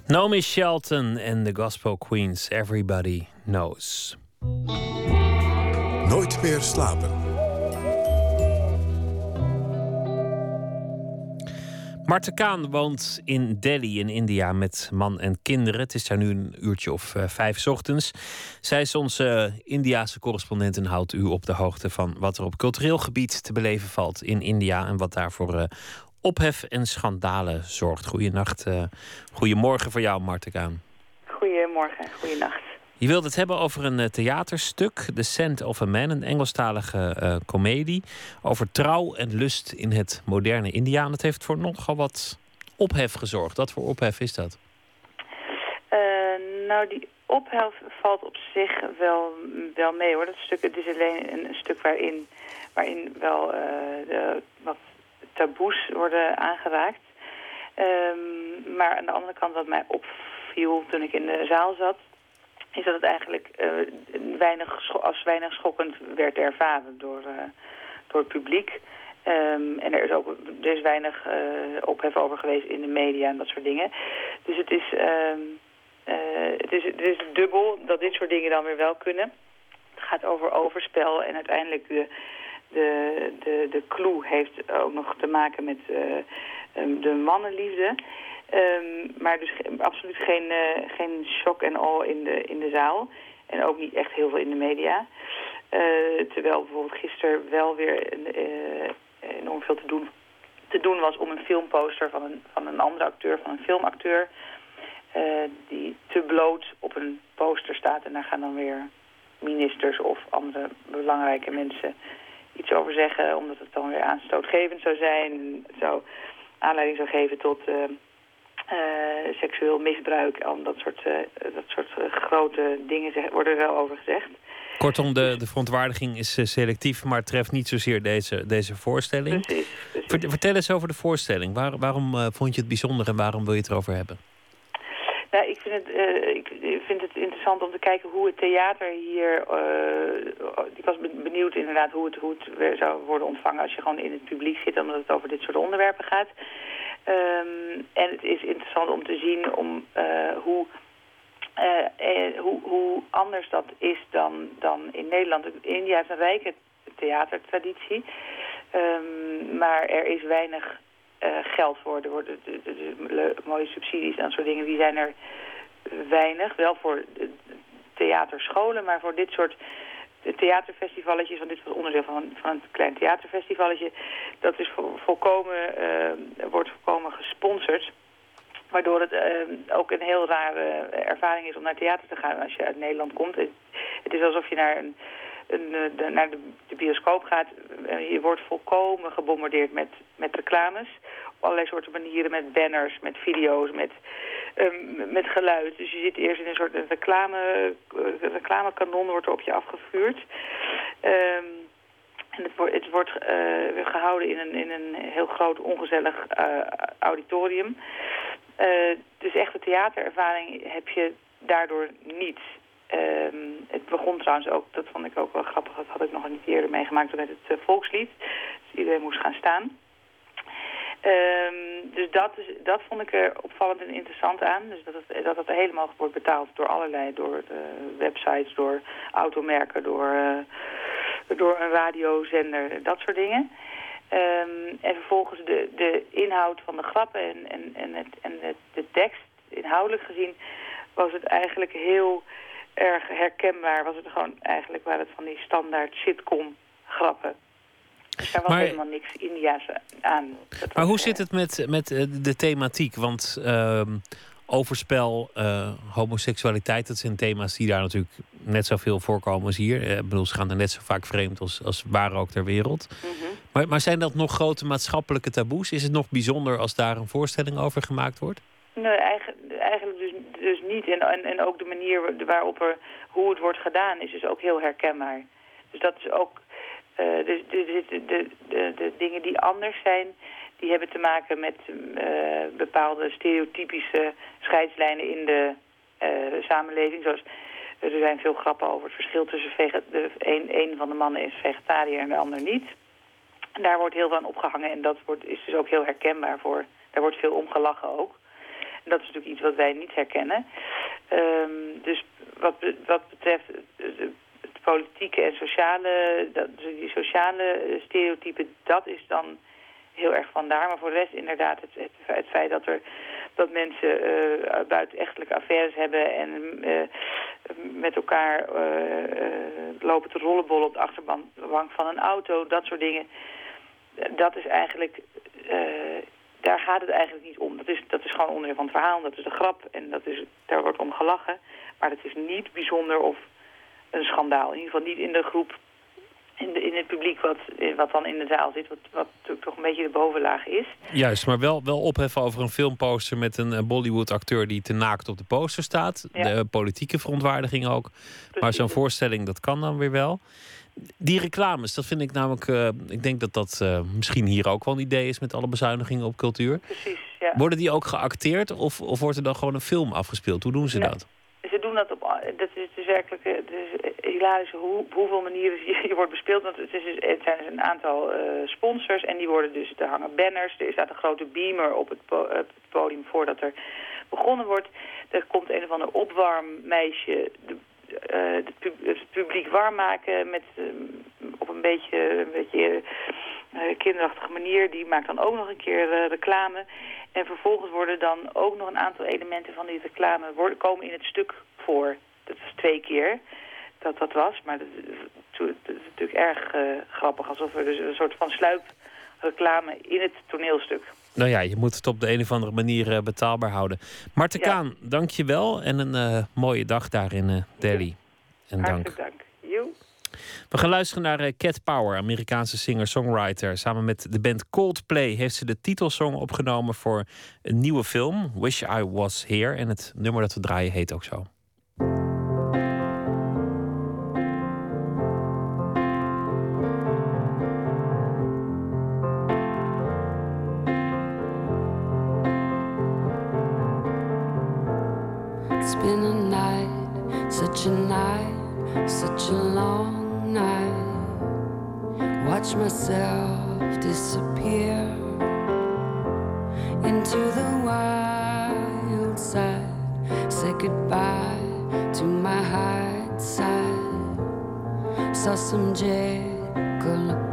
S6: Naomi Shelton en de Gospel Queens. Everybody knows.
S2: Nooit meer slapen.
S6: Marten Kaan woont in Delhi in India met man en kinderen. Het is daar nu een uurtje of uh, vijf ochtends. Zij is onze uh, Indiaanse correspondent en houdt u op de hoogte van wat er op cultureel gebied te beleven valt in India en wat daarvoor uh, ophef en schandalen zorgt. Goedenacht, uh, goedemorgen voor jou, Marten Kaan.
S12: Goedemorgen, goedenacht.
S4: Je wilt het hebben over een eh, theaterstuk, The Scent of a Man, een Engelstalige uh, komedie. Over trouw en lust in het moderne India. En het heeft voor nogal wat ophef gezorgd. Wat voor ophef is dat?
S12: Nou, die ophef valt op zich wel, wel mee hoor. Dat stuk, het is alleen een, een stuk waarin, waarin wel de, wat taboes worden aangeraakt. Um, maar aan de andere kant wat mij opviel toen ik in de zaal zat is dat het eigenlijk uh, weinig, als weinig schokkend werd ervaren door, uh, door het publiek. Um, en er is ook er is weinig uh, ophef over geweest in de media en dat soort dingen. Dus het is, um, het, is, het is dubbel dat dit soort dingen dan weer wel kunnen. Het gaat over overspel en uiteindelijk de, de, de, de clue heeft ook nog te maken met um, de mannenliefde. Um, maar dus absoluut geen, uh, geen shock en al in de, in de zaal. En ook niet echt heel veel in de media. Uh, terwijl bijvoorbeeld gisteren wel weer enorm veel te doen, te doen was om een filmposter van een, van een andere acteur, van een filmacteur. die te bloot op een poster staat. En daar gaan dan weer ministers of andere belangrijke mensen iets over zeggen. Omdat het dan weer aanstootgevend zou zijn. En zou aanleiding zou geven tot uh, seksueel misbruik en dat soort, uh, dat soort grote dingen worden er wel over gezegd.
S4: Kortom, de, de verontwaardiging is selectief, maar treft niet zozeer deze, deze voorstelling.
S12: Precies, precies.
S4: Vertel eens over de voorstelling. Waar, waarom vond je het bijzonder en waarom wil je het erover hebben?
S12: Nou, ik vind, het, interessant om te kijken hoe het theater hier... ik was benieuwd inderdaad hoe het, hoe het zou worden ontvangen als je gewoon in het publiek zit... omdat het over dit soort onderwerpen gaat. Um, en het is interessant om te zien om, uh, hoe, hoe, hoe, anders dat is dan, dan in Nederland. India heeft een rijke theatertraditie, um, maar er is weinig geld voor. Er worden de, de, de, mooie subsidies en dat soort dingen, die zijn er weinig. Wel voor theaterscholen, maar voor dit soort theaterfestivalletjes, want dit was onderdeel van, van een klein theaterfestivalletje, dat is volkomen, uh, wordt volkomen gesponsord. Waardoor het uh, ook een heel rare ervaring is om naar theater te gaan als je uit Nederland komt. Het, is alsof je naar, een, een de, naar de, bioscoop gaat. Je wordt volkomen gebombardeerd met, met reclames. Op allerlei soorten manieren, met banners, met video's, met um, met geluid. Dus je zit eerst in een soort reclame, uh, reclamekanon wordt er op je afgevuurd. Um, en het, wordt, het wordt uh, gehouden in een, in een heel groot ongezellig uh, auditorium. dus echte theaterervaring heb je daardoor niet. Um, het begon trouwens ook, dat vond ik ook wel grappig, dat had ik nog niet eerder meegemaakt met het volkslied. Dus iedereen moest gaan staan. Um, dus dat, is, dat vond ik er opvallend en interessant aan. Dus dat het, dat het helemaal wordt betaald door allerlei, door uh, websites, door automerken, door, uh, door een radiozender, dat soort dingen. Um, en vervolgens de, de inhoud van de grappen en, en, en, het, en het, de tekst, inhoudelijk gezien, was het eigenlijk heel erg herkenbaar. Was het gewoon eigenlijk, waar het van die standaard sitcom grappen er was helemaal niks India's aan.
S4: maar hoe zit het met, met eh, de thematiek? Want uh, overspel, uh, homoseksualiteit, dat zijn thema's die daar natuurlijk net zoveel voorkomen als hier. Ik bedoel, ze gaan er net zo vaak vreemd als, als waar ook ter wereld. Mm -hmm. maar, maar zijn dat nog grote maatschappelijke taboes? Is het nog bijzonder als daar een voorstelling over gemaakt wordt?
S12: Nee, eigenlijk, eigenlijk dus, dus niet. En, en, en ook de manier waarop er, hoe het wordt gedaan is dus ook heel herkenbaar. Dus dat is ook de, de, de, de, dingen die anders zijn, die hebben te maken met uh, bepaalde stereotypische scheidslijnen in de uh, samenleving. Zoals er zijn veel grappen over het verschil tussen de, een, van de mannen is vegetariër en de ander niet. En daar wordt heel veel aan opgehangen en dat wordt, is dus ook heel herkenbaar voor. Daar wordt veel om gelachen ook. En dat is natuurlijk iets wat wij niet herkennen. Um, dus wat, wat betreft politieke en sociale, dat, die sociale stereotypen, dat is dan heel erg vandaar. Maar voor de rest inderdaad het, het, feit dat er dat mensen uh, buitenechtelijke affaires hebben en uh, met elkaar uh, lopen te rollenbollen op de achterbank van een auto, dat soort dingen. Dat is eigenlijk, daar gaat het eigenlijk niet om. Dat is, dat is gewoon onderdeel van het verhaal, dat is de grap en dat is, daar wordt om gelachen. Maar het is niet bijzonder of een schandaal. In ieder geval niet in de groep, in, de, in het publiek wat, wat dan in de zaal zit, wat, wat natuurlijk toch een beetje de bovenlaag is.
S4: Juist, maar wel, wel opheffen over een filmposter met een Bollywood-acteur die te naakt op de poster staat.
S12: Ja.
S4: De politieke verontwaardiging ook. Maar zo'n voorstelling, dat kan dan weer wel. Die reclames, dat vind ik namelijk. eh, ik denk dat dat eh, misschien hier ook wel een idee is met alle bezuinigingen op cultuur.
S12: Precies, ja.
S4: Worden die ook geacteerd of, of wordt er dan gewoon een film afgespeeld? Hoe doen ze
S12: Nee.
S4: dat?
S12: Ze doen dat op, dat is dus werkelijk, is hilarisch hoe, hoeveel manieren je, (laughs) je wordt bespeeld. Want het, is, dus- het zijn dus een aantal eh, sponsors en die worden dus, er hangen banners. Er staat een grote beamer op het, po- het podium voordat er begonnen wordt. Er komt een of ander opwarmmeisje de, het, pub- het publiek warm maken met, op een beetje, een beetje kinderachtige manier. Die maakt dan ook nog een keer reclame. En vervolgens worden dan ook nog een aantal elementen van die reclame worden, komen in het stuk voor. Dat is twee keer dat dat was. Maar dat, dat is natuurlijk erg eh, grappig. Alsof er dus een soort van sluipreclame in het toneelstuk.
S4: Nou ja, je moet het op de een of andere manier eh, betaalbaar houden. Marten
S12: Ja.
S4: Kaan, dank je wel en een eh, mooie dag daar in Delhi. En dank.
S12: Hartelijk dank.
S4: We gaan luisteren naar Cat Power, Amerikaanse singer-songwriter. Samen met de band Coldplay heeft ze de titelsong opgenomen voor een nieuwe film, Wish I Was Here. En het nummer dat we draaien heet ook zo.
S13: It's been a night, such a night, such a long night. Watch myself disappear into the wild side. Say goodbye to my hide side. Saw some Jekyll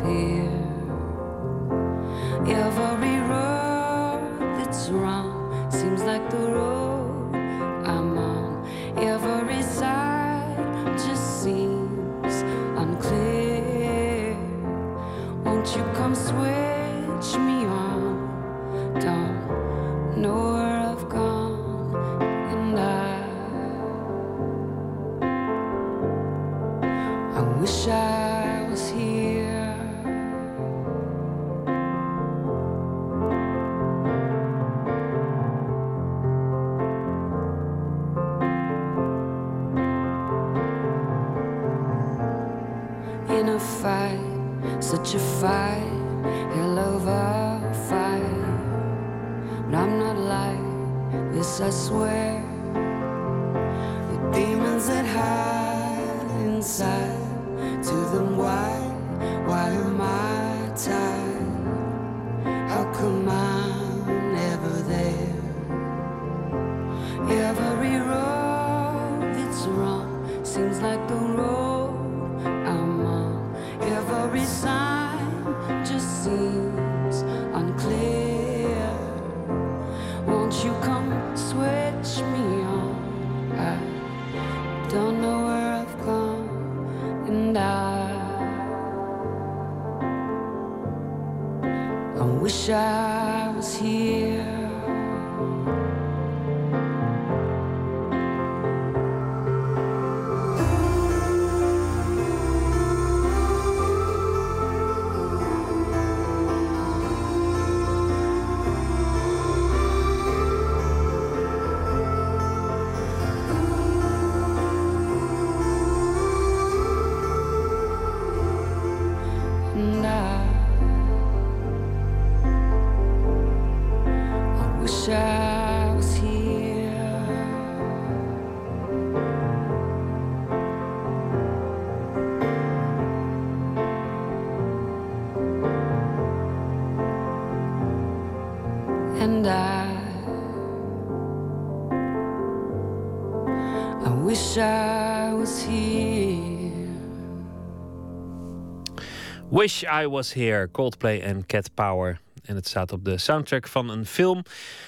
S13: Wish I Was Here,
S4: Coldplay en Cat Power. En het staat op de soundtrack van een film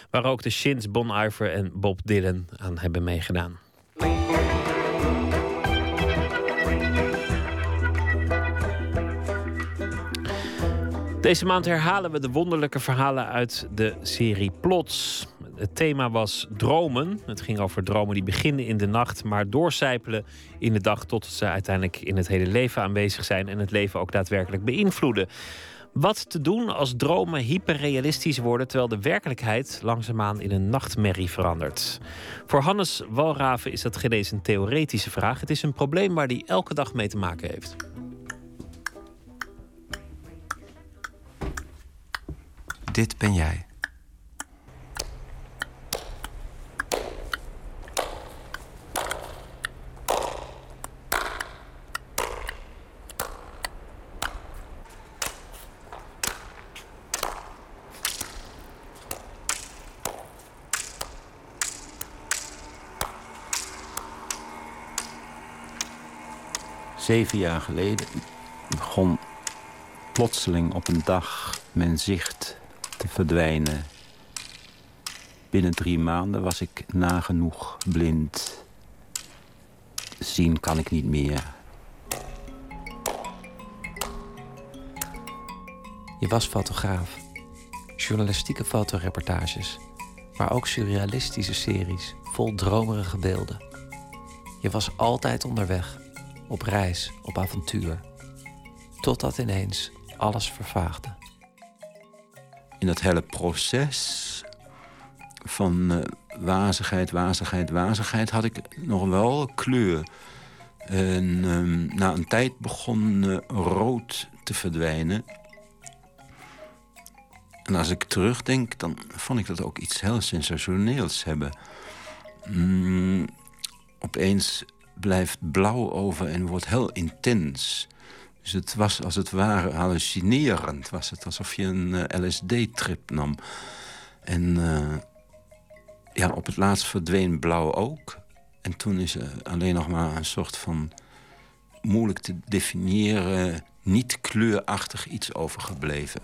S4: waar ook de Shins, Bon Iver en Bob Dylan aan hebben meegedaan. Deze maand herhalen we de wonderlijke verhalen uit de serie Plots. Het thema was dromen. Het ging over dromen die beginnen in de nacht, maar doorcijpelen in de dag tot ze uiteindelijk in het hele leven aanwezig zijn en het leven ook daadwerkelijk beïnvloeden. Wat te doen als dromen hyperrealistisch worden terwijl de werkelijkheid langzaamaan in een nachtmerrie verandert? Voor Hannes Walraven is dat geen eens een theoretische vraag. Het is een probleem waar hij elke dag mee te maken heeft.
S14: Dit ben jij.
S15: Zeven jaar geleden begon plotseling op een dag mijn zicht te verdwijnen. Binnen drie maanden was ik nagenoeg blind. Zien kan ik niet meer.
S14: Je was fotograaf. Journalistieke fotoreportages. Maar ook surrealistische series vol dromerige beelden. Je was altijd onderweg. Op reis, op avontuur. Totdat ineens alles vervaagde.
S15: In dat hele proces van uh, wazigheid, wazigheid, wazigheid... had ik nog wel kleur. En uh, na een tijd begon uh, rood te verdwijnen. En als ik terugdenk, dan vond ik dat ook iets heel sensationeels hebben. Mm, opeens blijft blauw over en wordt heel intens. Dus het was als het ware hallucinerend. Was het alsof je een uh, LSD-trip nam. En uh, ja, op het laatst verdween blauw ook. En toen is er alleen nog maar een soort van moeilijk te definiëren... niet kleurachtig iets overgebleven.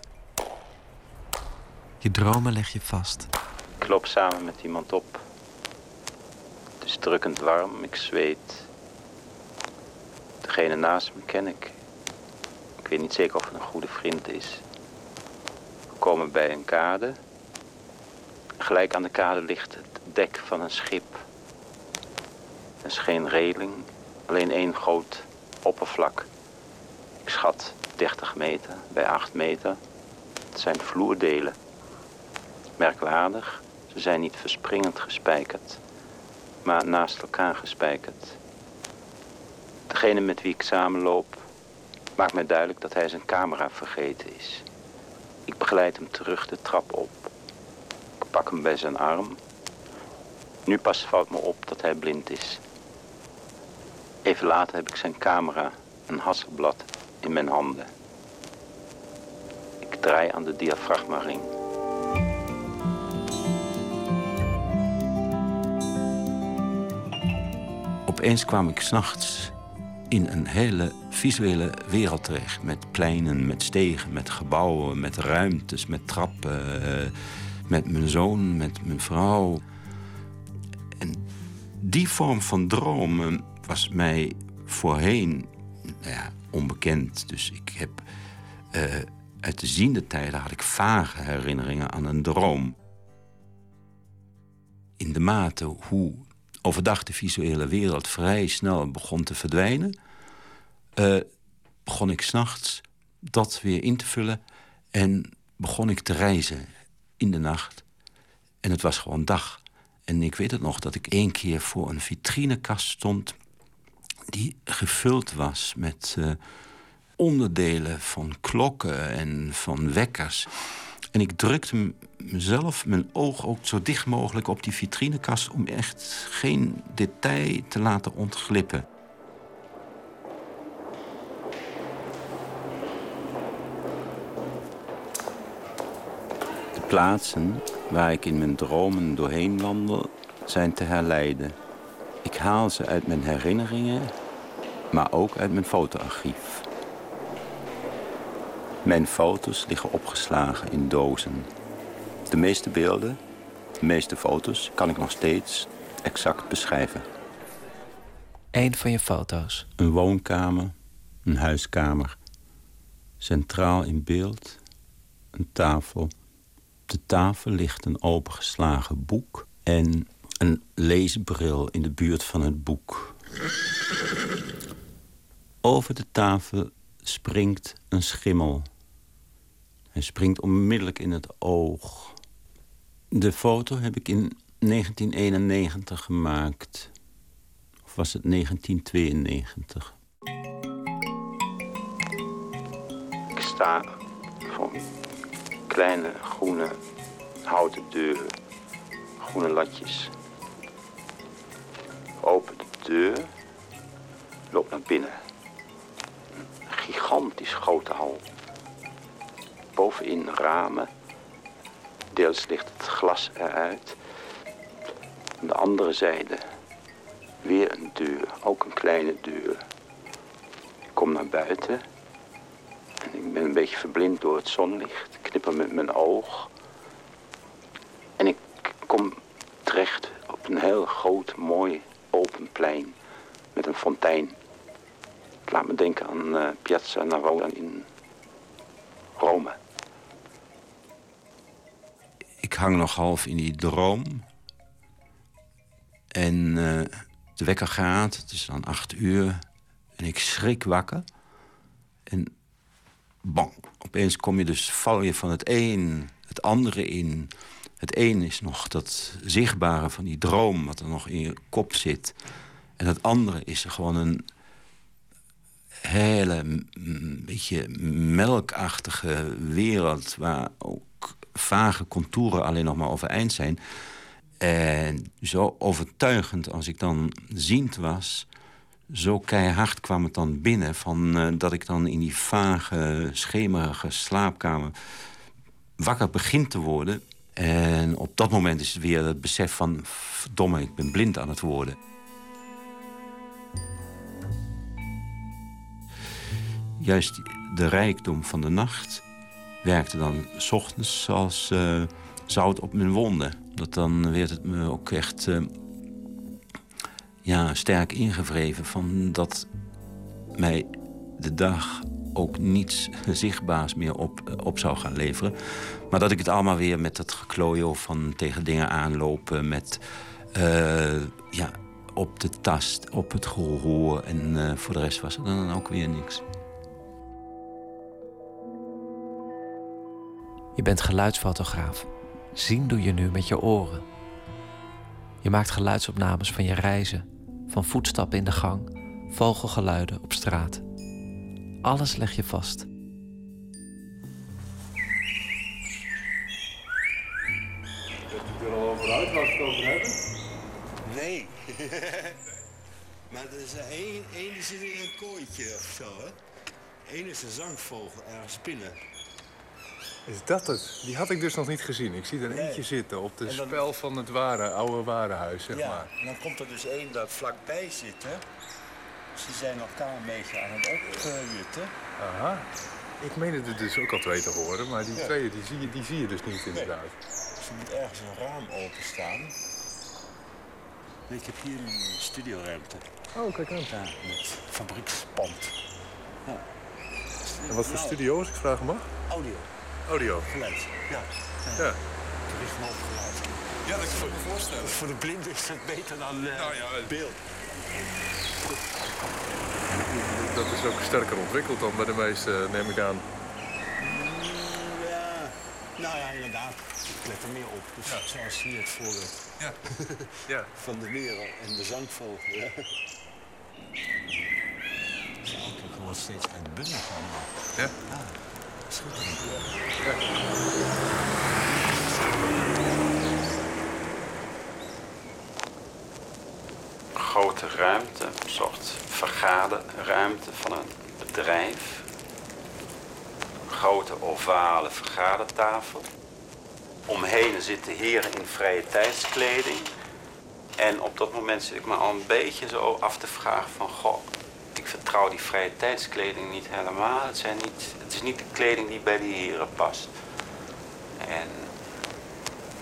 S14: Je dromen leg je vast.
S16: Ik loop samen met iemand op. Het is drukkend warm, ik zweet. Degene naast me ken ik. Ik weet niet zeker of het een goede vriend is. We komen bij een kade. Gelijk aan de kade ligt het dek van een schip. Er is geen reling, alleen één groot oppervlak. Ik schat 30 meter bij 8 meter. Het zijn vloerdelen. Merkwaardig, ze zijn niet verspringend gespijkerd, maar naast elkaar gespijkerd. Degene met wie ik samenloop maakt mij duidelijk dat hij zijn camera vergeten is. Ik begeleid hem terug de trap op. Ik pak hem bij zijn arm. Nu pas valt me op dat hij blind is. Even later heb ik zijn camera, een hasselblad, in mijn handen. Ik draai aan de diafragmaring.
S15: Opeens kwam ik s'nachts in een hele visuele wereld terecht. Met pleinen, met stegen, met gebouwen, met ruimtes, met trappen. Uh, met mijn zoon, met mijn vrouw. En die vorm van dromen was mij voorheen nou ja, onbekend. Dus ik heb uh, uit de ziende tijden had ik vage herinneringen aan een droom. In de mate hoe overdag de visuele wereld vrij snel begon te verdwijnen... Uh, begon ik s'nachts dat weer in te vullen... en begon ik te reizen in de nacht. En het was gewoon dag. En ik weet het nog dat ik één keer voor een vitrinekast stond... die gevuld was met uh, onderdelen van klokken en van wekkers... En ik drukte mezelf, mijn oog ook zo dicht mogelijk op die vitrinekast... om echt geen detail te laten ontglippen. De plaatsen waar ik in mijn dromen doorheen wandel zijn te herleiden. Ik haal ze uit mijn herinneringen, maar ook uit mijn fotoarchief. Mijn foto's liggen opgeslagen in dozen. De meeste beelden, de meeste foto's kan ik nog steeds exact beschrijven.
S14: Eén van je foto's.
S15: Een woonkamer, een huiskamer. Centraal in beeld, een tafel. Op de tafel ligt een opengeslagen boek en een leesbril in de buurt van het boek. Over de tafel springt een schimmel. Hij springt onmiddellijk in het oog. De foto heb ik in 1991 gemaakt. Of was het 1992?
S16: Ik sta voor kleine groene houten deuren. Groene latjes. Open de deur. Loop naar binnen. Een gigantisch grote hal. Bovenin ramen. Deels ligt het glas eruit. Aan de andere zijde weer een deur, ook een kleine deur. Ik kom naar buiten. En ik ben een beetje verblind door het zonlicht. Ik knipper met mijn oog. En ik kom terecht op een heel groot, mooi, open plein. Met een fontein. Het laat me denken aan eh, Piazza Navona in Rome.
S15: Ik hang nog half in die droom. En eh, de wekker gaat, het is dan acht uur. En ik schrik wakker. En bang, opeens kom je dus, val je van het een het andere in. Het een is nog dat zichtbare van die droom wat er nog in je kop zit. En het andere is gewoon een hele beetje melkachtige wereld... waar vage contouren alleen nog maar overeind zijn. En zo overtuigend als ik dan ziend was... zo keihard kwam het dan binnen... Van, eh, dat ik dan in die vage, schemerige slaapkamer wakker begin te worden. En op dat moment is het weer het besef van... verdomme, ik ben blind aan het worden. Juist de rijkdom van de nacht werkte dan s ochtends als eh, zout op mijn wonden. Dat dan werd het me ook echt eh, ja, sterk ingevreven van dat mij de dag ook niets (laughs) zichtbaars meer op, op zou gaan leveren. Maar dat ik het allemaal weer met dat geklooien van tegen dingen aanlopen... met eh, ja, op de tast, op het gehoor. En eh, voor de rest was er dan ook weer niks.
S14: Je bent geluidsfotograaf. Zien doe je nu met je oren. Je maakt geluidsopnames van je reizen, van voetstappen in de gang, vogelgeluiden op straat. Alles leg je vast.
S17: Hebt u er al over uit waar we het over hebben?
S6: Nee. (laughs) maar er is er één, één die zit in een kooitje of zo, hè? Eén is een zangvogel, ergens binnen.
S17: Is dat het? Die had ik dus nog niet gezien. Ik zie er
S6: Nee.
S17: eentje zitten op de
S6: dan-
S17: spel van het ware, oude warenhuis, zeg
S6: ja,
S17: maar.
S6: en dan komt er dus één dat vlakbij zit, hè? Ze zijn elkaar een beetje aan het opjutten.
S17: Aha. Ik meen het er dus ook al twee te horen, maar die
S6: Ja.
S17: twee die zie, je, die zie je dus niet inderdaad.
S6: Dus er moet ergens een raam openstaan. Ik heb hier een studioruimte.
S17: Oh, kijk aan.
S6: Ja, met fabriekspand. Ja.
S17: En wat voor
S6: Nou,
S17: studio, als ik vragen mag?
S6: Audio.
S17: Audio.
S6: Geluid. Ja.
S17: Ja.
S6: Op geluid.
S17: Ja, dat kan ik me voorstellen.
S6: Voor de blinden is het beter dan eh, beeld.
S17: Dat is ook sterker ontwikkeld dan bij de meeste, neem ik aan.
S6: Ja, nou ja, inderdaad. Ik let er meer op. Dus zoals hier het voorbeeld
S17: Ja. (laughs) ja.
S6: van de merel en de zangvogel. Ja. Dus eigenlijk wordt steeds uitbundig allemaal.
S17: Ja.
S6: Ah, schitterend.
S16: Grote ruimte, een soort vergaderruimte van een bedrijf. Een grote ovale vergadertafel. Omheen zitten heren in vrije tijdskleding. En op dat moment zit ik me al een beetje zo af te vragen van... Goh, ik vertrouw die vrije tijdskleding niet helemaal. Het, zijn niet, het is niet de kleding die bij die heren past. En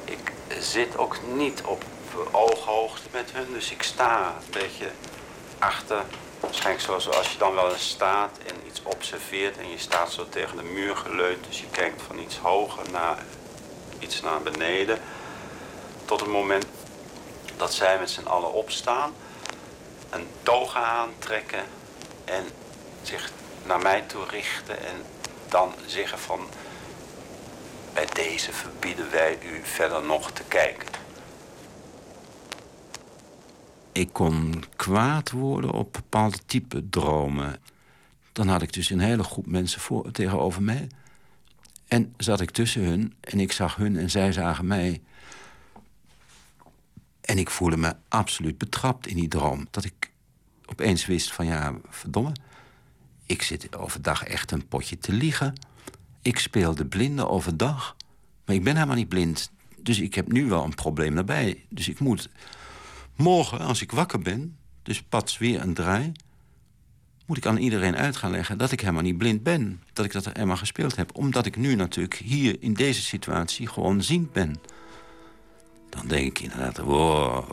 S16: ik zit ook niet op ooghoogte met hun, dus ik sta een beetje achter. Waarschijnlijk zoals als je dan wel eens staat en
S15: iets observeert en je staat zo tegen de muur geleund. Dus je kijkt van iets hoger naar iets naar beneden. Tot het moment dat zij met z'n allen opstaan, een toga aantrekken en zich naar mij toe richten en dan zeggen van bij deze verbieden wij u verder nog te kijken. Ik kon kwaad worden op bepaalde type dromen. Dan had ik dus een hele groep mensen voor, tegenover mij. En zat ik tussen hun en ik zag hun en zij zagen mij. En ik voelde me absoluut betrapt in die droom. Dat ik opeens wist van ja, verdomme. Ik zit overdag echt een potje te liegen. Ik speel de blinde overdag. Maar ik ben helemaal niet blind. Dus ik heb nu wel een probleem daarbij. Dus ik moet morgen, als ik wakker ben... dus pas weer een draai... moet ik aan iedereen uit gaan leggen dat ik helemaal niet blind ben. Dat ik dat helemaal gespeeld heb. Omdat ik nu natuurlijk hier in deze situatie gewoon ziend ben. Dan denk ik inderdaad, wow,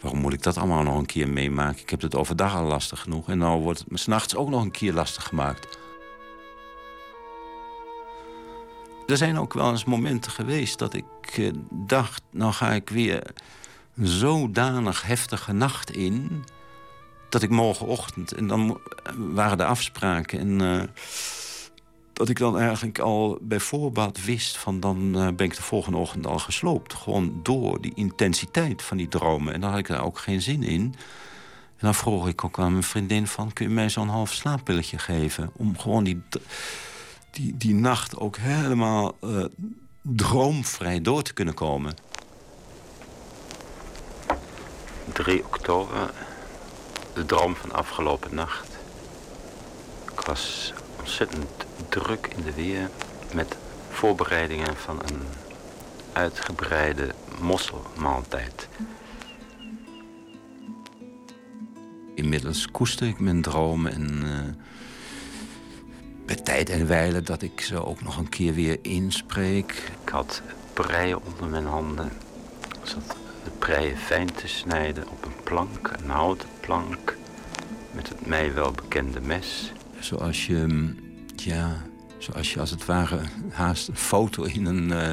S15: waarom moet ik dat allemaal nog een keer meemaken? Ik heb het overdag al lastig genoeg. En nou wordt het me s'nachts ook nog een keer lastig gemaakt. Er zijn ook wel eens momenten geweest dat ik eh, dacht... nou ga ik weer een zodanig heftige nacht in... dat ik morgenochtend... en dan waren de afspraken... en uh, dat ik dan eigenlijk al bij voorbaat wist... van dan uh, ben ik de volgende ochtend al gesloopt. Gewoon door die intensiteit van die dromen. En dan had ik daar ook geen zin in... En dan vroeg ik ook aan mijn vriendin van... kun je mij zo'n half slaappilletje geven? Om gewoon die die, die nacht ook helemaal uh, droomvrij door te kunnen komen. 3 oktober, de droom van afgelopen nacht. Ik was ontzettend druk in de weer met voorbereidingen van een uitgebreide mosselmaaltijd. Inmiddels koester ik mijn droom en uh, bij tijd en wijle dat ik ze ook nog een keer weer inspreek. Ik had preien onder mijn handen. Ik zat de preien fijn te snijden op een plank, een houten plank. Met het mij wel bekende mes. Zoals je, ja, zoals je als het ware haast een foto in een, uh,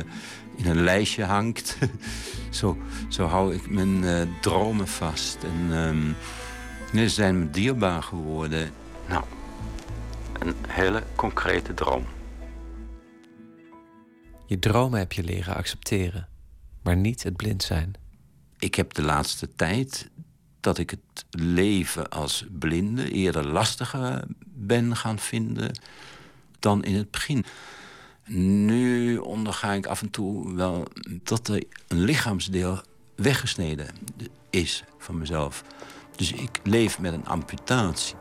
S15: in een lijstje hangt. (laughs) zo, zo hou ik mijn uh, dromen vast. En um, ze zijn me dierbaar geworden. Nou, een hele concrete droom.
S14: Je dromen heb je leren accepteren, maar niet het blind zijn.
S15: Ik heb de laatste tijd dat ik het leven als blinde eerder lastiger ben gaan vinden dan in het begin. Nu onderga ik af en toe wel dat er een lichaamsdeel weggesneden is van mezelf. Dus ik leef met een amputatie.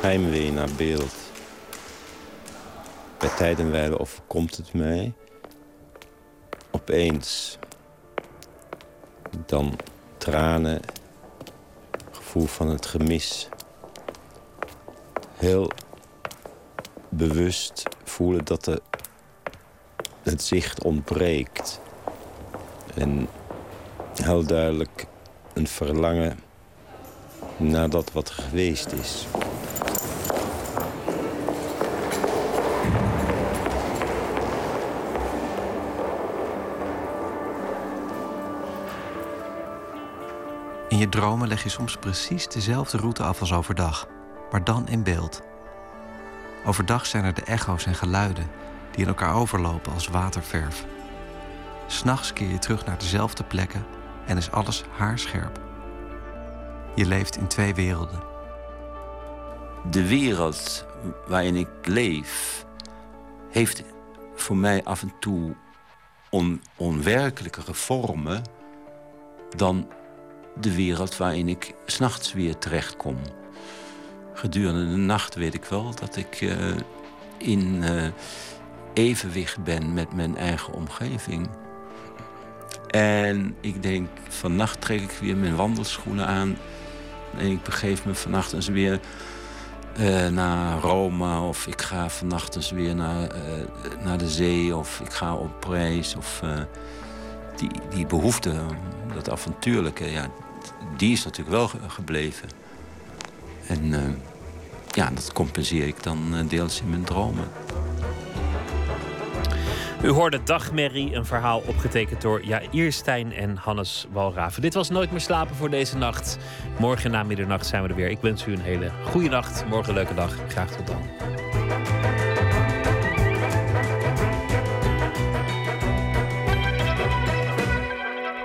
S15: heimwee naar beeld. Bij tijd en wijle overkomt het mij. Opeens. Dan tranen. Gevoel van het gemis. Heel bewust voelen dat er het zicht ontbreekt. En heel duidelijk een verlangen naar dat wat geweest is.
S14: Je dromen leg je soms precies dezelfde route af als overdag, maar dan in beeld. Overdag zijn er de echo's en geluiden die in elkaar overlopen als waterverf. S'nachts keer je terug naar dezelfde plekken en is alles haarscherp. Je leeft in twee werelden.
S15: De wereld waarin ik leef heeft voor mij af en toe on onwerkelijkere vormen dan de wereld waarin ik s'nachts weer terechtkom. Gedurende de nacht weet ik wel dat ik uh, in uh, evenwicht ben met mijn eigen omgeving. En ik denk, vannacht trek ik weer mijn wandelschoenen aan. En ik begeef me vannacht eens weer uh, naar Rome. Of ik ga vannacht eens weer naar, naar de zee. Of ik ga op reis. Of die, die behoefte, dat avontuurlijke, ja, die is natuurlijk wel ge- gebleven. En eh, ja, dat compenseer ik dan eh, deels in mijn dromen.
S4: U hoorde Dagmerrie, een verhaal opgetekend door Jair Stijn en Hannes Walraven. Dit was Nooit meer slapen voor deze nacht. Morgen na middernacht zijn we er weer. Ik wens u een hele goede nacht. Morgen een leuke dag. Graag tot dan.